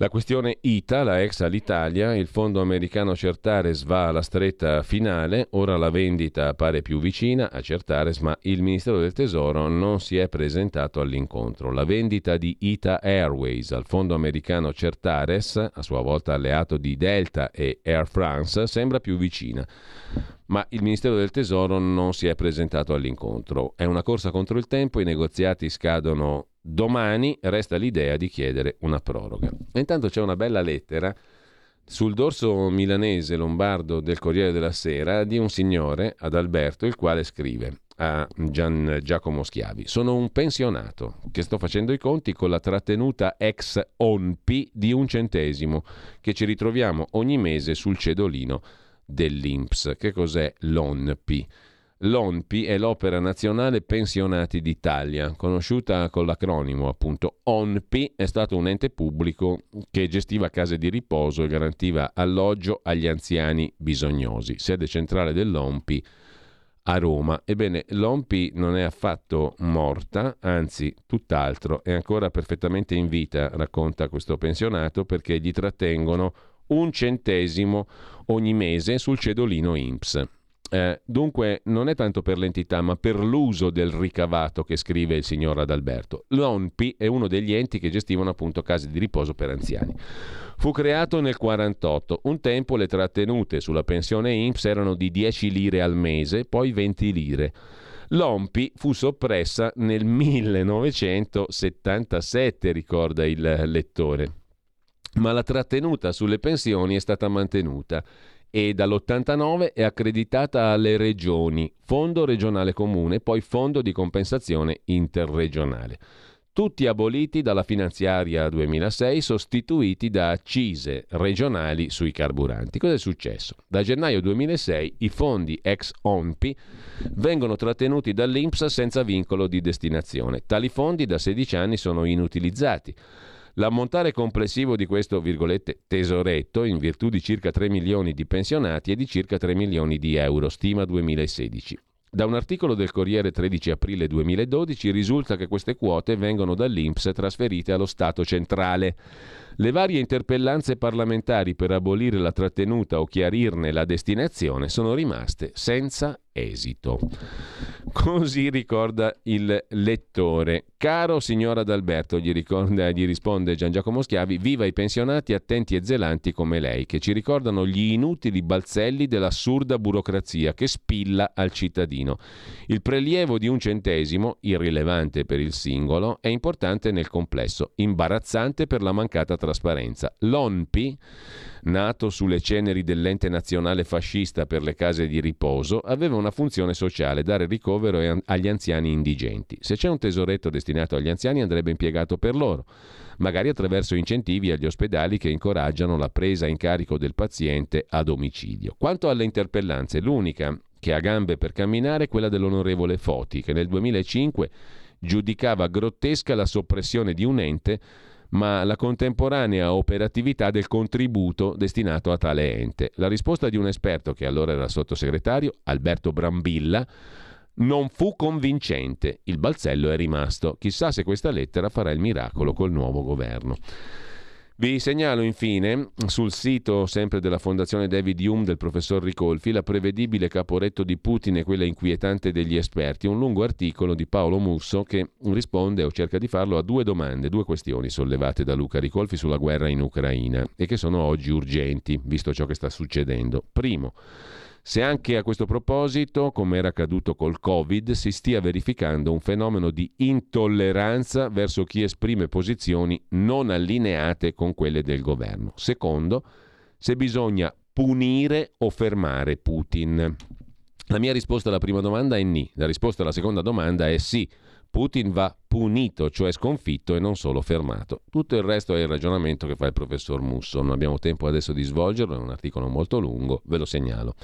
La questione ITA, la ex Alitalia, il fondo americano Certares va alla stretta finale, ora la vendita appare più vicina a Certares, ma il Ministero del Tesoro non si è presentato all'incontro. La vendita di ITA Airways al fondo americano Certares, a sua volta alleato di Delta e Air France, sembra più vicina ma il Ministero del Tesoro non si è presentato all'incontro. È una corsa contro il tempo, i negoziati scadono domani, resta l'idea di chiedere una proroga. E intanto c'è una bella lettera sul dorso milanese lombardo del Corriere della Sera di un signore, ad Alberto, il quale scrive a Gian Giacomo Schiavi. Sono un pensionato che sto facendo i conti con la trattenuta ex ONPI di un centesimo che ci ritroviamo ogni mese sul cedolino dell'INPS. Che cos'è l'ONPI? L'ONPI è l'Opera Nazionale Pensionati d'Italia, conosciuta con l'acronimo appunto ONPI, è stato un ente pubblico che gestiva case di riposo e garantiva alloggio agli anziani bisognosi. Sede centrale dell'ONPI a Roma. Ebbene, l'ONPI non è affatto morta, anzi tutt'altro, è ancora perfettamente in vita, racconta questo pensionato, perché gli trattengono un centesimo ogni mese sul cedolino INPS. Eh, dunque non è tanto per l'entità ma per l'uso del ricavato che scrive il signor Adalberto. L'ONPI è uno degli enti che gestivano appunto case di riposo per anziani. Fu creato nel 1948. Un tempo le trattenute sulla pensione INPS erano di 10 lire al mese, poi 20 lire. L'ONPI fu soppressa nel 1977, ricorda il lettore ma la trattenuta sulle pensioni è stata mantenuta e dall'89 è accreditata alle regioni, Fondo regionale comune, poi Fondo di compensazione interregionale. Tutti aboliti dalla finanziaria 2006, sostituiti da accise regionali sui carburanti. Cosa è successo? Da gennaio 2006 i fondi ex ONPI vengono trattenuti dall'INPS senza vincolo di destinazione. Tali fondi da 16 anni sono inutilizzati. L'ammontare complessivo di questo virgolette, tesoretto, in virtù di circa 3 milioni di pensionati, è di circa 3 milioni di euro, stima 2016. Da un articolo del Corriere 13 aprile 2012 risulta che queste quote vengono dall'Inps trasferite allo Stato centrale. Le varie interpellanze parlamentari per abolire la trattenuta o chiarirne la destinazione sono rimaste senza esito. Così ricorda il lettore. Caro signor Adalberto, gli, ricorda, gli risponde Gian Giacomo Schiavi, viva i pensionati attenti e zelanti come lei, che ci ricordano gli inutili balzelli dell'assurda burocrazia che spilla al cittadino. Il prelievo di un centesimo, irrilevante per il singolo, è importante nel complesso, imbarazzante per la mancata trasparenza. L'ONPI nato sulle ceneri dell'ente nazionale fascista per le case di riposo, aveva una funzione sociale, dare ricovero agli anziani indigenti. Se c'è un tesoretto destinato agli anziani andrebbe impiegato per loro, magari attraverso incentivi agli ospedali che incoraggiano la presa in carico del paziente a domicilio. Quanto alle interpellanze, l'unica che ha gambe per camminare è quella dell'onorevole Foti, che nel 2005 giudicava grottesca la soppressione di un ente ma la contemporanea operatività del contributo destinato a tale ente. La risposta di un esperto che allora era sottosegretario, Alberto Brambilla, non fu convincente. Il balzello è rimasto. Chissà se questa lettera farà il miracolo col nuovo governo. Vi segnalo infine sul sito sempre della Fondazione David Hume del professor Ricolfi la prevedibile caporetto di Putin e quella inquietante degli esperti, un lungo articolo di Paolo Musso che risponde o cerca di farlo a due domande, due questioni sollevate da Luca Ricolfi sulla guerra in Ucraina e che sono oggi urgenti, visto ciò che sta succedendo. Primo, se anche a questo proposito, come era accaduto col Covid, si stia verificando un fenomeno di intolleranza verso chi esprime posizioni non allineate con quelle del governo. Secondo, se bisogna punire o fermare Putin. La mia risposta alla prima domanda è ni, la risposta alla seconda domanda è sì. Putin va punito, cioè sconfitto e non solo fermato. Tutto il resto è il ragionamento che fa il professor Musso. Non abbiamo tempo adesso di svolgerlo, è un articolo molto lungo, ve lo segnalo.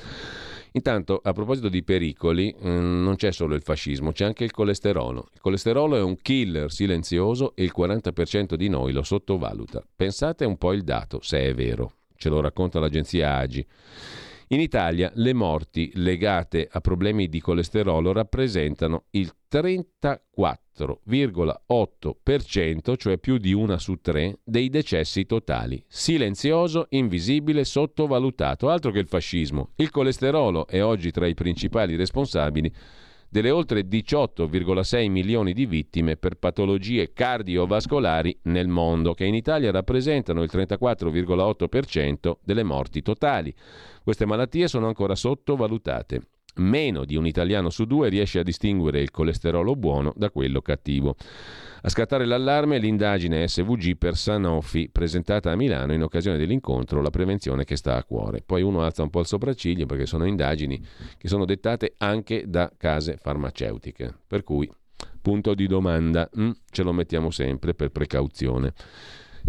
Intanto, a proposito di pericoli, mm, non c'è solo il fascismo, c'è anche il colesterolo. Il colesterolo è un killer silenzioso e il 40% di noi lo sottovaluta. Pensate un po' il dato, se è vero. Ce lo racconta l'agenzia AGI. In Italia le morti legate a problemi di colesterolo rappresentano il 34,8%, cioè più di una su tre, dei decessi totali. Silenzioso, invisibile, sottovalutato, altro che il fascismo. Il colesterolo è oggi tra i principali responsabili delle oltre 18,6 milioni di vittime per patologie cardiovascolari nel mondo, che in Italia rappresentano il 34,8% delle morti totali. Queste malattie sono ancora sottovalutate. Meno di un italiano su due riesce a distinguere il colesterolo buono da quello cattivo. A scattare l'allarme è l'indagine SVG per Sanofi presentata a Milano in occasione dell'incontro La prevenzione che sta a cuore. Poi uno alza un po' il sopracciglio perché sono indagini che sono dettate anche da case farmaceutiche. Per cui, punto di domanda, mm, ce lo mettiamo sempre per precauzione.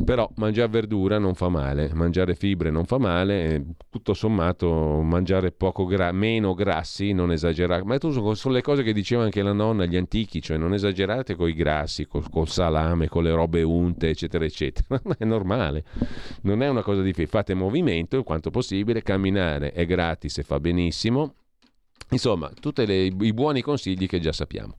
Però mangiare verdura non fa male, mangiare fibre non fa male, tutto sommato mangiare gra- meno grassi, non esagerare. Ma sono le cose che diceva anche la nonna, gli antichi, cioè non esagerate con i grassi, col, col salame, con le robe unte, eccetera, eccetera. è normale, non è una cosa di fate movimento il quanto possibile, camminare è gratis e fa benissimo. Insomma, tutti i buoni consigli che già sappiamo.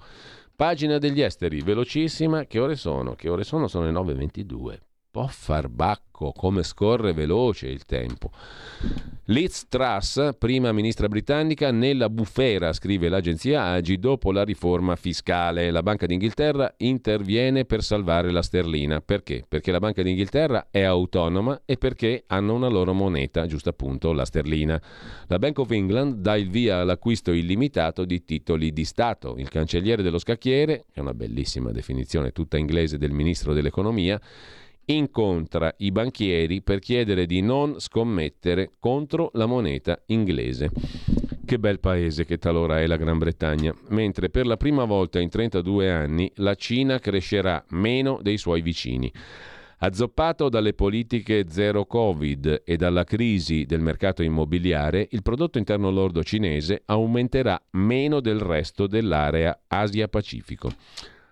Pagina degli esteri, velocissima, che ore sono? Che ore sono? Sono le 9.22 può far bacco, come scorre veloce il tempo. Liz Truss, prima ministra britannica, nella bufera, scrive l'agenzia Agi, dopo la riforma fiscale. La Banca d'Inghilterra interviene per salvare la sterlina. Perché? Perché la Banca d'Inghilterra è autonoma e perché hanno una loro moneta, giusto appunto la sterlina. La Bank of England dà il via all'acquisto illimitato di titoli di Stato. Il cancelliere dello scacchiere, è una bellissima definizione tutta inglese del ministro dell'economia, incontra i banchieri per chiedere di non scommettere contro la moneta inglese. Che bel paese che talora è la Gran Bretagna, mentre per la prima volta in 32 anni la Cina crescerà meno dei suoi vicini. Azzoppato dalle politiche zero Covid e dalla crisi del mercato immobiliare, il prodotto interno lordo cinese aumenterà meno del resto dell'area Asia-Pacifico.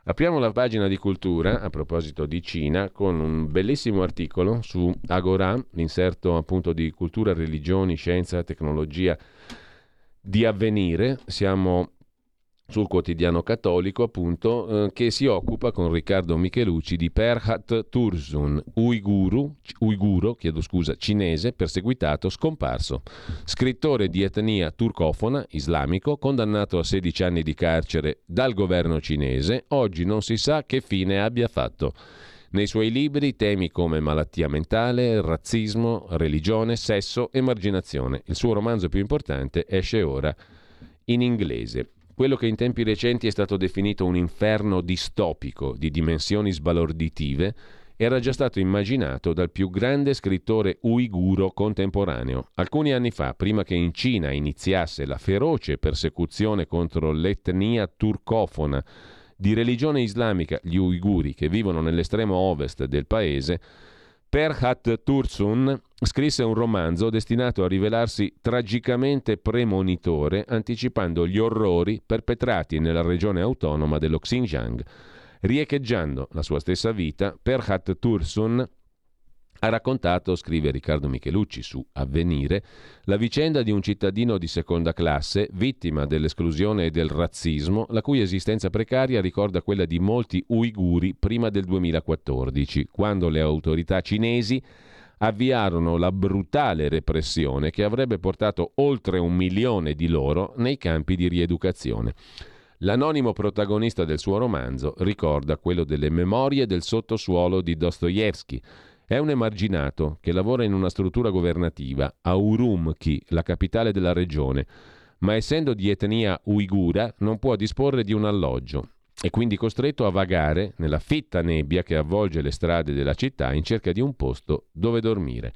Apriamo la pagina di cultura a proposito di Cina con un bellissimo articolo su Agora, l'inserto appunto di cultura, religioni, scienza, tecnologia di avvenire. Siamo sul quotidiano cattolico, appunto, eh, che si occupa con Riccardo Michelucci di Perhat Tursun, uiguru, uiguro, chiedo scusa, cinese, perseguitato, scomparso. Scrittore di etnia turcofona, islamico, condannato a 16 anni di carcere dal governo cinese, oggi non si sa che fine abbia fatto. Nei suoi libri temi come malattia mentale, razzismo, religione, sesso, emarginazione. Il suo romanzo più importante esce ora in inglese. Quello che in tempi recenti è stato definito un inferno distopico di dimensioni sbalorditive era già stato immaginato dal più grande scrittore uiguro contemporaneo. Alcuni anni fa, prima che in Cina iniziasse la feroce persecuzione contro l'etnia turcofona di religione islamica, gli uiguri che vivono nell'estremo ovest del paese, Perhat Tursun scrisse un romanzo destinato a rivelarsi tragicamente premonitore, anticipando gli orrori perpetrati nella regione autonoma dello Xinjiang. Riecheggiando la sua stessa vita, Perhat Tursun ha raccontato, scrive Riccardo Michelucci su Avvenire, la vicenda di un cittadino di seconda classe, vittima dell'esclusione e del razzismo, la cui esistenza precaria ricorda quella di molti uiguri prima del 2014, quando le autorità cinesi avviarono la brutale repressione che avrebbe portato oltre un milione di loro nei campi di rieducazione. L'anonimo protagonista del suo romanzo ricorda quello delle memorie del sottosuolo di Dostoevsky, è un emarginato che lavora in una struttura governativa a Urumqi, la capitale della regione, ma essendo di etnia uigura non può disporre di un alloggio. È quindi costretto a vagare nella fitta nebbia che avvolge le strade della città in cerca di un posto dove dormire.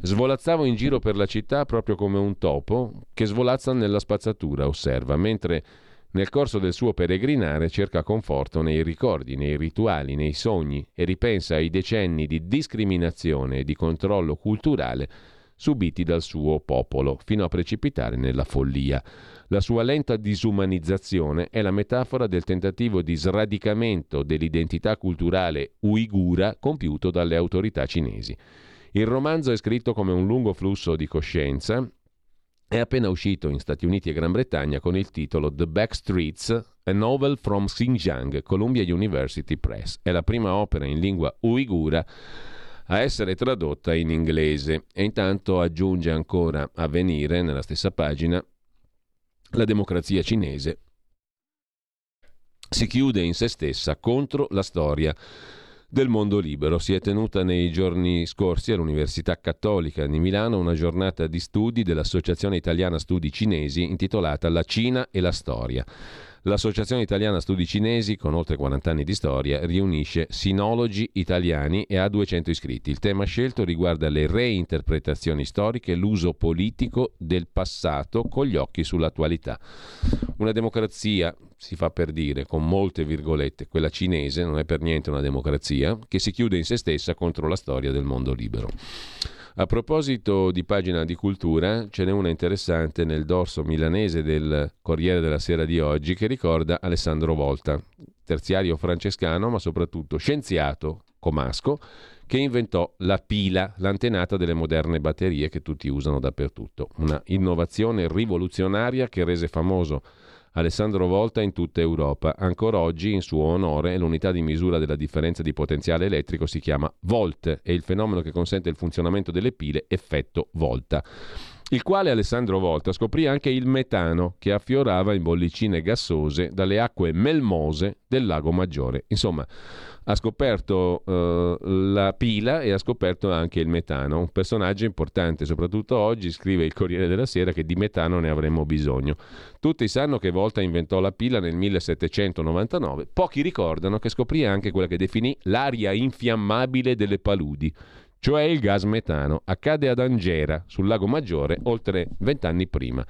Svolazzavo in giro per la città proprio come un topo che svolazza nella spazzatura, osserva, mentre nel corso del suo peregrinare cerca conforto nei ricordi, nei rituali, nei sogni e ripensa ai decenni di discriminazione e di controllo culturale subiti dal suo popolo, fino a precipitare nella follia. La sua lenta disumanizzazione è la metafora del tentativo di sradicamento dell'identità culturale uigura compiuto dalle autorità cinesi. Il romanzo è scritto come un lungo flusso di coscienza è appena uscito in Stati Uniti e Gran Bretagna con il titolo The Back Streets, A Novel from Xinjiang, Columbia University Press. È la prima opera in lingua uigura a essere tradotta in inglese e intanto aggiunge ancora a venire nella stessa pagina la democrazia cinese si chiude in se stessa contro la storia del mondo libero. Si è tenuta nei giorni scorsi all'Università Cattolica di Milano una giornata di studi dell'Associazione Italiana Studi Cinesi intitolata La Cina e la Storia. L'Associazione Italiana Studi Cinesi, con oltre 40 anni di storia, riunisce sinologi italiani e ha 200 iscritti. Il tema scelto riguarda le reinterpretazioni storiche l'uso politico del passato con gli occhi sull'attualità. Una democrazia, si fa per dire, con molte virgolette, quella cinese non è per niente una democrazia, che si chiude in se stessa contro la storia del mondo libero. A proposito di pagina di cultura, ce n'è una interessante nel dorso milanese del Corriere della Sera di oggi che ricorda Alessandro Volta, terziario francescano ma soprattutto scienziato comasco che inventò la pila, l'antenata delle moderne batterie che tutti usano dappertutto. Una innovazione rivoluzionaria che rese famoso Alessandro Volta in tutta Europa. Ancora oggi, in suo onore, l'unità di misura della differenza di potenziale elettrico si chiama volt e il fenomeno che consente il funzionamento delle pile effetto Volta il quale Alessandro Volta scoprì anche il metano che affiorava in bollicine gassose dalle acque melmose del lago Maggiore. Insomma, ha scoperto uh, la pila e ha scoperto anche il metano, un personaggio importante, soprattutto oggi scrive il Corriere della Sera che di metano ne avremmo bisogno. Tutti sanno che Volta inventò la pila nel 1799, pochi ricordano che scoprì anche quella che definì l'aria infiammabile delle paludi cioè il gas metano. Accade ad Angera, sul lago Maggiore, oltre vent'anni prima,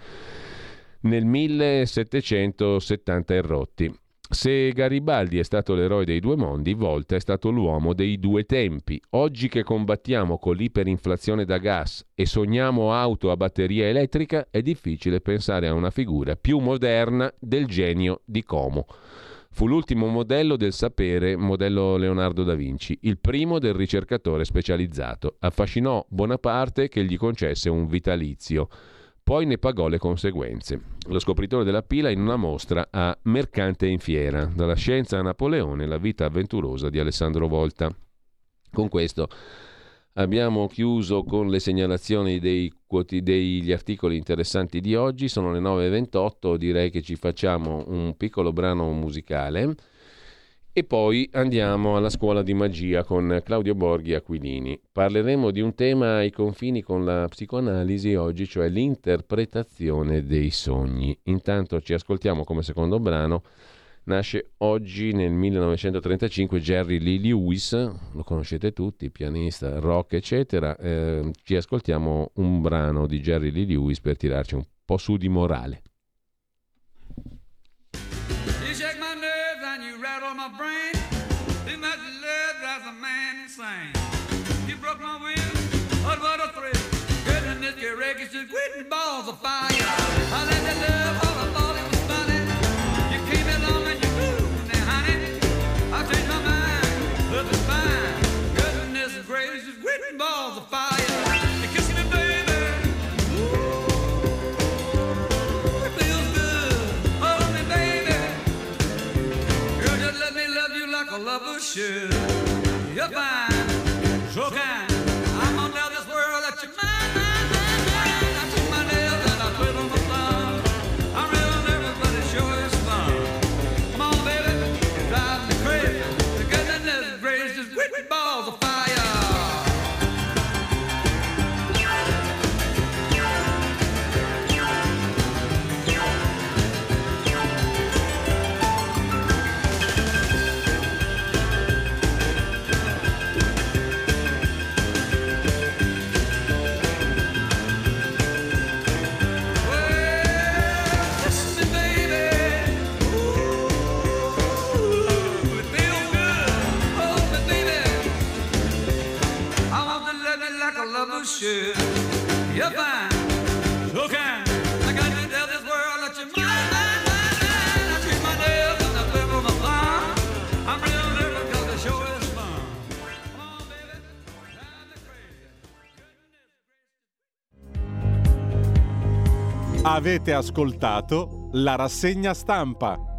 nel 1770 errotti. Se Garibaldi è stato l'eroe dei due mondi, Volta è stato l'uomo dei due tempi. Oggi che combattiamo con l'iperinflazione da gas e sogniamo auto a batteria elettrica, è difficile pensare a una figura più moderna del genio di Como. Fu l'ultimo modello del sapere, modello Leonardo da Vinci, il primo del ricercatore specializzato. Affascinò Bonaparte che gli concesse un vitalizio. poi ne pagò le conseguenze. Lo scopritore della pila in una mostra a Mercante in Fiera, dalla scienza a Napoleone, la vita avventurosa di Alessandro Volta. Con questo abbiamo chiuso con le segnalazioni dei, degli articoli interessanti di oggi, sono le 9.28, direi che ci facciamo un piccolo brano musicale e poi andiamo alla scuola di magia con Claudio Borghi Aquilini. Parleremo di un tema ai confini con la psicoanalisi oggi, cioè l'interpretazione dei sogni. Intanto ci ascoltiamo come secondo brano. Nasce oggi nel 1935 Jerry Lee Lewis, lo conoscete tutti, pianista, rock, eccetera. Eh, ci ascoltiamo un brano di Jerry Lee Lewis per tirarci un po' su di morale. my brain. Should. Should. You're fine, so kind. Avete ascoltato la rassegna stampa.